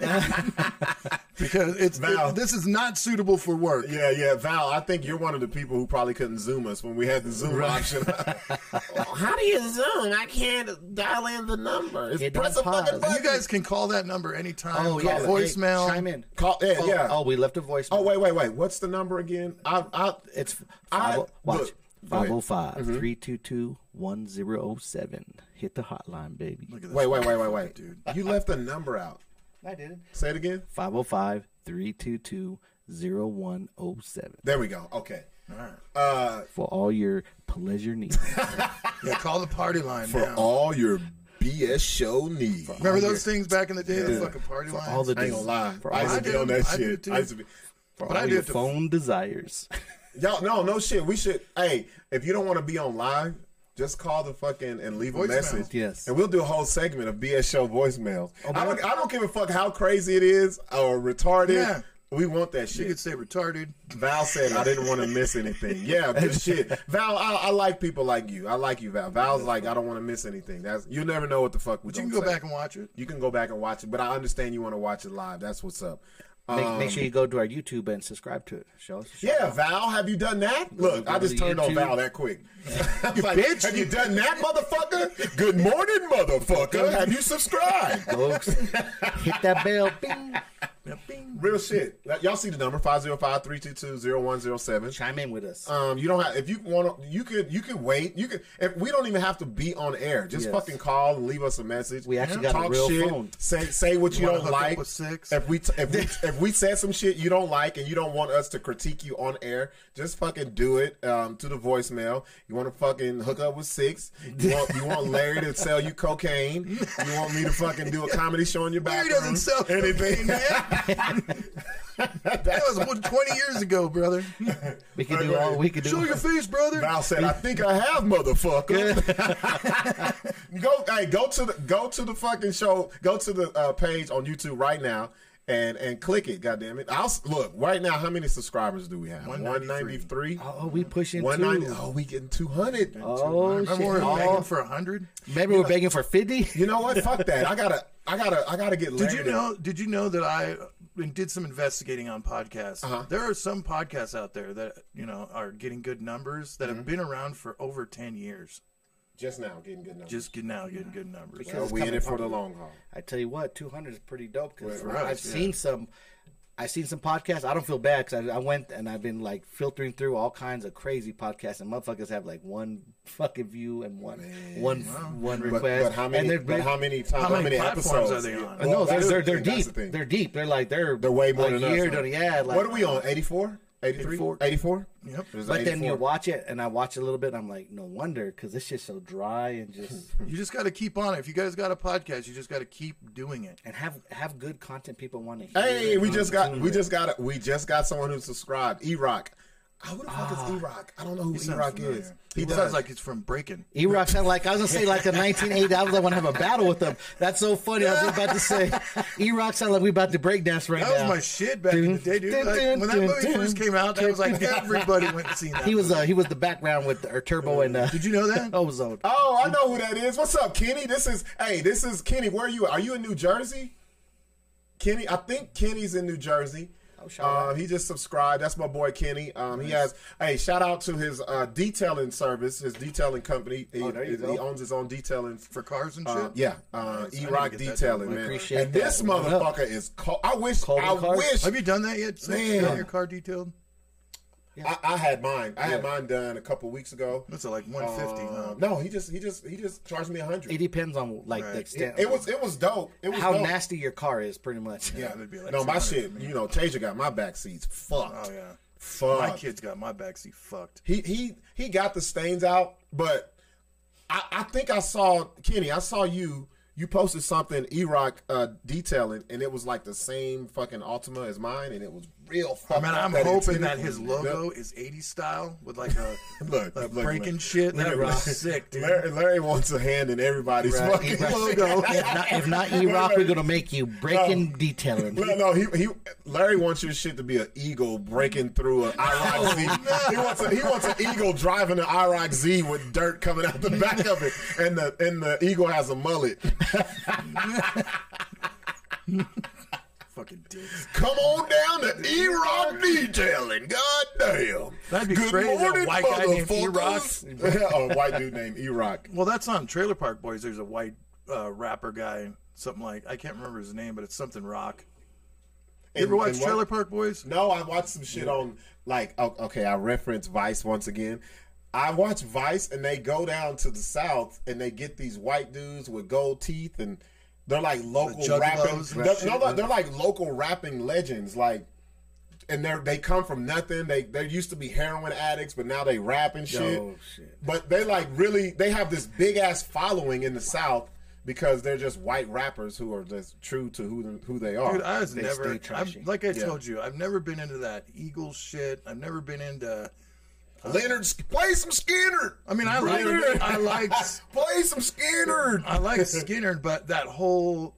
because it's Val. it- this is not suitable for work. yeah, yeah. Val, I think you're one of the people who probably couldn't Zoom us when we had the Zoom option. How do you Zoom? I can't dial in the number. It's It press a fucking button. You guys can call that number anytime. Oh call yeah, voicemail. Hey, chime in. Call, yeah, Oh, yeah. oh, we left a voicemail. Oh, wait, wait, wait. What's the number again? I, I, It's I- five, watch look, 505 322 1007. Mm-hmm. Hit the hotline, baby. Look at this wait, wait, wait, wait, wait. dude. You left a number out. I didn't. Say it again. 505 322 0107 There we go. Okay. Uh, for all your pleasure needs. Yeah, call the party line for now. all your BS show needs. Remember those things back in the day, the Yeah. fucking party lines? all the I ain't gonna lie. For I used to be on that I did shit. too. I used to be. for but all do your have to- phone desires. Y'all, no, no shit. We should. Hey, if you don't want to be on live, just call the fucking and leave a message. Yes. and we'll do a whole segment of BS show voicemails. Oh, I don't. I don't give a fuck how crazy it is or retarded. Yeah. We want that She shit. could say retarded. Val said I didn't want to miss anything. Yeah, good shit. Val, I, I like people like you. I like you, Val. Val's like I don't want to miss anything. That's you never know what the fuck we. But you can go back and watch it. You can go back and watch it, but I understand you want to watch it live. That's what's up. Make, Um, make sure you go to our YouTube and subscribe to it. Show us. Yeah, Val, have you done that? Look, go I just turned on Val that quick. like, Have you done that, motherfucker? Good morning, motherfucker. Have you subscribed? Folks, hit that bell. Bing. Real shit. Y'all see the number 505-322-0107. Chime in with us. Um, you don't have if you want to. You could you could wait. You could. If we don't even have to be on air. Just Yes. fucking call and leave us a message. We actually got a talk real shit. phone. Say say what you, You wanna don't like. six? If we t- if we if we said some shit you don't like and you don't want us to critique you on air, just fucking do it um, to the voicemail. You want to fucking hook up with six. You want you want Larry to sell you cocaine. You want me to fucking do a comedy show in your back? Larry bathroom. doesn't sell anything. That was what, 20 years ago, brother. we can do all we can do. Show your face, brother. Val said, "I think I have, motherfucker." go, hey, go to the go to the fucking show. Go to the uh, page on YouTube right now and and click it. God damn it! I'll look right now. How many subscribers do we have? 193. ninety three. Oh, we pushing One two. Oh, we getting two hundred. Oh, Remember shit. we were Oh, begging for 100? maybe we're begging for 50? You know what? Fuck that. I gotta. I gotta. I gotta get. Did Larry you to- know? Did you know that I did some investigating on podcasts? Uh-huh. There are some podcasts out there that you know are getting good numbers that Mm-hmm. have been around for over ten years. Just now, getting good numbers. Just get now getting good numbers. Because Well, it's we in it for the long haul. I tell you what, 200 is pretty dope because For us, I've yeah. seen some. I've seen some podcasts. I don't feel bad because I, I went and I've been like filtering through all kinds of crazy podcasts, and motherfuckers have like one fucking view and one one one But, request. but how many? they're But how many times? How, many many platforms episodes are they on? I know Well, they're they're, they're deep. the. They're deep. They're like they're They're way more a than us, huh? yeah, like, what are we on? 84? 83? 84. 84? Yep. But then you watch it, and I watch it a little bit. And I'm like, no wonder, because this shit's so dry and just You just got to keep on it. If you guys got a podcast, you just got to keep doing it. and have have good content people want to hear. Hey, we just got we in. just got we just got someone who subscribed. E Rock. Who the fuck is E-Rock? I don't know who E-Rock is. He, sounds like he's from Breaking. E Rock sounded like I was gonna say like a 1980. I was like, I want to have a battle with them. That's so funny. I was about to say E Rock sounded like we about to break dance right now. That was now. my shit back in the day, dude. Dun, Like, dun, when that dun, movie dun, first came out, that was like everybody went and seen that. He was uh, he was the background with or Turbo and uh, Did you know that? Ozone. Oh, I know who that is. What's up, Kenny? This is hey, this is Kenny. Where are you? Are you in New Jersey? Kenny, I think Kenny's in New Jersey. Shout out. Um, he just subscribed. That's my boy Kenny. Um, he has. Hey, shout out to his uh, detailing service, his detailing company. He, Oh, there you he, go. he owns his own detailing for cars and shit. Uh, yeah, uh, Nice. I E need Rock to get that detailing, man. appreciate And this that. What up? motherfucker is. Co- I wish. Cold I cars? wish. Have you done that yet? Since you Man. got your car detailed? I, I had mine. I had mine done a couple weeks ago. That's like 150, Uh, huh? No, he just he just he just charged me a hundred. It depends on like the extent. It, it was it was dope. It was how dope. nasty your car is, pretty much. Yeah, it'd be like no, my shit. for. You know, Tasia got my back seats fucked. Oh yeah. Fuck. My kids got my back seat fucked. He he he got the stains out, but I, I think I saw Kenny. I saw you. You posted something E Rock uh, detailing, and it was like the same fucking Altima as mine, and it was real. I mean, I'm that hoping that his logo is 80s style with like a, Look, a look, breaking look. shit. That at Rock. sick, dude. Larry, Larry wants a hand in everybody's Right. fucking logo. if not, not E Rock, we're gonna make you breaking detailing. No, no, he, he Larry wants your shit to be an eagle breaking through an IROC Z. He wants a, he wants an eagle driving an IROC Z with dirt coming out the back of it, and the and the eagle has a mullet. Fucking dicks. Come on down to E Rock Detailing. God damn. That'd be Good crazy, a morning, white guy named motherfuckers. a white dude named E Rock. Well, that's on Trailer Park Boys. There's a white uh, rapper guy, something like I can't remember his name, but it's something rock. You ever watch what- Trailer Park Boys? No, I watched some shit on like okay, I reference Vice once again. I watch Vice and they go down to the south and they get these white dudes with gold teeth and they're like local juggalos rapping. They're, no, they're- they're like local rapping legends, like. And they are they come from nothing. They they used to be heroin addicts, but now they rap and shit. Oh, shit. But they like really they have this big ass following in the South because they're just white rappers who are just true to who who they are. Dude, I was They never. stay I'm, trashy. like I Yeah. told you, I've never been into that Eagle shit. I've never been into. Leonard, play some Skynyrd. I mean, I like. I like. play some Skynyrd. I like Skynyrd, but that whole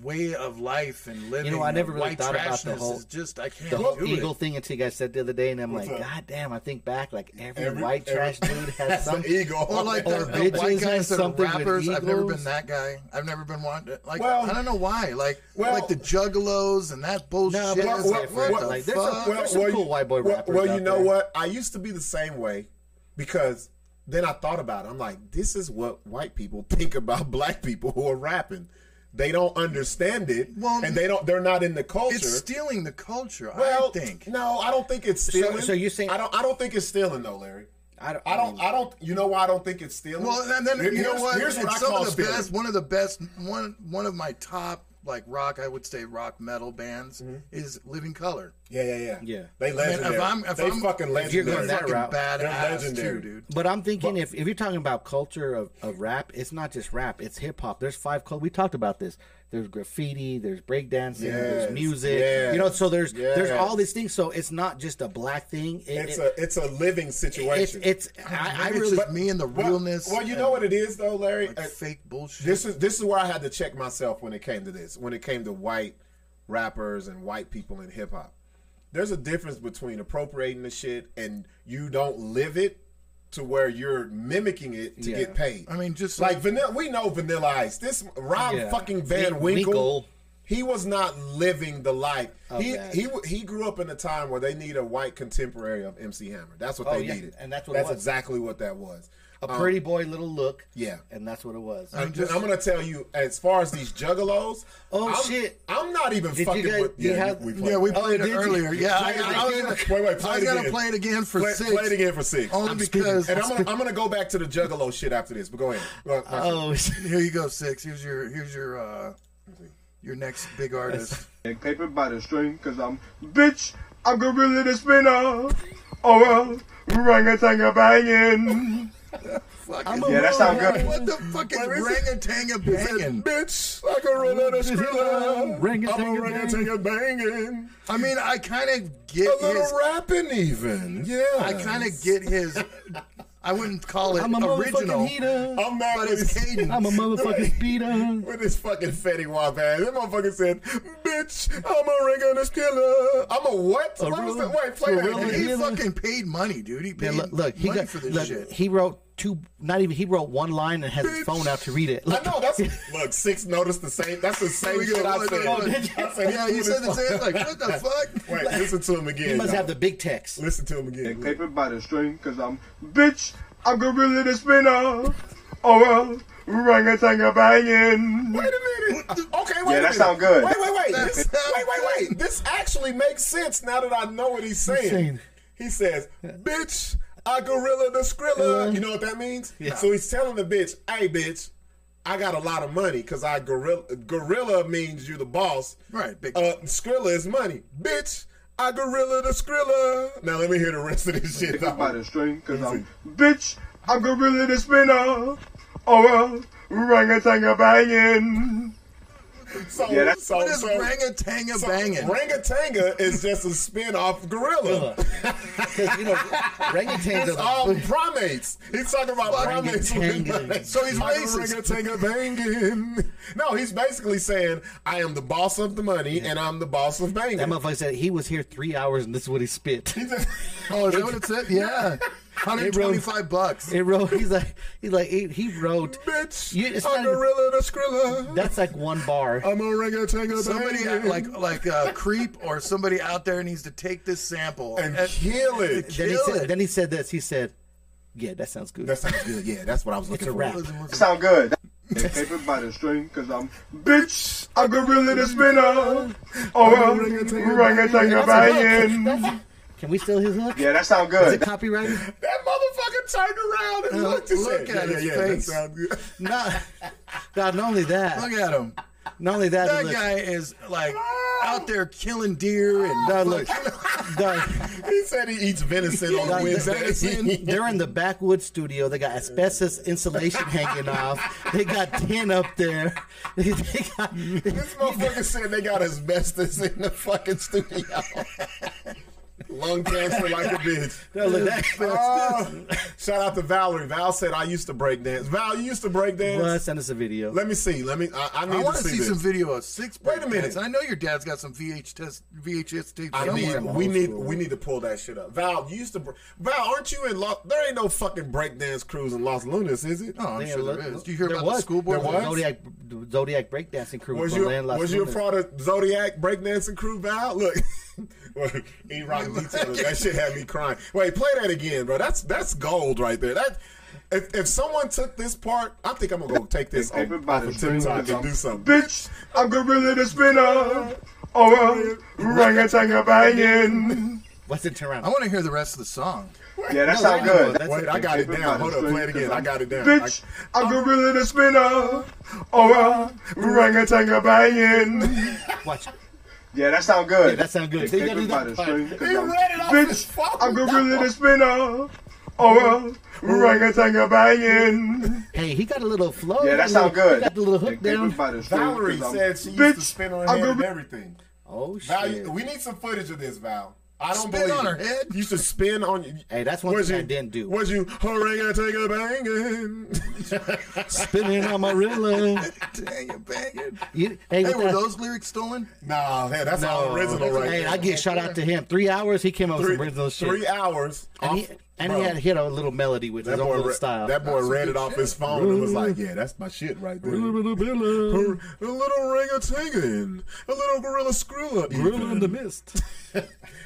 way of life and living. You know, I never really white thought about the whole- is just I can't The whole do eagle it. thing until you guys said the other day, and I'm What's like, up? God damn! I think back, like every, Every- white every- trash dude has That's some. an eagle. Or like Or the, the bitches white guys that are rappers. I've never been that guy. I've never been one. Like Well- I don't know why. Like Well- like the Juggalos and that bullshit. No, but It's that's like, different. what the Like, there's a- fuck? There's some cool white boy well, rappers Well, you out know what? I used to be the same way because then I thought about it. I'm like, this is what white people think about black people who are rapping. They don't understand it, Well, and they don't. They're not in the culture. It's stealing the culture. well, I think. no, I don't think it's stealing. so you're saying- I don't? I don't think it's stealing though, Larry. I don't. I don't. I don't. You know why I don't think it's stealing? Well, and then Here- you know what? Here's what It's I some call of the stealing. best. One of the best. One one of my top like rock. I would say rock metal bands Mm-hmm. is Living Colour. Yeah, yeah, yeah. Yeah. They I mean, legendary. if I'm if they I'm fucking if you're going that route, they're badass legendary. too, dude. But I'm thinking if, if you're talking about culture of, of rap, it's not just rap, it's hip hop. There's five cul We talked about this. There's graffiti, there's breakdancing, Yes, there's music. yes, You know, so there's there's all these things. So it's not just a black thing. It- It's it- a it's a living it's situation. it's I, I Maybe really just me and the Well- realness. Well, you and, know what it is though, Larry. like Uh, fake bullshit. this is this is where I had to check myself when it came to this. When it came to white rappers and white people in hip hop, there's a difference between appropriating the shit and you don't live it to where you're mimicking it to Yeah. get paid. I mean, just like vanilla. We know Vanilla Ice. This Rob Yeah. fucking Van Winkle. Winkle. He was not living the life. Oh, he that. he he grew up in a time where they need a white contemporary of MC Hammer. That's what Oh, they yeah, needed, and that's what it that's was. exactly what that was. A pretty boy little look. Yeah. and that's what it was. I'm, I'm gonna tell you, as far as these juggalos. Oh, I'm, shit. I'm not even Did you fucking guys- with. Yeah, have- we yeah, played. Oh, it did you? earlier. Yeah, I, Play it I was again. gonna, Wait, wait, play I it was gonna again. play it again for play, six. play it again for six. Only because And I'm gonna I'm gonna go back to the juggalo shit after this. But go ahead. Go ahead. oh, here you go, six. Here's your here's your uh your next big artist. And paper by the string, cause I'm bitch, I'm gorilla the spinner. Oh well, rang a banging. Fucking, Yeah, that sound good. What the fuck is Wait, wait, ranga-tanga banging? Bitch, I can run out of skrilla. Ring a I'm ting a a ring a bang. ting a banging. I mean, I kind of get A get little his. rapping even. Yeah. I kind of get his. I wouldn't call it I'm a original, motherfucking heater. I'm mad but with his, cadence. I'm a motherfucking speeder. with his fucking Fetty Wap ass. That motherfucker said, bitch, I'm a ring and a skiller. I'm a what? A what was real- that? Wait, play that real and again. he fucking paid money, dude. He Yeah, paid look, look, he money got for this look, shit. he wrote two. Not even he wrote one line and has his phone out to read it. I Look, know that's look. Six noticed the same. That's the same we shit I said. look, look. I said he Yeah, you said the same. phone- Like, what the fuck? Wait, listen to him again. he must y'all. have the big text. Listen to him again. Paper by the string, cause I'm bitch. I'm gorilla the spinner. Oh well, orangutan banging. Wait a minute. Okay, wait Yeah, a that minute. sound good. Wait, wait, wait. This, wait, wait, wait. This actually makes sense now that I know what he's saying. saying? He says, "Bitch, I gorilla the skrilla." You know what that means? Yeah. So he's telling the bitch, "Hey, bitch." I got a lot of money because I gorilla. Gorilla means you're the boss. Right, big- Uh, Skrilla is money, bitch. I gorilla the Skrilla. Now let me hear the rest of this shit. Paper by dog. the string, cause I'm bitch. I'm gorilla the spinner. Oh well, orangutan banging. So, Yeah, that's- so, What is so, ranga-tanga so banging? Rangatanga is just a spin off gorilla. Because you know, orangutans It's are all the, primates. He's talking about primates. with Rangatanga. money. So he's I'm a racist. Rangatanga banging. No, he's basically saying I am the boss of the money and I'm the boss of banging. that motherfucker said he was here three hours and this is what he spit. He just- Oh, is that what it said? Yeah. 125 bucks. He wrote. He's like. He's like. He, he wrote. Bitch, You- it's a not- gorilla the Skrilla. That's like one bar. I'm a Rangatanga Somebody banging. like like a creep or somebody out there needs to take this sample and kill it. Then he kill said. it. Then he said this. He said, "Yeah, that sounds good." That sounds good. Yeah, that's what I was it's looking a for. rap. Sound good. Paper by the string, cause I'm bitch. I'm gorilla the spinner. Oh well, orangutan banging. Can we steal his hook? Yeah, that sound good. Is it copyrighted? That motherfucker turned around and Uh, looked and look at yeah, his yeah, yeah, that face. sounds good. No. God, not only that. Look at him. Not only that. That guy is like out there killing deer and God, look, He said he eats venison on God, Wednesday. they're in the backwoods studio. They got asbestos insulation hanging off. They got tin up there. They got, This motherfucker said they got asbestos in the fucking studio. Lung cancer like a bitch. no, look, that, Oh, shout out to Valerie. Val said I used to break dance. Val, you used to break dance. well, send us a video. Let me see. Let me. I, I need I want to to see, see this. some video of six. Wait a minute. dance. I know your dad's got some VHS VHS tapes I need. We need. We need to pull that shit up. Val, you used to. Val, aren't you in? Los, there ain't no fucking breakdance cruise in Los Lunas, is it? Oh, I'm Yeah, sure look- there is. Do you hear there about the school board? There was? Zodiac, Zodiac breakdancing crew. Was from you Land Las was you a part of Zodiac breakdancing crew, Val? Look, E Rock details. That shit had me crying. Wait, play that again, bro. That's that's gold right there. That if, if someone took this part, I think I'm gonna go take this off, off Everybody of TikTok and do something. Bitch, I'm gorilla the spinner. Oh well, orangutan banging. What's in Toronto? I want to hear the rest of the song. Yeah, that sound good. That's Wait, I got it down. Hold up, play it again. I got it down. Bitch, I'm gorilla the spinner. Oh well, orangutan banging. Watch. Yeah, that sound good. Yeah, that sound good. See, you gotta do that Everybody part. string, He 'cause I'm- read it off his Bitch, phone. I'm gorilla the spinner. Oh well, orangutan banging. Hey, he got a little flow. Yeah, that He got a sound little- good. He got the little hook down. Everybody string, Valerie 'cause said she used Bitch, to spin her I'm head and everything. Oh shit. Val, we need some footage of this, Val. I don't Spin believe on it. her head? You should spin on you. Hey, that's one Was thing you, I didn't do. Was you orangutan banging? Spinning on my rilla. Dang it, banging. You, hey, Hey, with were that- those lyrics stolen? nah, man, that's all original right Hey, there. I get shout out to him. Three hours, he came up with three, some original shit. three hours. and he, off- and bro, he had hit a little melody with his that own boy, little re- style. that boy That's read it off his phone and was like, "Yeah, that's my shit right there." A little orangutan, a little gorilla screw skrilla, Gorilla in the even. mist.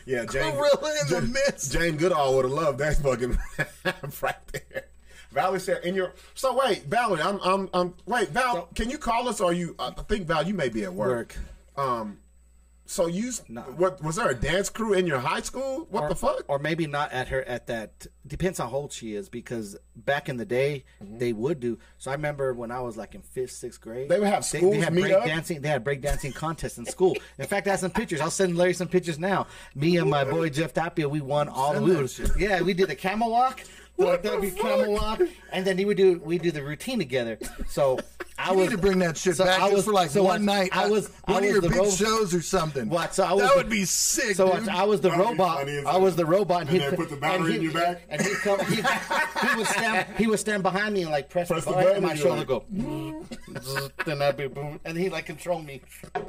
Yeah, Jane, Gorilla in the mist. Jane Goodall would have loved that fucking right there. Valerie said, "In your so wait, Valerie, I'm I'm I'm wait, Val, can you call us? Or you? I think Val, you may be at work. Um, so you what was there a dance crew in your high school? What or, the fuck? Or maybe not at her at that. Depends how old she is because back in the day they would do. So I remember when I was like in fifth, sixth grade, Mm-hmm. They would have they, schools had break up? dancing. They had break dancing contests in school. In fact, I have some pictures. I'll send Larry some pictures now. Me and my boy Jeff Tapia, we won all the Send we that. Yeah, we did the camel walk. Like that'd be camel walk, and then he would do we do the routine together. So I You was need to bring that shit so back I just was- for like so one I- night. I was I one was of your the big ro- shows or something. What? So I was that the- would be sick, So dude. I was the That'd robot. I was the robot, and, And he'd put the battery and in your back? and he'd come. He, he would stand. He would stand behind me and like press, Press the the button, button and my shoulder like, go. then I'd be boom, and he like control me.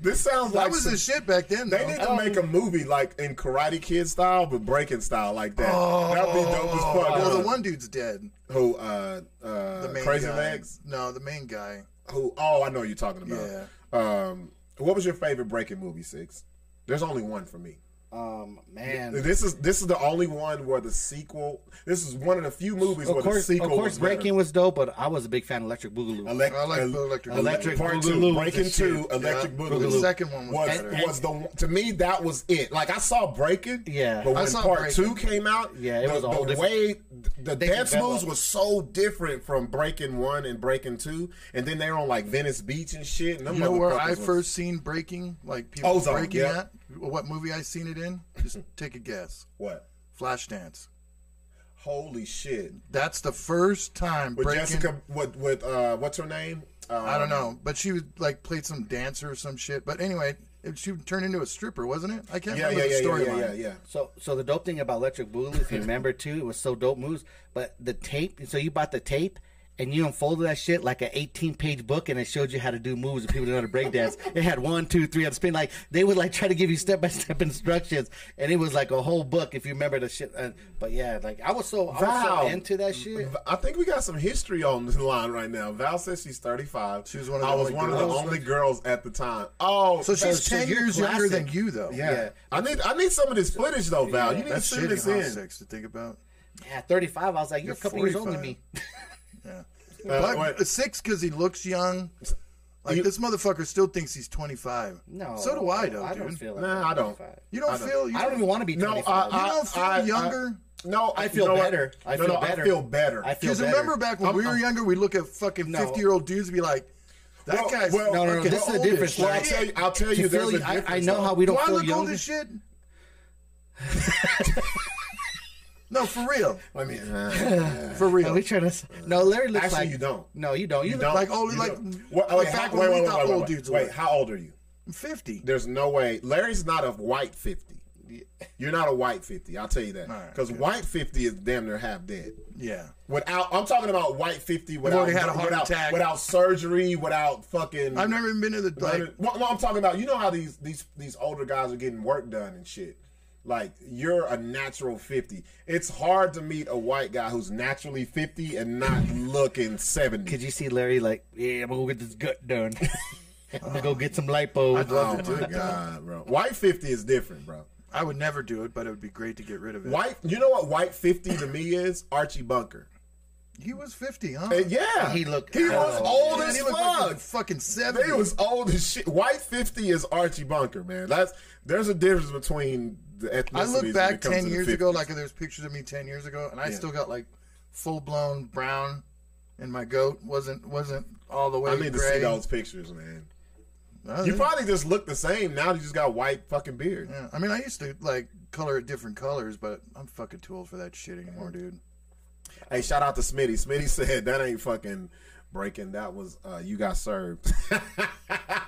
This sounds that like was some- the shit back then. They need to make a movie like in Karate Kid style, but breaking style like that. Oh, That'd be dope as fuck. Well, the one dude's dead. who uh uh The main Crazy guy. Legs? No, the main guy. Who oh I know what you're talking about. Yeah. Um what was your favorite breaking movie, Six? There's only one for me. Um, man. This is this is the only one where the sequel. This is one of the few movies Of where course, the of sequel course, was better. Of course, Breaking was dope, but I was a big fan of Electric Boogaloo. Elec- I like el- Electric Electric Part two, Boogaloo Breaking Two, shit. Electric Yeah. Boogaloo. The second one was was, better. was the to me that was it. Like I saw Breaking, Yeah. but I when saw Part Breaking. Two came out, Yeah, it the, was a whole the way the They dance moves was so different from Breaking One and Breaking Two, and then they were on like Venice Beach and shit. And them You know where I was- first seen breaking? Like people Ozone, breaking yeah. at? What movie I seen it in? Just take a guess. what? Flashdance. Holy shit! That's the first time With breaking. Jessica, with with uh, what's her name? Um, I don't know, but she was like played some dancer or some shit. But anyway, it, she turned into a stripper, wasn't it? I can't Yeah, yeah, remember yeah, the yeah, storyline. yeah, yeah, yeah. So, so the dope thing about Electric Boogaloo, if you remember too, it was so dope moves. But the tape, so you bought the tape and you unfolded that shit like an 18 page book, and it showed you how to do moves and people didn't know how to break dance. It had one, two, three on spin. Like they would like try to give you step by step instructions, and it was like a whole book if you remember the shit. Uh, but yeah, like I was so I was so into that shit. I think we got some history on the line right now. Val says she's 35. She was one of the I was only one of the only girls at the time. Oh, So she's so ten you're years younger than you, though. yeah. yeah. I need I need some of this footage though, Val. you need That's to send shitty, this huh, in. Six to think about. Yeah, 35. I was like, you're, You're a couple years older than me. Yeah. Uh, but wait. six because he looks young. Like You- this motherfucker still thinks he's 25. No, So do I, though, I dude. don't feel like Nah, that. I don't. 25. You don't I don't- feel. You I don't even want to be No, 25. I, I, You don't feel I- I- younger? no, I feel you know what? better. I no, feel no, better. I feel better. I feel Because better. remember back when I'm- we were I'm- younger, we look at fucking No. 50 year old dudes and be like, that Well, guy's well, No, no, no, fucking this is the old as difference, shit. well, I'll tell you. I'll tell To you. feel There's a you- I- I difference, know though. how we Do don't I feel look old younger. as shit? no, for real. I mean, For real. Are we trying to? No, Larry looks like Actually, like you don't. No, you don't. You, you look don't. like old- You like- What, like wait, back how- when wait, we wait, thought wait, wait, old wait. dudes Wait, were. how old are you? I'm 50. There's no way. Larry's not a white 50. You're not a white 50. I'll tell you that. Because good. white 50 is damn near half dead. Yeah. Without, I'm talking about white 50 without, had a heart without, attack. without surgery, without fucking. I've never even been to the, like, Well, well, I'm talking about. You know how these these these older guys are getting work done and shit. Like you're a natural 50. It's hard to meet a white guy who's naturally 50 and not looking 70. Could you see Larry like, yeah, I'm gonna go get this gut done. I'm gonna go get some lipo. I'd love Oh to do my it. god, bro! White 50 is different, bro. I would never do it, but it would be great to get rid of it. White, you know what white 50 to me is? Archie Bunker. He was 50, huh? Uh, yeah, He looked- He was old Man, as he looked like he fuck. was fucking 70. He was old as shit. White 50 is Archie Bunker, man. That's there's a difference between the ethnicities. I look back 10 years ago, like there's pictures of me 10 years ago, and I Yeah. still got like full blown brown, and my goat wasn't wasn't all the way I need to see those pictures, man. You probably just look the same now. You just got white fucking beard. yeah. I mean, I used to like color it different colors, but I'm fucking too old for that shit anymore, dude. Hey, shout out to Smitty. Smitty said that ain't fucking breaking. That was uh, you got served.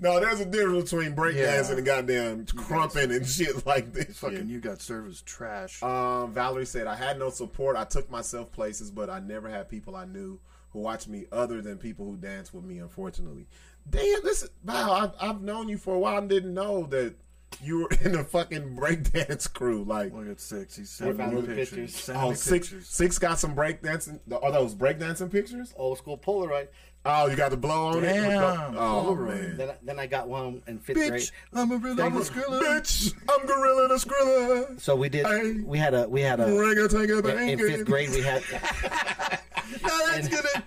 no, there's a difference between breakdancing Yeah. and goddamn crumping and shit like this. Fucking shit. you got service trash. Um, Valerie said, I had no support. I took myself places, but I never had people I knew who watched me other than people who danced with me, unfortunately. Damn, this is, wow, I've, I've known you for a while and didn't know that you were in a fucking breakdance crew. Like, Look at six. He's sending the pictures. pictures. Sending oh, six, pictures. six got some breakdancing. Are those breakdancing pictures? Old school Polaroid. Oh, you got the blow on Damn, it? Oh, Polaroid. Oh, man. Then, I- then I got one in fifth grade. Bitch, I'm a real I'm a Skrilla. bitch. I'm Gorilla the Skrilla. So we did. Hey. We had a. We had a. Ring a tank In, in fifth grade, we had. No, that's gonna.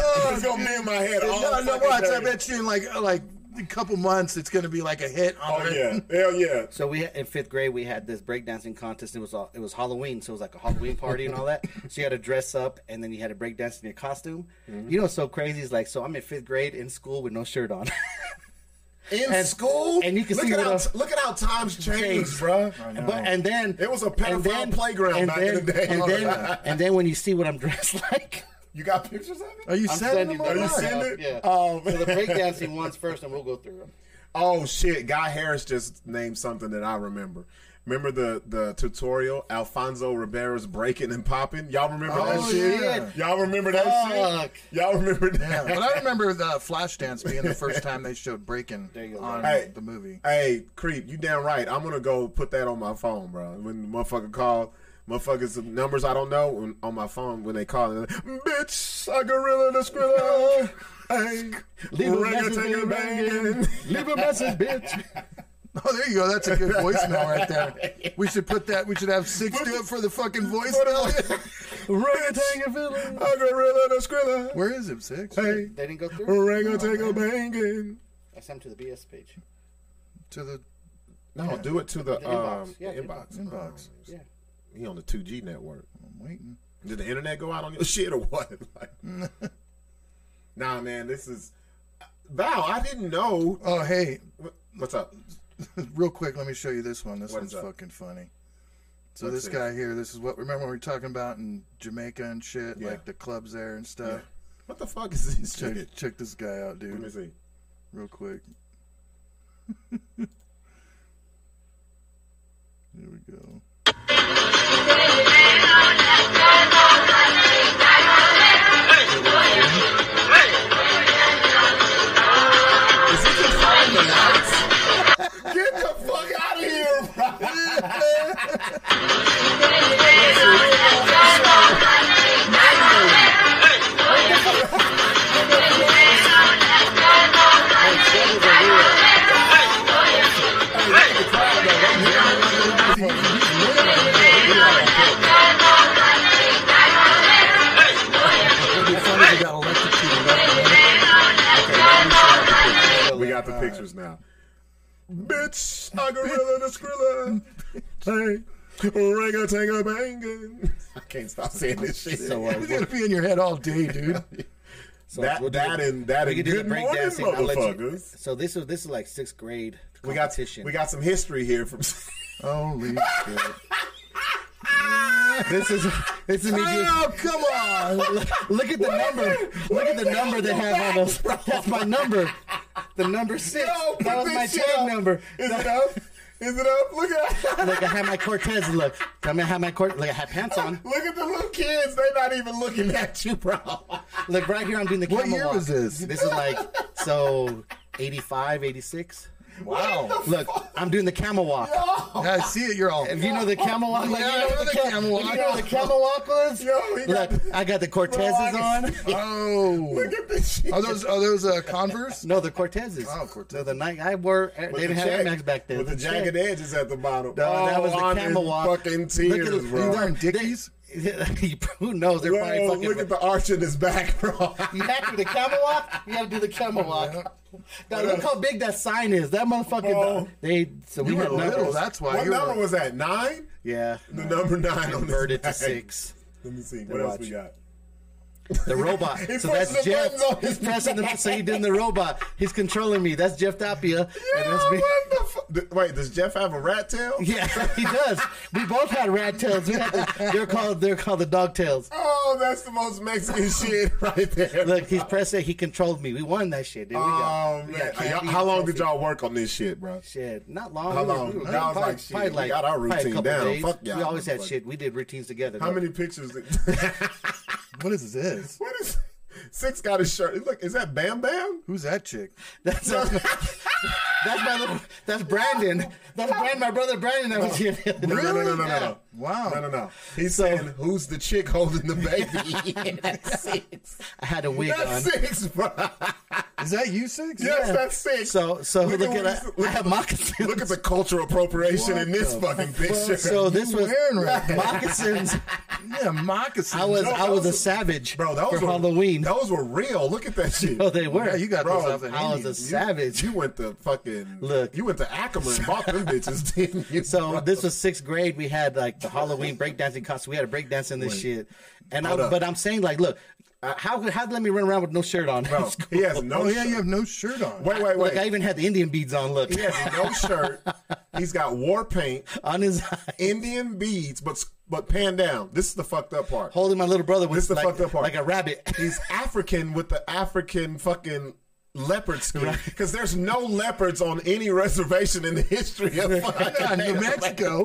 oh, It's gonna be in my head all no, no, fucking watch. I bet you in like like a couple months, it's gonna be like a hit. On Oh, it. yeah. Hell yeah. So we in fifth grade we had this breakdancing contest. It was all, it was Halloween, so it was like a Halloween party and all that. So you had to dress up, and then you had to break dance in your costume. Mm-hmm. You know, what's so crazy is like, so I'm in fifth grade in school with no shirt on. in And- school. and you can look see at what how, else- look at how times changed, bro. But and then It was a pedophile then- playground back then, in the day. And then, and then when you see what I'm dressed like, You got pictures of it? Are you I'm sending sending them? Are you online? sending it? Yeah. Oh, so the man. breakdancing ones first, and we'll go through them. Oh shit! Guy Harris just named something that I remember. Remember the the tutorial Alfonso Ribeiro's breaking and popping? Y'all remember that Oh, shit? yeah. Y'all remember that Fuck. shit? Y'all remember that? Yeah, but I remember the Flashdance being the first time they showed breaking There you go. on Hey. the movie. Hey, creep, you damn right. I'm gonna go put that on my phone, bro. When the motherfucker call, motherfuckers some numbers I don't know when, on my phone when they call, they're like, bitch, a gorilla the skrilla. Hey, Leave a ring message, ting baby. banging. Leave a message, bitch. Oh, there you go. That's a good voicemail right there. We should put that. We should have six do it for the fucking voicemail. Orangutan villain. A gorilla the skrilla. Where is it? Six. Hey, They didn't go through. ring a ting banging. I sent them to the BS page. To the No, do it to the, The inbox. um, Yeah, the inbox. inbox. inbox. Yeah. He on the 2G network. I'm waiting. Did the internet go out on your shit or what? Like, nah, man, this is Val. I didn't know. Oh, hey, What's up? real quick, let me show you this one. This What one's fucking funny. So Let's this see. guy here, this is what remember when we were talking about in Jamaica and shit, Yeah. like the clubs there and Yeah. stuff. What the fuck is this Check shit? check this guy out, dude. Let me see. Real quick. Here we go. Is he controlling the lights? Get the fuck out of here, bro. pictures now. Bitch, a gorilla the skrilla. Hey, ring a ting banging. I can't stop saying this shit. So, uh, It's gonna be in your head all day, dude. so that we'll that the- and that we and can do the good morning, breakdancing. I'll you- motherfuckers. So this is this is like sixth grade We got we got some history here from. Holy shit. This is this is me. just- Oh, come on. Look, at the number. Look at the number they have on us. That's my number. The number six. That was my tag up. number. Is it up? Is it up? Look at Look, I had my Cortez look. Tell me I have my Cortez. Look, I have pants on. look at the little kids. They're not even looking at you, bro. Look, right here I'm doing the What year walk. was this? This is like, so 85, 86. Wow. Look, I'm doing the camel walk. Yeah, I see it. You're all. If you know the camel walk, like, Yeah, you know know what the ca- camel walk. You know the camel walk was? Yo, got Look, I got the Cortezes on. Oh. Look at this shit. Are those are those uh, Converse? No, the Cortezes. Oh, Cortez. So the night I wore, they With didn't the have Air Max back then. With the It's jagged edges at the bottom. No, that was the camel walk. Fucking Look tears, at the- bro. You wearing Dickies? Who knows? They're probably fucking. look at the arch in his back, bro. You have to do the camel walk. You got to do the camel walk. Now look how big that sign is. That motherfucking. Bro. They so we You were had little. numbers. That's why. what you were- number was that? Nine? Yeah. The number nine on Converted this to six. Let me see. What Then else we got? The robot. So that's Jeff. buttons on his He's pressing the back. so he doing the robot. He's controlling me. That's Jeff Tapia. and that's me. what the fu- Wait, does Jeff have a rat tail? Yeah, he does. We both had rat tails. We had the, they're called they're called the dog tails. Oh, that's the most Mexican shit right there. Look, he's pressing. He controlled me. We won that shit. Dude. We got, Oh we man, got how long did y'all work on this shit, bro? Shit, not long. How We were- long? we were- Y'all was probably- like, shit, probably we got our routine down. days. Fuck y'all, We always had shit. We did routines together. How though. many pictures? What is this? what is? Six got his shirt. Look, is that Bam Bam? Who's that chick? That's that's my little. That's Brandon. That's Brandon. My brother Brandon. That was here. No, no, no, no, no, no, no. Wow. No, no, no. He's saying, "Who's the chick holding the baby?" that's six. I had a wig on. That's six, bro. Is that you six? Yes, that's six. So so look, Look at, at what I, he's- I have moccasins. Look at the cultural appropriation in this fucking picture. So this was wearing right now? moccasins. Yeah, moccasins. I was No, I was those a are- savage bro, those for were Halloween. Those were real. Look at that shit. Oh, they were. Yeah, you got Bro, those off in I was a savage. You went to fucking Look. You went to Ackerman and bought them bitches, didn't you? So bro? this was sixth grade. We had like the Halloween breakdancing costume. We had a breakdance in this shit. And I, but I'm saying like, look, Uh, how could how let me run around with no shirt on? Bro, he has no. Oh yeah, shirt. you have no shirt on. Wait, wait, Look, wait. I even had the Indian beads on. Look, He has no shirt. He's got war paint, on his eye, Indian beads, but but pan down. This is the fucked up part. holding my little brother with This is the like, fucked up part. like a rabbit. He's African with the African fucking leopard skin. Because there's no leopards on any reservation in the history of New Mexico.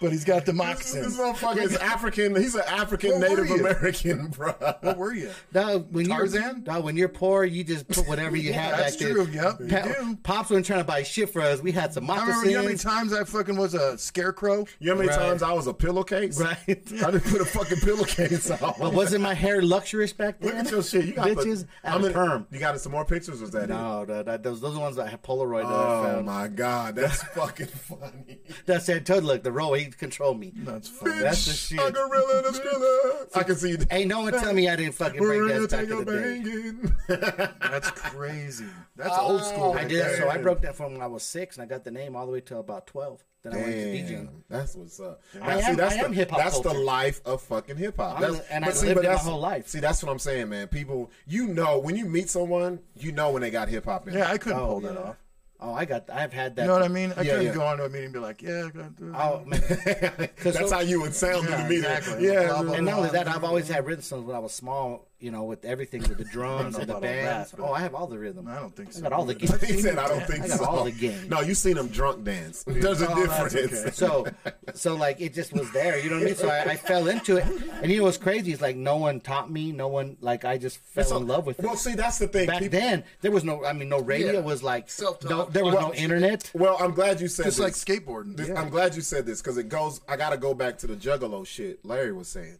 But he's got the moxins. This moccasins. motherfucker is African. He's an African What Native you? American, bro. What were you? No, when you're Tarzan? no, when you're poor, you just put whatever you have That's back there. true. Yep, Pa- Pops wasn't trying to buy shit for us. We had some I remember you know how many times I fucking was a scarecrow. You know how many Right. times I was a pillowcase? Right. I didn't put a fucking pillowcase on. Well, wasn't my hair luxurious back then? Look at your shit. You got bitches The, out of perm. You got some more pictures? Was that it? No, eh? that, that, those those are the ones that I have Polaroid. That I Oh found. my god, that's fucking funny. That said, Toad, look, the roll, he controlled me. That's funny. That's the shit. A gorilla and a skrilla. I can see. that. Ain't no one tell me I didn't fucking break We're that back in a the day. That's crazy. That's old school. Oh, I did. there. So I broke that from when I was six, and I got the name all the way to about twelve. Then I went into DJing. Damn, that's what's up. I Now, am- that's I am the, hip-hop That's the life of fucking hip hop. I'm- That's- and I see, lived but it my whole life. See, that's what I'm saying, man. People, you know, when you meet someone, you know when they got hip hop in. Yeah. I couldn't Oh, pull that off. Oh, I got. I've had that. You know what I mean? I Yeah, couldn't yeah. go on to a meeting and be like, "Yeah, I got to." Oh man. that's so- how you would sound in Yeah, the meeting. exactly. Yeah, Blah, blah, And not only that, I've always had rhythm songs when I was small. You know, with everything, with the drums know and the about that, bands. but- oh, I have all the rhythm. I don't think so. I got all the games. he said, "I don't think I got so." all the game. No, you seen them drunk dance. There's a Oh, that's difference. okay. So, so like it just was there. You know what I mean? So I, I fell into it, and you know what's crazy? It's like no one taught me. No one like I just fell So- in love with it. Well, see, that's the thing. Back People- then, there was no. I mean, no radio Yeah. was like. Self-taught. No, there was Well, no internet. Well, I'm glad you said Just this. like skateboarding. This- Yeah. I'm glad you said this because it goes. I got to go back to the Juggalo shit Larry was saying.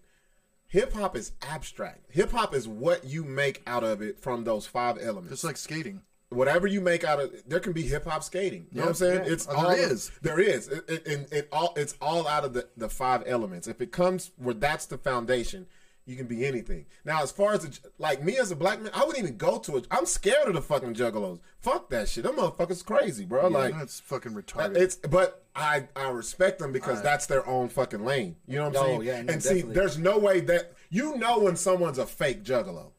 Hip hop is abstract. Hip hop is what you make out of it from those five elements. It's like skating. Whatever you make out of, there can be hip hop skating. You know what I'm saying? Yeah. It's Oh, all there is. There is. It, it, and it all. It's all out of the the five elements. If it comes where that's the foundation, you can be anything. Now, as far as the, like me as a black man, I wouldn't even go to it. I'm scared of the fucking juggalos. Fuck that shit. Them motherfuckers crazy, bro. like that's fucking uh, retarded. It's but I I respect them because that's their own fucking lane. You know what I'm Oh, saying? yeah, no, and see, there's no way that you know when someone's a fake juggalo.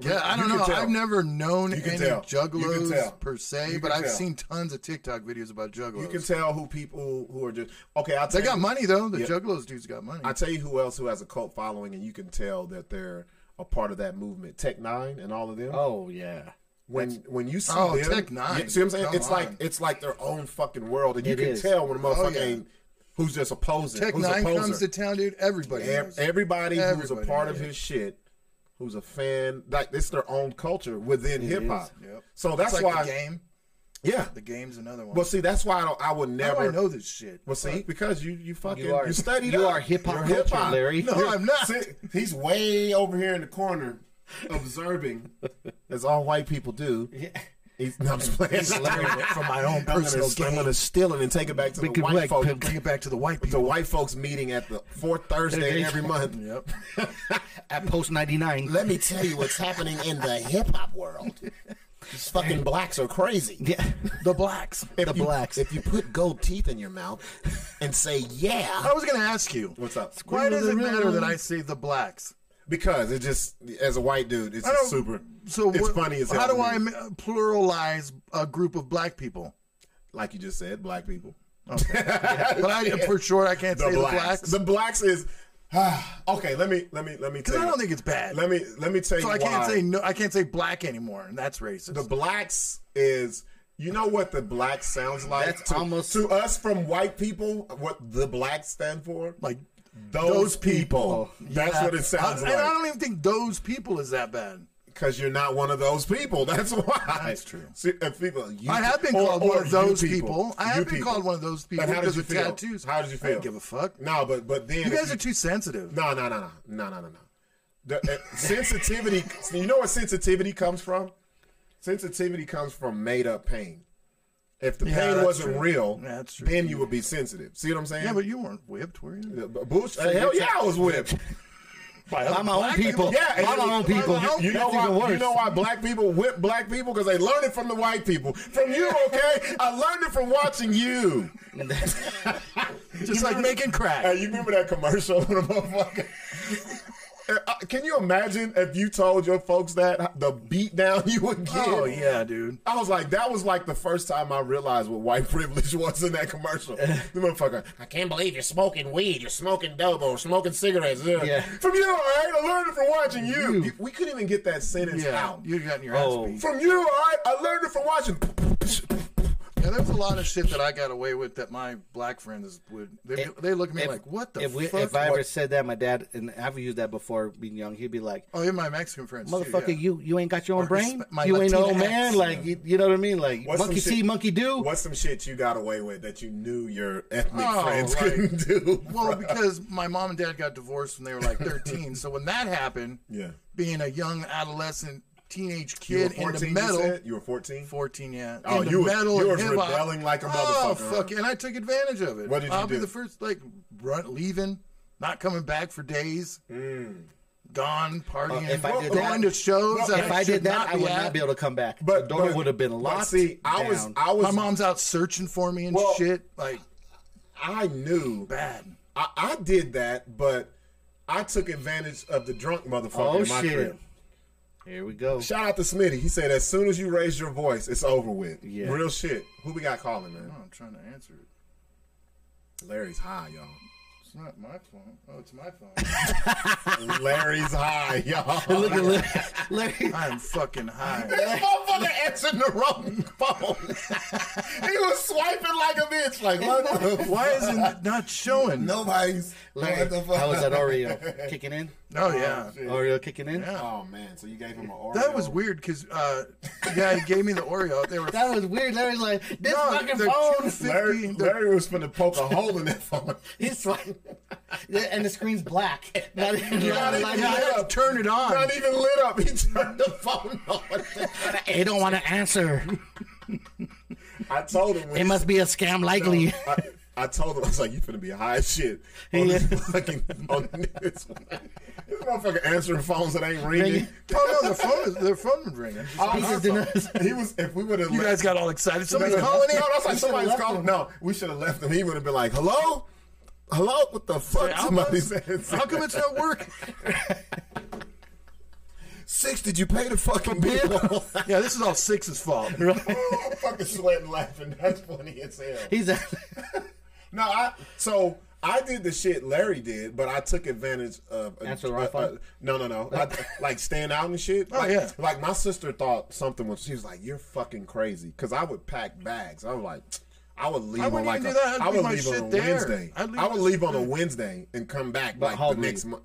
Yeah, I don't can know. I've never known You can any tell. You can juggalos tell. per se, You but I've tell. seen tons of TikTok videos about juggalos. You can tell who people who are just okay. I'll tell they got you, money though. The Yeah. juggalos dudes got money. I tell you who else who has a cult following, and you can tell that they're a part of that movement. Tech N9ne and all of them. Oh yeah. when when you see Oh, them, Tech N9ne. you see what I'm saying? Come it's like it's like their own fucking world, and you can is. tell when a oh, motherfucker Oh, yeah. ain't who's just opposing. Tech who's Nine opposer. comes to town, dude. Everybody. Ev- knows. everybody, who's a Everybody part of his shit, who's a fan, like it's their own culture within hip hop. Yep. So that's It's like why, the game. yeah. The game's another one. Well, see, that's why I, don't, I would How never. do I know this shit? Well, see, because you you fucking you, You are- studied. you up. are hip-hop culture, hip-hop. Larry. No, You're- I'm not. see, he's way over here in the corner, observing, as all white people do. He's, no, I'm just playing. learning it from my own I'm personal I'm gonna steal it and take it back to the Because white black folks. people- Bring it back to the white The white folks meeting at the fourth Thursday every month. Yep. At post ninety nine. Let me tell you what's happening in the hip hop world. These fucking blacks are crazy. Yeah. The blacks. If The you, blacks. If you put gold teeth in your mouth and say yeah, I was going to ask you. what's up? Why does it matter that I say the blacks? Because it just, as a white dude, it's I don't- super. So it's what- funny as hell. How do. I ma- pluralize a group of black people? Like you just said, black people. But I, for sure, I can't say The the blacks. blacks The blacks is. okay, let me let me let me because tell I don't think it's bad. Let me let me tell so you So I can't why. say no. I can't say black anymore, and that's racist. the blacks is you know what the black sounds like That's to, almost- to us from white people what the blacks stand for like those, people. people. That's yeah. what it sounds I, like. And I don't even think those people is that bad. Because you're not one of those people. That's why. That's true. See, people, you, I have been or, called or one of those people. people. I have you been people. called one of those people And how did you feel? tattoos. How did you feel? I didn't give a fuck. No, but but then you guys you, are too sensitive. No, no, no, no, no, no, no, no. The, uh, sensitivity. You know where sensitivity comes from? Sensitivity comes from made up pain if the Yeah, pain wasn't true. real that's true. then you would be sensitive see what i'm saying Yeah, but you weren't whipped, were you? The- but Bush, hell yeah, I was whipped. By my own black people. Yeah, and By it my was- own people. You, you know That's even why? worse. You know why black people whip black people because they learned it from the white people. From you, okay? I learned it from watching you. Just like making crack. Hey, you remember that commercial with a motherfucker? Uh, can you imagine if you told your folks that the beat down you would get? Oh yeah, dude. I was like, that was like the first time I realized what white privilege was in that commercial. the motherfucker, I can't believe you're smoking weed, you're smoking dope, or smoking cigarettes. Ugh. Yeah. From you, all right? I learned it from watching you. You- We couldn't even get that sentence Yeah, out. you got in your ass beat. From you, all right? I learned it from watching. Yeah, there's a lot of shit that I got away with that my black friends would. They, If- they look at me if- like, "What the if we, fuck?" If I ever What- said that, my dad and I've used that before being young, he'd be like, oh, even my Mexican friends, too, "Motherfucker, yeah. you you ain't got your own Or brain. Hisp- my You ain't no Latinx. man. Like you, you know what I mean? Like What's monkey some see, shit- monkey do. What's some shit you got away with that you knew your ethnic Oh, friends like- couldn't do? Well, because my mom and dad got divorced when they were like 13. so when that happened, Yeah. being a young adolescent teenage You were kid in 14, the you metal, said? You were 14? 14, yeah. Oh, in the you was- metal you and was rebelling like a motherfucker. Oh, motherfucker, fuck, and I took advantage of it. What did you I'll be do? the first, like, run, leaving, not coming back for days, gone, partying, Uh, if I did going that- to shows. that if I should did that, I would at. not be able to come back. But the door but- would have been locked. See, I was. I was, My mom's out searching for me and Well- shit. Like, I knew bad. I, I did that, but I took advantage of the drunk motherfucker oh in my shit! crib. Here we go. Shout out to Smitty. He said, as soon as you raise your voice, it's over with. Yeah. Real shit. Who we got calling, man? Oh, I'm trying to answer it. Larry's high, y'all. It's not my phone. Oh, it's my phone. Larry's high, y'all. Look at Larry. Larry. I am fucking high. This motherfucker answered the wrong phone. he was swiping like a bitch. Like, what the Why is it not showing? Nobody's. Larry, what the fuck? how was that Oreo kicking in? Oh yeah. Oreo kicking in? Yeah. Oh, man. So you gave him an Oreo. That was weird because uh, yeah, he gave me the Oreo. They were That was weird. Larry's like, this No, fucking they're phone. 250. Larry, They're- Larry was finna poke a hole in that phone. He's like, and the screen's black. Not even, Not not even like, I had to turn it on. Not even lit up. He turned the phone on. they don't want to answer. I told him. when It must be a scam, likely. I, I told him I was like, "You finna be high as shit on Yeah. this fucking on this, this motherfucker answering phones that ain't ringing." Ringing. Oh no, their phone is their phone was ringing. Oh, He my just didn't- fault. He was. If we would have, You guys got all excited. Somebody's calling in. No, that's like somebody's calling. him. No, we should have left him. He would have been like, "Hello, hello, what the fuck?" How Somebody come- said. How come it's not working? Six? Did you pay the fucking bill? Yeah, this is all Six's fault. I'm fucking sweating laughing. That's funny as hell. He's a, No, I so I did the shit Larry did, but I took advantage of. Right uh, phone? no, no, no. I, like stand out and shit. Oh, like, yeah. Like my sister thought something was. She was like, "You're fucking crazy," because I would pack bags. I was like. I would leave I on like a, do that. I'd leave would leave on a there. Wednesday. I would leave on a. Wednesday and come back But like the next month.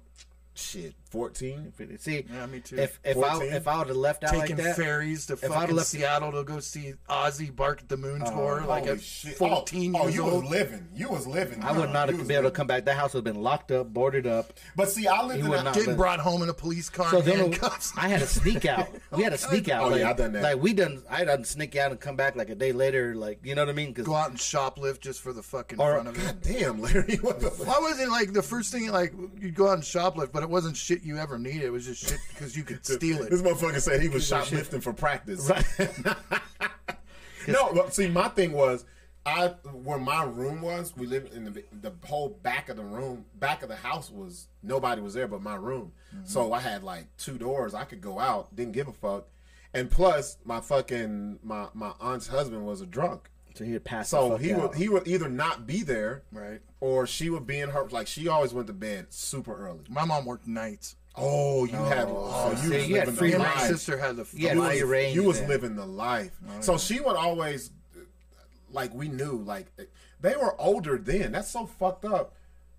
Shit, fourteen. see, Yeah, me too. if if I 14? if I would have left out Taking like that, ferries to I'd fucking left- Seattle to go see Ozzy Bark at the Moon oh, tour, like at shit. 14 oh, oh, years you old. was living. You was living. I would not have been able to come back. That house would have been locked up, boarded up. But see, I lived He in a, not- Getting brought home in a police car So then handcuffs. I had a sneak out. We had a oh, sneak out. Oh, like, yeah, I done that. Like we done, I done sneak out and come back like a day later. Like you know what I mean? Because Go out and shoplift just for the fucking Or- front of it. Damn, Larry, what the fuck? Why wasn't like the first thing like you'd go out and shoplift, but it wasn't shit you ever needed. It was just shit because you could steal it. This motherfucker said he was shoplifting for practice. no, but see, my thing was, I where my room was, we lived in the the whole back of the room, back of the house was nobody was there but my room. Mm-hmm. So I had like two doors. I could go out, didn't give a fuck, and plus my fucking my my aunt's husband was a drunk. So he'd pass. So the fuck he out. would he would either not be there, Right. or she would be in her like she always went to bed super early. My mom worked nights. Oh, you had oh, oh you see, was you had living free the life. my sister had the Yeah, you free was, range you was then. living the life. Oh, So she would always, like, we knew, like, they were older then. That's so fucked up.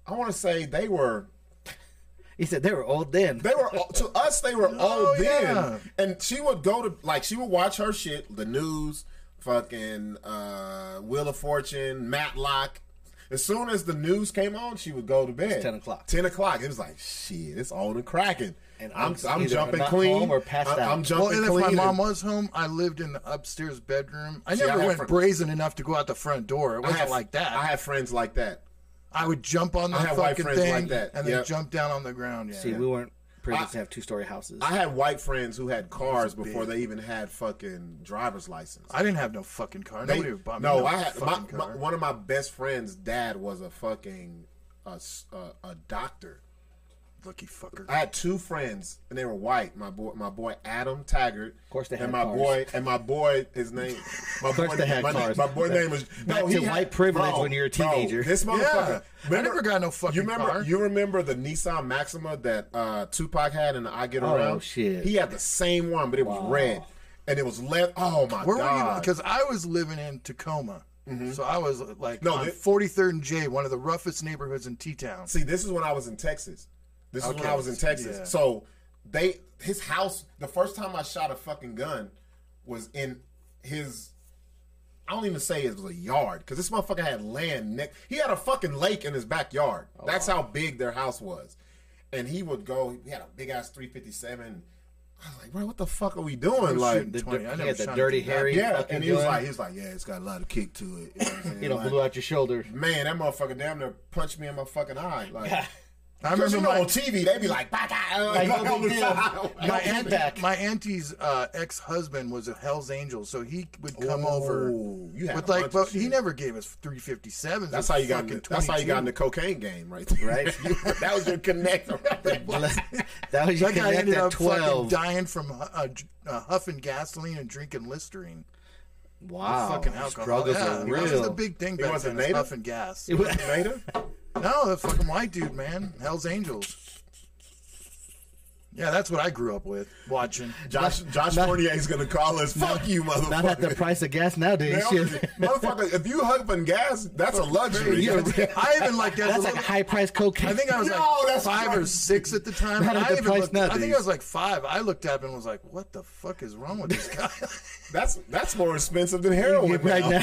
I want to say they were, He said they were old then. they were to us, they were Oh, old then. yeah. And she would go to, like, she would watch her shit, the news, fucking uh, Wheel of Fortune, Matlock. As soon as the news came on, she would go to bed. 10 o'clock. Ten o'clock. It was like shit. It's on and cracking. And I'm, I'm I'm, jumping not clean home or passed I'm, out. I'm jumping Well, and if my mom was home, I lived in the upstairs bedroom. I See, never had went fr- brazen enough to go out the front door. It I wasn't have- like that. I have friends like that. I would jump on the I have white fucking friends thing like that. and then Yep. jump down on the ground. Yeah. See, we weren't privileged to have two story houses. I had white friends who had cars before they even had fucking driver's license. I didn't have no fucking car. They- Nobody would buy me no, no I had my, fucking my, one of my best friends' dad was a fucking a, s- a- a doctor. Lucky fucker. I had two friends, and they were white. My boy, my boy Adam Taggart. Of course they had and my cars. boy, and my boy, his name. My Of course boy, they had my, cars. My boy name was Back he to white privilege when you're a bro, teenager. this motherfucker. Yeah. I never got no fucking You remember? car. You remember the Nissan Maxima that uh, Tupac had in the I Get around. Oh, Around? shit. He had the same one, but it was red, and it was led. Oh my Where god! Because I was living in Tacoma. So I was like No, on they- 43rd and J, one of the roughest neighborhoods in T Town. See, this is when I was in Texas. This is when I was in Texas. Yeah. So they his house. The first time I shot a fucking gun was in his. I don't even say it was a yard because this motherfucker had land. Neck. He had a fucking lake in his backyard. Oh, That's how big their house was. And he would go. He had a big ass 357. I was like, bro, what the fuck are we doing? Like, The, 20. I dir- never he had the dirty, anything hairy. yeah. fucking And he was gun. like, he was like, yeah, it's got a lot of kick to it. You know what I'm saying? you know, Like, blew out your shoulder. Man, that motherfucker damn near punched me in my fucking eye. Like, I remember you know my, on TV they be like, "Bah, bah," Like, like, no big deal. my, aunt, my auntie's uh, ex husband was a Hell's Angel, so he would come over Ooh, you had with like, but of he never gave us 357s. That's how you got. In the, that's how you got in the cocaine game, right? there. Right. that was your connect. That was your That guy ended at up fucking dying from uh, uh, huffing gasoline and drinking Listerine. Wow. fucking alcohol. Struggles yeah, are that was the big thing He wasn't then. native? Huffing gas. It was- Native? No, the fucking white dude, man. Hell's Angels. Yeah, that's what I grew up with watching. Josh Josh not- is gonna call us. Fuck you, motherfucker. Not at the price of gas nowadays. Shit. motherfucker, if you huffing gas, that's a luxury. Yeah, I even like that. That's like high price cocaine. I think I was Yo, like that's five or six at the time. Not at I the even price looked, I think. I was like five. I looked up and was like, "What the fuck is wrong with this guy?" that's that's more expensive than heroin Right now.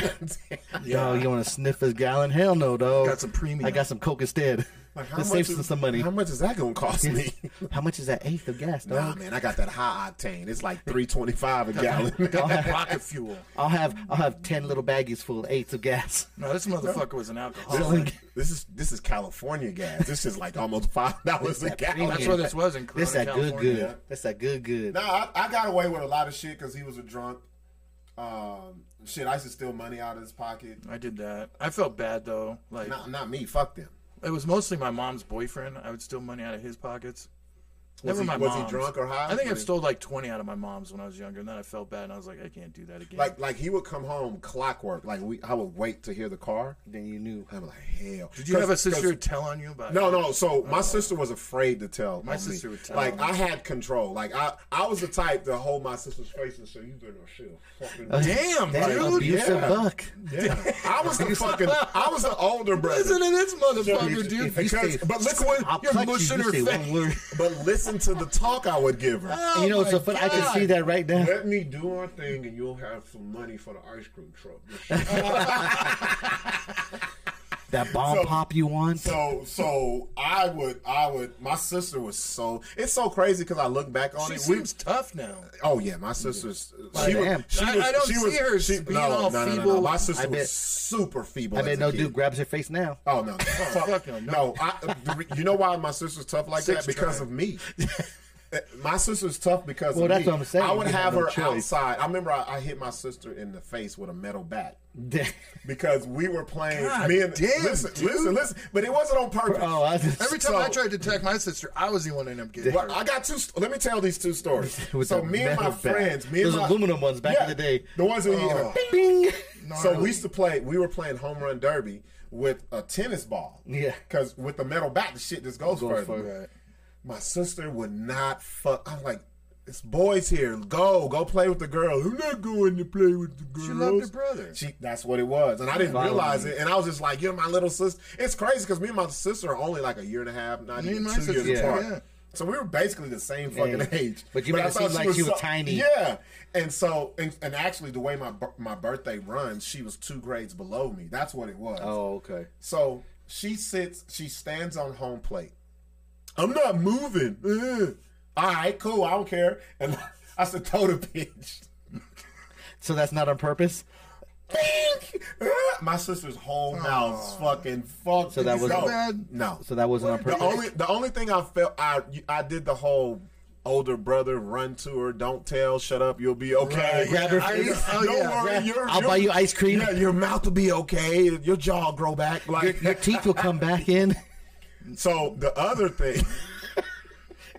now. Yo, you want to sniff his gallon? Hell no, dog. Got some premium. I got some coke instead. Like, how Let's much save is- some money. How much is that gonna cost me? How much is that eighth of gas, nah, man, I got that high octane. It's like three twenty five a gallon. Rocket fuel. I'll have I'll have ten little baggies full of eighths of gas. No, this motherfucker was an alcoholic. This is this is California gas. This is like almost five dollars a that gallon. premium. That's what this was in Corona, This that good California. good. That's that good good. No, I, I got away with a lot of shit because he was a drunk. Um, shit, I used to steal money out of his pocket. I did that. I felt bad though. Like Not, not me. Fuck them. It was mostly my mom's boyfriend. I would steal money out of his pockets. Was Never he- my was he drunk or high? I think I stole like twenty out of my mom's when I was younger, and then I felt bad, and I was like, I can't do that again. Like like he would come home clockwork. Like we, I would wait to hear the car. Then you knew. I'm like hell. did you have a sister tell on you about? No, it? no. So oh. my sister was afraid to tell. My on sister me. would tell Like on I had control. Like I, I was the type to hold my sister's face and say, "You better shit." Fucking Damn, That dude. abusive yeah. buck. yeah. I was the fucking. I was the older brother. Listen to this motherfucker, dude. Because- but listen, I'll you're punch you, mushing you her say face. one but listen to the talk I would give her. Oh you know, so funny. I can see that right now. Let me do our thing, and you'll have some money for the ice cream truck. That bomb So- pop you want. So, so I would, I would. My sister was so. It's so crazy because I look back on She it. we- seems tough now. oh yeah, my sister's. Well, She was, she I- was. I don't she see was, her she, being no, all no, no, no, no. feeble. My sister I bet- was super feeble. I as bet no kid. dude grabs her face now. Oh no, oh, fuck, fuck no, no. no. I, you know why my sister's tough like Six that? Because drive. of me. my sister's tough because Well, of that's me. what I'm saying. I would You have have no her choice. outside. I remember I, I hit my sister in the face with a metal bat because we were playing. God me and damn, listen, dude. listen, listen. But it wasn't on purpose. Oh, I just, Every time So- I tried to attack my sister, I was the one that ended up getting Well. I got two. Let me tell these two stories. So me and my bat. friends, me and Those my aluminum ones back in the day. the ones that you Oh. Bing. So we used to play. We were playing home run derby with a tennis ball. Yeah. Because with the metal bat, the shit just goes, further. further. Right. My sister would not fuck. I'm like, it's boys here. Go, go play with the girls. I'm not going to play with the girls. She loved her brother. She, that's what it was, and I didn't Follow realize me. it. And I was just like, "You're my little sister." It's crazy because me and my sister are only like a year and a half, not Me even and my two years sister, apart. yeah. So we were basically the same fucking Yeah. age. But you made I it seem thought like she was tiny. Yeah, and so and, and actually the way my my birthday runs, she was two grades below me. That's what it was. Oh, okay. So she sits, she stands on home plate. I'm not moving. Ugh. All right, cool. I don't care. And I said, throw the pitch. So that's not on purpose. Bink! Uh-huh. My sister's whole mouth's fucking fucked. So that was- no. bad? No. So that wasn't on purpose. The purpose. only the only thing I felt I I did the whole older brother run to her, don't tell, shut up, you'll be okay. Right. Grab her I- face. don't Oh, yeah. worry, Grab- your- I'll your- buy you ice cream. Yeah, your mouth will be okay. Your jaw will grow back. Your, Like your teeth will come back in. So the other thing,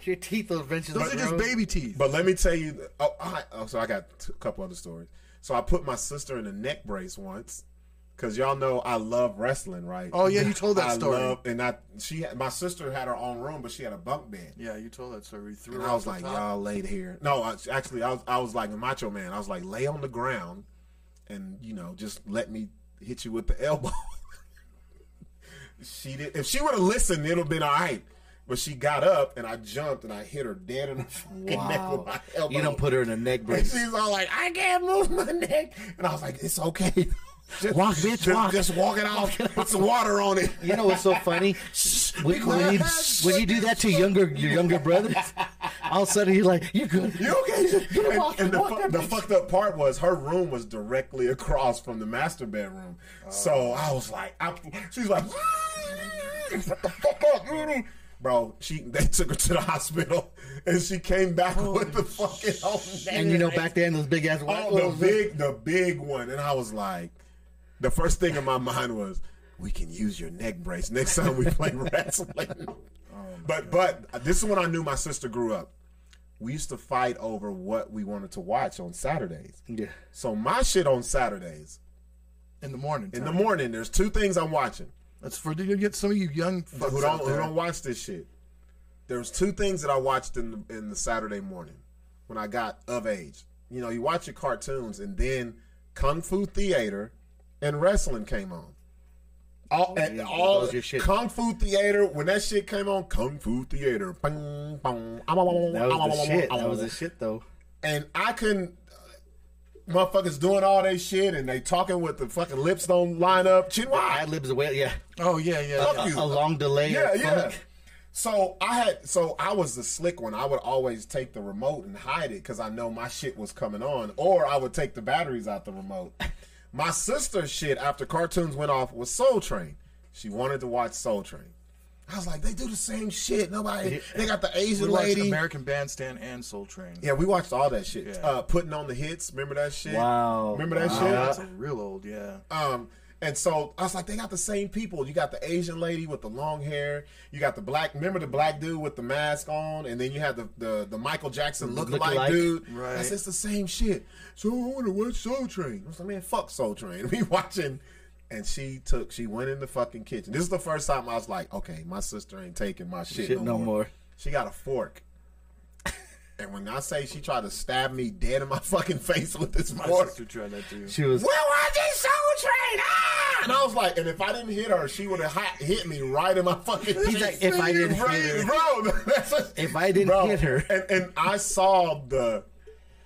Your teeth will eventually. Those are just baby teeth. But let me tell you. Oh, I, oh so I got t- a couple other stories. So I put my sister in a neck brace once, because y'all know I love wrestling, right? Oh, yeah, you told that I story. Love, and I she had, my sister had her own room, but she had a bunk bed. Yeah, you told that story. You threw And I was like, top. y'all laid here. No, I, actually, I was, I was like a macho man. I was like, lay on the ground, and you know, just let me hit you with the elbow. She did. If she would have listened, it'd have been all right. But she got up, and I jumped, and I hit her dead in the fucking neck with my elbow. You don't put her in a neck And brace. she's all like, I can't move my neck. And I was like, it's okay. Just, Walk, bitch, just, walk. Just walk it off. Put some water on it. You know what's so funny? When, when you when you do that to younger your younger brothers, all of a sudden you're like, "You good? You okay? And, off, and the, walk fu- the fucked up part was her room was directly across from the master bedroom. So Oh. I was like, I, she's like, "Shut the fuck up, Bro, she they took her to the hospital and she came back with the fucking oh, whole. And you know, back then those big ass Oh, the big, the big one, and I was like, the first thing in my mind was, we can use your neck brace next time we play wrestling. Oh but but this is when I knew my sister grew up. We used to fight over what we wanted to watch on Saturdays. Yeah. So my shit on Saturdays in the morning. in the morning, there's two things I'm watching. That's for you get some of you young Who don't out who don't watch this shit? There's two things that I watched in the in the Saturday morning when I got of age. You know, you watch your cartoons and then Kung Fu Theater and wrestling came on. All, oh, and Yeah, all your shit. Kung Fu Theater when that shit came on, Kung Fu Theater, bang, bang, ah, That was the shit. That was the shit, though. and I couldn't. Motherfuckers doing all that shit and they talking with the fucking lips don't line up. Chinwa, Ad libs away. Yeah. Oh yeah, yeah. Fuck yeah. you. A long delay. Yeah, yeah. funk. So I had, so I was the slick one. I would always take the remote and hide it because I know my shit was coming on, or I would take the batteries out the remote. My sister's shit after cartoons went off was Soul Train. She wanted to watch Soul Train. I was like, they do the same shit. Nobody, they got the We Asian watched lady. American Bandstand and Soul Train. yeah, we watched all that shit. Yeah. Uh, putting on the hits. Remember that shit? Wow. Remember that Oh, shit? that's a real old, yeah. Um, and so I was like, they got the same people. You got the Asian lady with the long hair. You got the black. Remember the black dude with the mask on, and then you had the the, the Michael Jackson lookalike Lookalike. dude. Right. That's it's the same shit. So I want to watch Soul Train. I was like, man, fuck Soul Train. We watching. And she took, she went in the fucking kitchen. This is the first time I was like, okay, my sister ain't taking my shit, Shit no more. She got a fork. And when I say she tried to stab me dead in my fucking face with this My fork, sister tried that too. She was. we're watching Soul Train. Ah! And I was like, and if I didn't hit her, she would have hit me right in my fucking He's face. like, if I didn't hit her. bro, If I didn't bro, hit her. and, and I saw the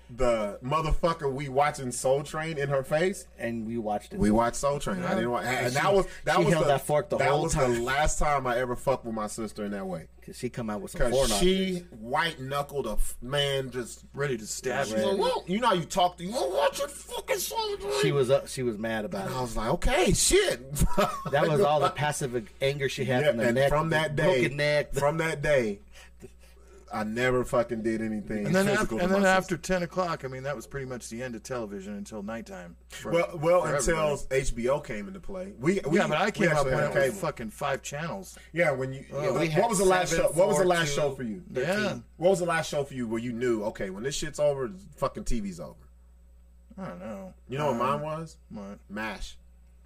the motherfucker we watching Soul Train in her face. And we watched it. We watched Soul Train. I didn't watch, and that was that she was held the, that fork the whole was time. the last time I ever fucked with my sister in that way. Cause she come out with some Cause she white knuckled a f- man just. Ready to stab She's you. like, well, you know how you talk to you. Well, watch your fucking Soul Train. She was up. She was mad about And I was like, okay, shit. That was all the passive anger she had Yeah, from the and neck. from that day, broken neck. from that day, I never fucking did anything And then, physical after, and then after 10 o'clock, I mean, that was pretty much the end of television until nighttime. for- well, well, for until everybody. HBO came into play. We, we yeah, but I we came up actually when it fucking five channels. Yeah, when you. Yeah, we what was the last seven, show? What was the last two, show for you? Yeah. What was the last show for you where you knew? Okay, when this shit's over, fucking TV's over. I don't know. You know what Um, mine was? What? Mash.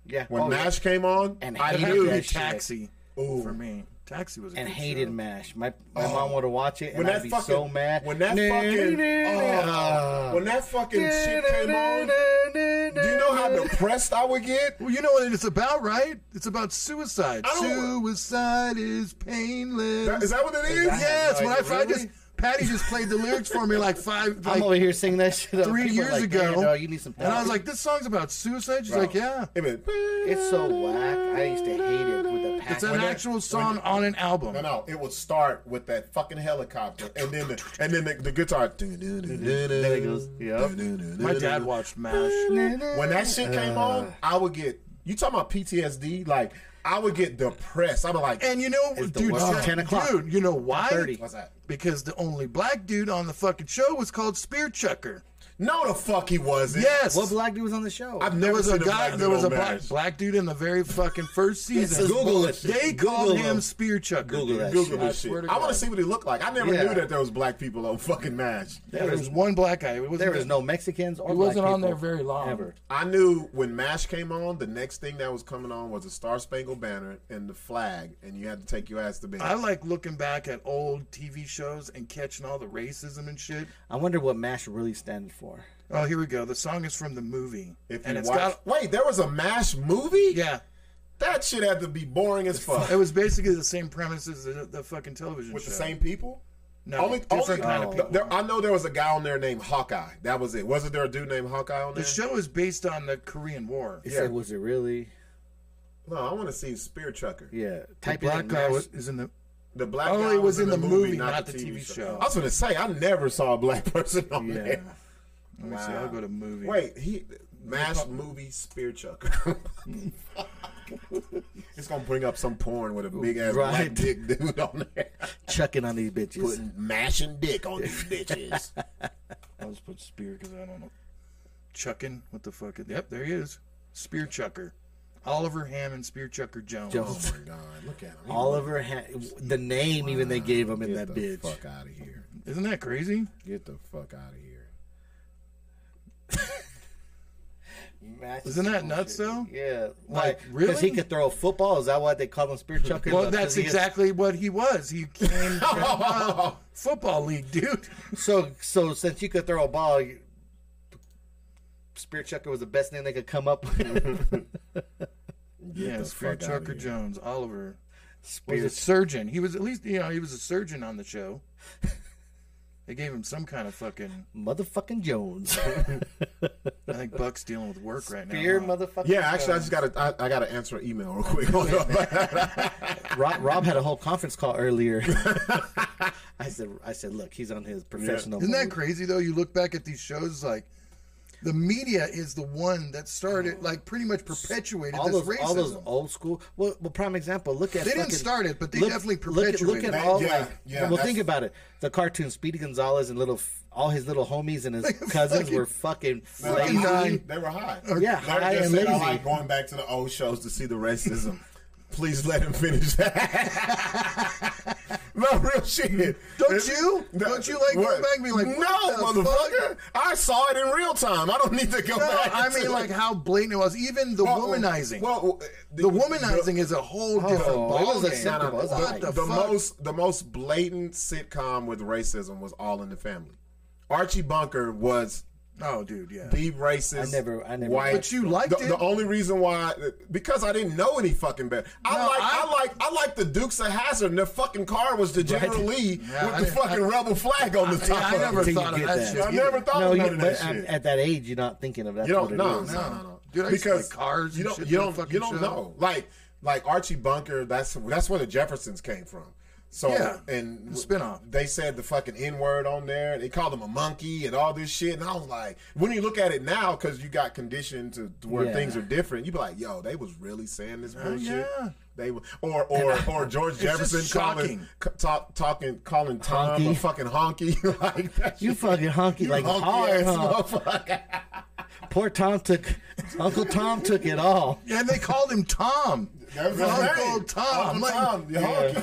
yeah. When oh, yeah. Mash came on, And I knew. had to be. Taxi Ooh. for me. Taxi was a and good hated show. Mash. My my oh. mom would have watched it, and Oh. When I'd that be fucking, so mad. when that fucking, oh, when that fucking shit came on, do you know how depressed I would get? Well, you know what it's about, right? It's about suicide. Suicide is painless. That- Is that what it is? yes, when I, I Really? just Patty just played the lyrics for me like five, I'm over here singing that shit. three years like, ago. "Man, dog, you need some. and I was like, "This song's about suicide." She's Bro. like, "Yeah." It been- it's so whack. I used to hate it with the It's an When that- actual song on an album. No, no, it would start with that fucking helicopter, and then the and then the, the guitar. Then it goes, yep. My dad watched MASH. When that shit came Uh. on, I would get. You talking about PTSD? Like I would get depressed. I'd be like, And you know, dude, dude, 10 o'clock. dude, you know why? 10:30. what's that? Because the only black dude on the fucking show was called Spear Chucker. No, the fuck he wasn't. Yes. What black dude was on the show? I've There never was a guy. black There dude was a on black, MASH. black dude in the very fucking first season. Google it. They Google called him. him Spear Chucker. Google dude. that Google shit. this I swear shit. to I want God. to see what he looked like. I never Yeah. knew that there was black people on fucking MASH. There was one black guy. It wasn't There was no Mexicans or He black wasn't on people there very long. Ever. I knew when MASH came on, the next thing that was coming on was a Star Spangled Banner and the flag, and you had to take your ass to bed. I like looking back at old TV shows and catching all the racism and shit. I wonder what MASH really stands for. Oh, here we go. The song is from the movie, if and you it's watch, got wait, there was a MASH movie. yeah. That shit had to be boring as fuck. It was basically the same premise as the, the fucking television With show. the same people. no, only, different only kind of oh. people. There, I know there was a guy on there named Hawkeye. That was it. Wasn't there a dude named Hawkeye on there? The show is based on the Korean War. It Yeah. said, was it really? no, I want to see Spear Chucker. Yeah. The Type black in guy was, is in the. The black Oh, guy it was in the movie, not the TV show. I was going to say I never saw a black person on Yeah. there. Let me see. I'll go to movie. Wait, he MASH movie Spear Chucker. it's gonna bring up some porn with a big ass black Right. dick dude on there. Chucking on these bitches. Putting mashing dick on these bitches. I'll just put spear because I don't know. Chucking. What the fuck? Yep, there he is. Spear Chucker. Oliver Harmon Spear Chucker Jones. Jones. oh my god, look at him. He Oliver, ha- the name even they gave him in Get that the bitch. fuck out of here. Isn't that crazy? Get the fuck out of here. MASH Isn't is that nuts, though? Yeah. Like, Because really? he could throw a football. Is that why they call him Spear Chucker? Well, that's he is- exactly what he was. He came from a football league, dude. So, so since you could throw a ball, you, Spear Chucker was the best name they could come up with. Yeah, the Spear Chucker. Jones. Oliver was a surgeon. He was at least, you know, he was a surgeon on the show. They gave him some kind of fucking. motherfucking Jones. I think Buck's dealing with work right now. Spear huh? motherfucking Yeah, actually, I just gotta I, I gotta answer an email real quick. Hold up. Rob, Rob had a whole conference call earlier. I said, I said, look, he's on his professional. Isn't that crazy though? You look back at these shows, like the media is the one that started, oh, like pretty much perpetuated all this those, racism. all those old school. Well, well, prime example. Look at They didn't fucking- start it, but they look- definitely look at, look at it. all Yeah, like. yeah, well, think about it. The cartoon Speedy Gonzales and little, all his little homies and his cousins Fucking- were fucking They were lazy. nine. They were high. Uh, yeah, high and said, I lazy. like going back to the old shows to see the racism. Please let him finish that. no, real shit. Don't you? Don't you like going back and be like, no, what the motherfucker. I saw it in real time. I don't need to go No, back. I to mean it. like how blatant it was. Even the Well, womanizing. Well, uh, the womanizing is a whole oh, different Oh, it was ballgame. acceptable. It was the, the most the most blatant sitcom with racism was All in the Family. Archie Bunker was Oh, dude, yeah. the racist. I never- I never white. But you liked the, it? The only reason why, because I didn't know any fucking better. I No, like, I- I, like, I like the Dukes of Hazzard. And their fucking car was the General Lee Yeah, with I the fucking I- rebel flag on the Yeah, top. I of never it. Till you thought of get that, that. shit. I never thought No, of you, of that at, shit. at that age, you're not thinking of that. You don't what know, is. no, no, no. Dude, I used to because like cars you don't, shit you don't, you don't know. Like, like Archie Bunker. That's that's where the Jeffersons came from. So Yeah, and spinoff. They said the fucking N word on there. They called him a monkey and all this shit. And I was like, when you look at it now, because you got conditioned to, to where Yeah. things are different, you be like, yo, they was really saying this bullshit. yeah. They were, or or or uh, George Jefferson calling talk, talking calling Tom Honky. a fucking honky like that. You shit. fucking honky You like honky hard, ass huh? motherfucker. Poor Tom took, Uncle Tom took it all. Yeah, and they called him Tom. That was his Uncle name. Tom. Uncle Like- Tom, you honky, you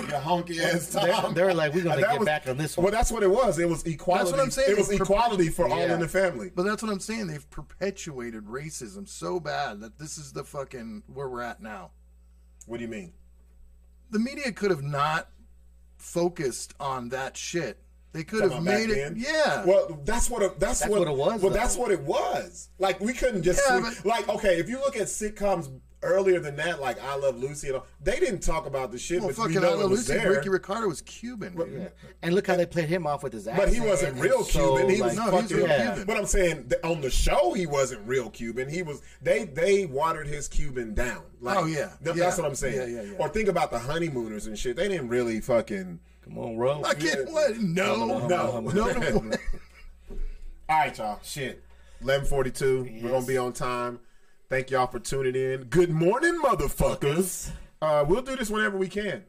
honky ass They- Tom. they were like, "We're gonna And that get back on this one." Well, that's what it was. It was equality. That's what I'm saying. It was per- equality for all in the family. But that's what I'm saying. They've perpetuated racism so bad that this is the fucking where we're at now. What do you mean? The media could have not focused on that shit. They could Talking have made it. then? Yeah. Well, that's what it, that's, That's what, what it was, Well, though. that's what it was. Like we couldn't just Yeah, but- like okay, if you look at sitcoms earlier than that, like I Love Lucy, and all, they didn't talk about the shit, well, but we fucking know I it Love Lucy. there. Ricky Ricardo was Cuban. dude. And look how they played him off with his accent. But he wasn't and real so, Cuban. He was like, No, he's fucking. real Yeah. Cuban. But I'm saying on the show he wasn't real Cuban. He was. They they watered his Cuban down. Like, Oh, yeah. th- Yeah. that's what I'm saying. Yeah, yeah, yeah. Or think about the honeymooners and shit. They didn't really fucking. Come on, bro. I can't. What? No. No, No. no. All right, y'all. Shit. 11:42. We're gonna be on time. Thank y'all for tuning in. Good morning, motherfuckers. Uh, we'll do this whenever we can.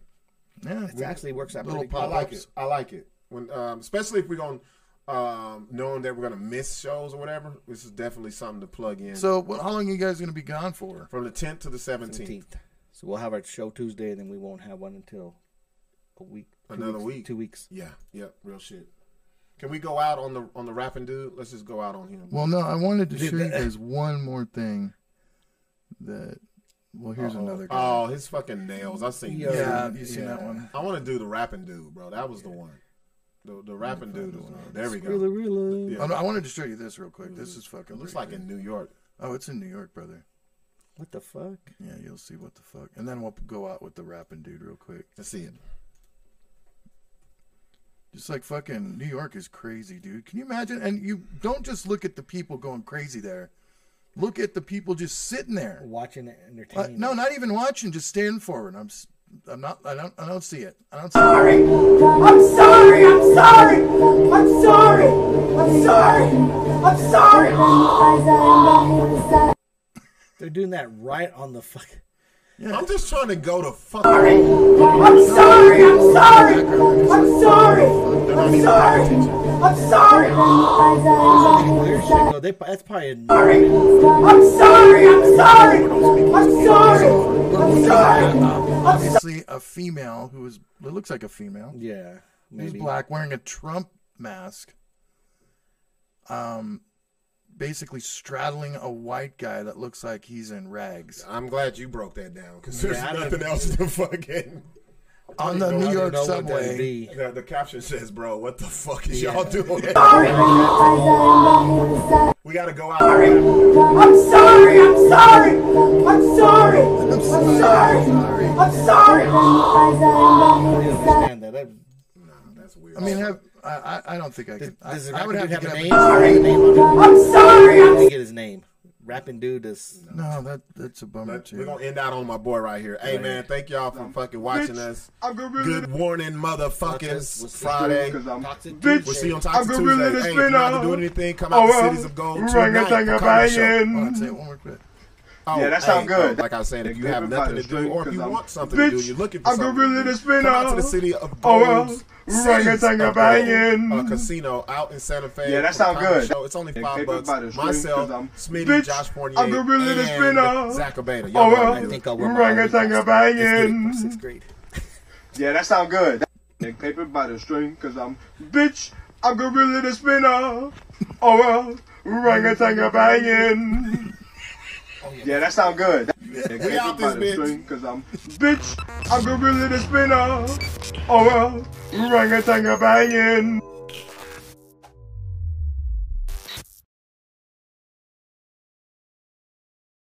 Yeah. It actually works out Little pretty I like it. I like it. When, um, especially if we're gonna um, knowing that we're gonna miss shows or whatever, this is definitely something to plug in. So, well, how long are you guys going to be gone for? from the 10th to the 17th, 17th. So we'll have our show Tuesday, and then we won't have one until a week. Two Another weeks- week. Two weeks. yeah, yep, real shit. Can we go out on the on the rapping dude? Let's just go out on him. Well, no, I wanted to show you that- guys one more thing. That, well, here's another guy. Oh, his fucking nails! I seen. Yo, yeah, that. you seen that one? I want to do the rapping dude, bro. That was the one. The the rapping dude. Was, there we go. Really, really. Yeah. I wanted to show you this real quick. This is fucking. It looks right like in. New York. Oh, it's in New York, brother. What the fuck? Yeah, you'll see what the fuck. And then we'll go out with the rapping dude real quick. Let's see it. Just like fucking New York is crazy, dude. Can you imagine? And you don't just look at the people going crazy there. Look at the people just sitting there. Watching it, Uh, no, not even watching. Just standing forward. I'm. s- I'm not. I don't. I don't see it. I don't see it. sorry. I'm sorry. I'm sorry. I'm sorry. I'm sorry. I'm sorry. They're doing that right on the fuck. I'm just trying to go to fuck. I'm sorry. I'm sorry. I'm sorry. I'm sorry. I'm sorry. Weird shit. No, they, that's probably a I'm sorry. I'm sorry. I'm sorry. I'm sorry. I'm sorry. Obviously, a female who is. It looks like a female. yeah. Who's black, wearing a Trump mask. Um, basically straddling a white guy that looks like he's in rags. I'm glad you broke that down because there's Yeah, I don't nothing else to fucking. On the I New York know what that would subway. The, the caption says, "Bro, what the fuck is y'all Yeah. doing? we gotta go out." sorry. I'm sorry. I'm sorry. I'm sorry. I'm sorry. I'm sorry. I didn't understand that. that That's weird. I mean, have, I, I I don't think I does, could. I, I would rapping have to have a get name? up Does he a name on? I'm sorry. I'm me get his name. Rapping dude is. No, that that's a bummer But we're gonna end out on my boy right here. Hey man, thank y'all for fucking watching us. I'm gorilla. Good warning, motherfuckers. We'll. Friday. I'm bitch. We'll see you on I'm Toxic Tuesday. the Hey, if you're not spinner. doing anything, come oh, out to Cities of Gold tonight for Orangutan comedy show. Hold on, say it oh, one more quick. Oh, Yeah, that oh, sound hey, good. oh, like I was saying, if you have nothing to do, or if you I'm- want something to do, Bitch, you're looking for I'm something gorilla to spinner. come out to the city of Oh. Gold. Orangutan Cities of Gold, banging. A casino out in Santa Fe. Yeah, that for the sound good. Show. It's only five bucks. Myself, the string, Myself, 'cause I'm- Smitty, Bitch, Josh Fournier, I'm gorilla spinner. and Zach Abeda. Oh, well. I think. I'll wear my Orangutan Let's banging. get it from sixth grade. Yeah, that sound good. Take paper by the string, cause I'm bitch. I'm gorilla the spinner. Oh well, orangutan banging. Oh, yeah, that sound good. We out this bitch. cause I'm bitch. I'm gorilla the spinner. Oh well, orangutan banging.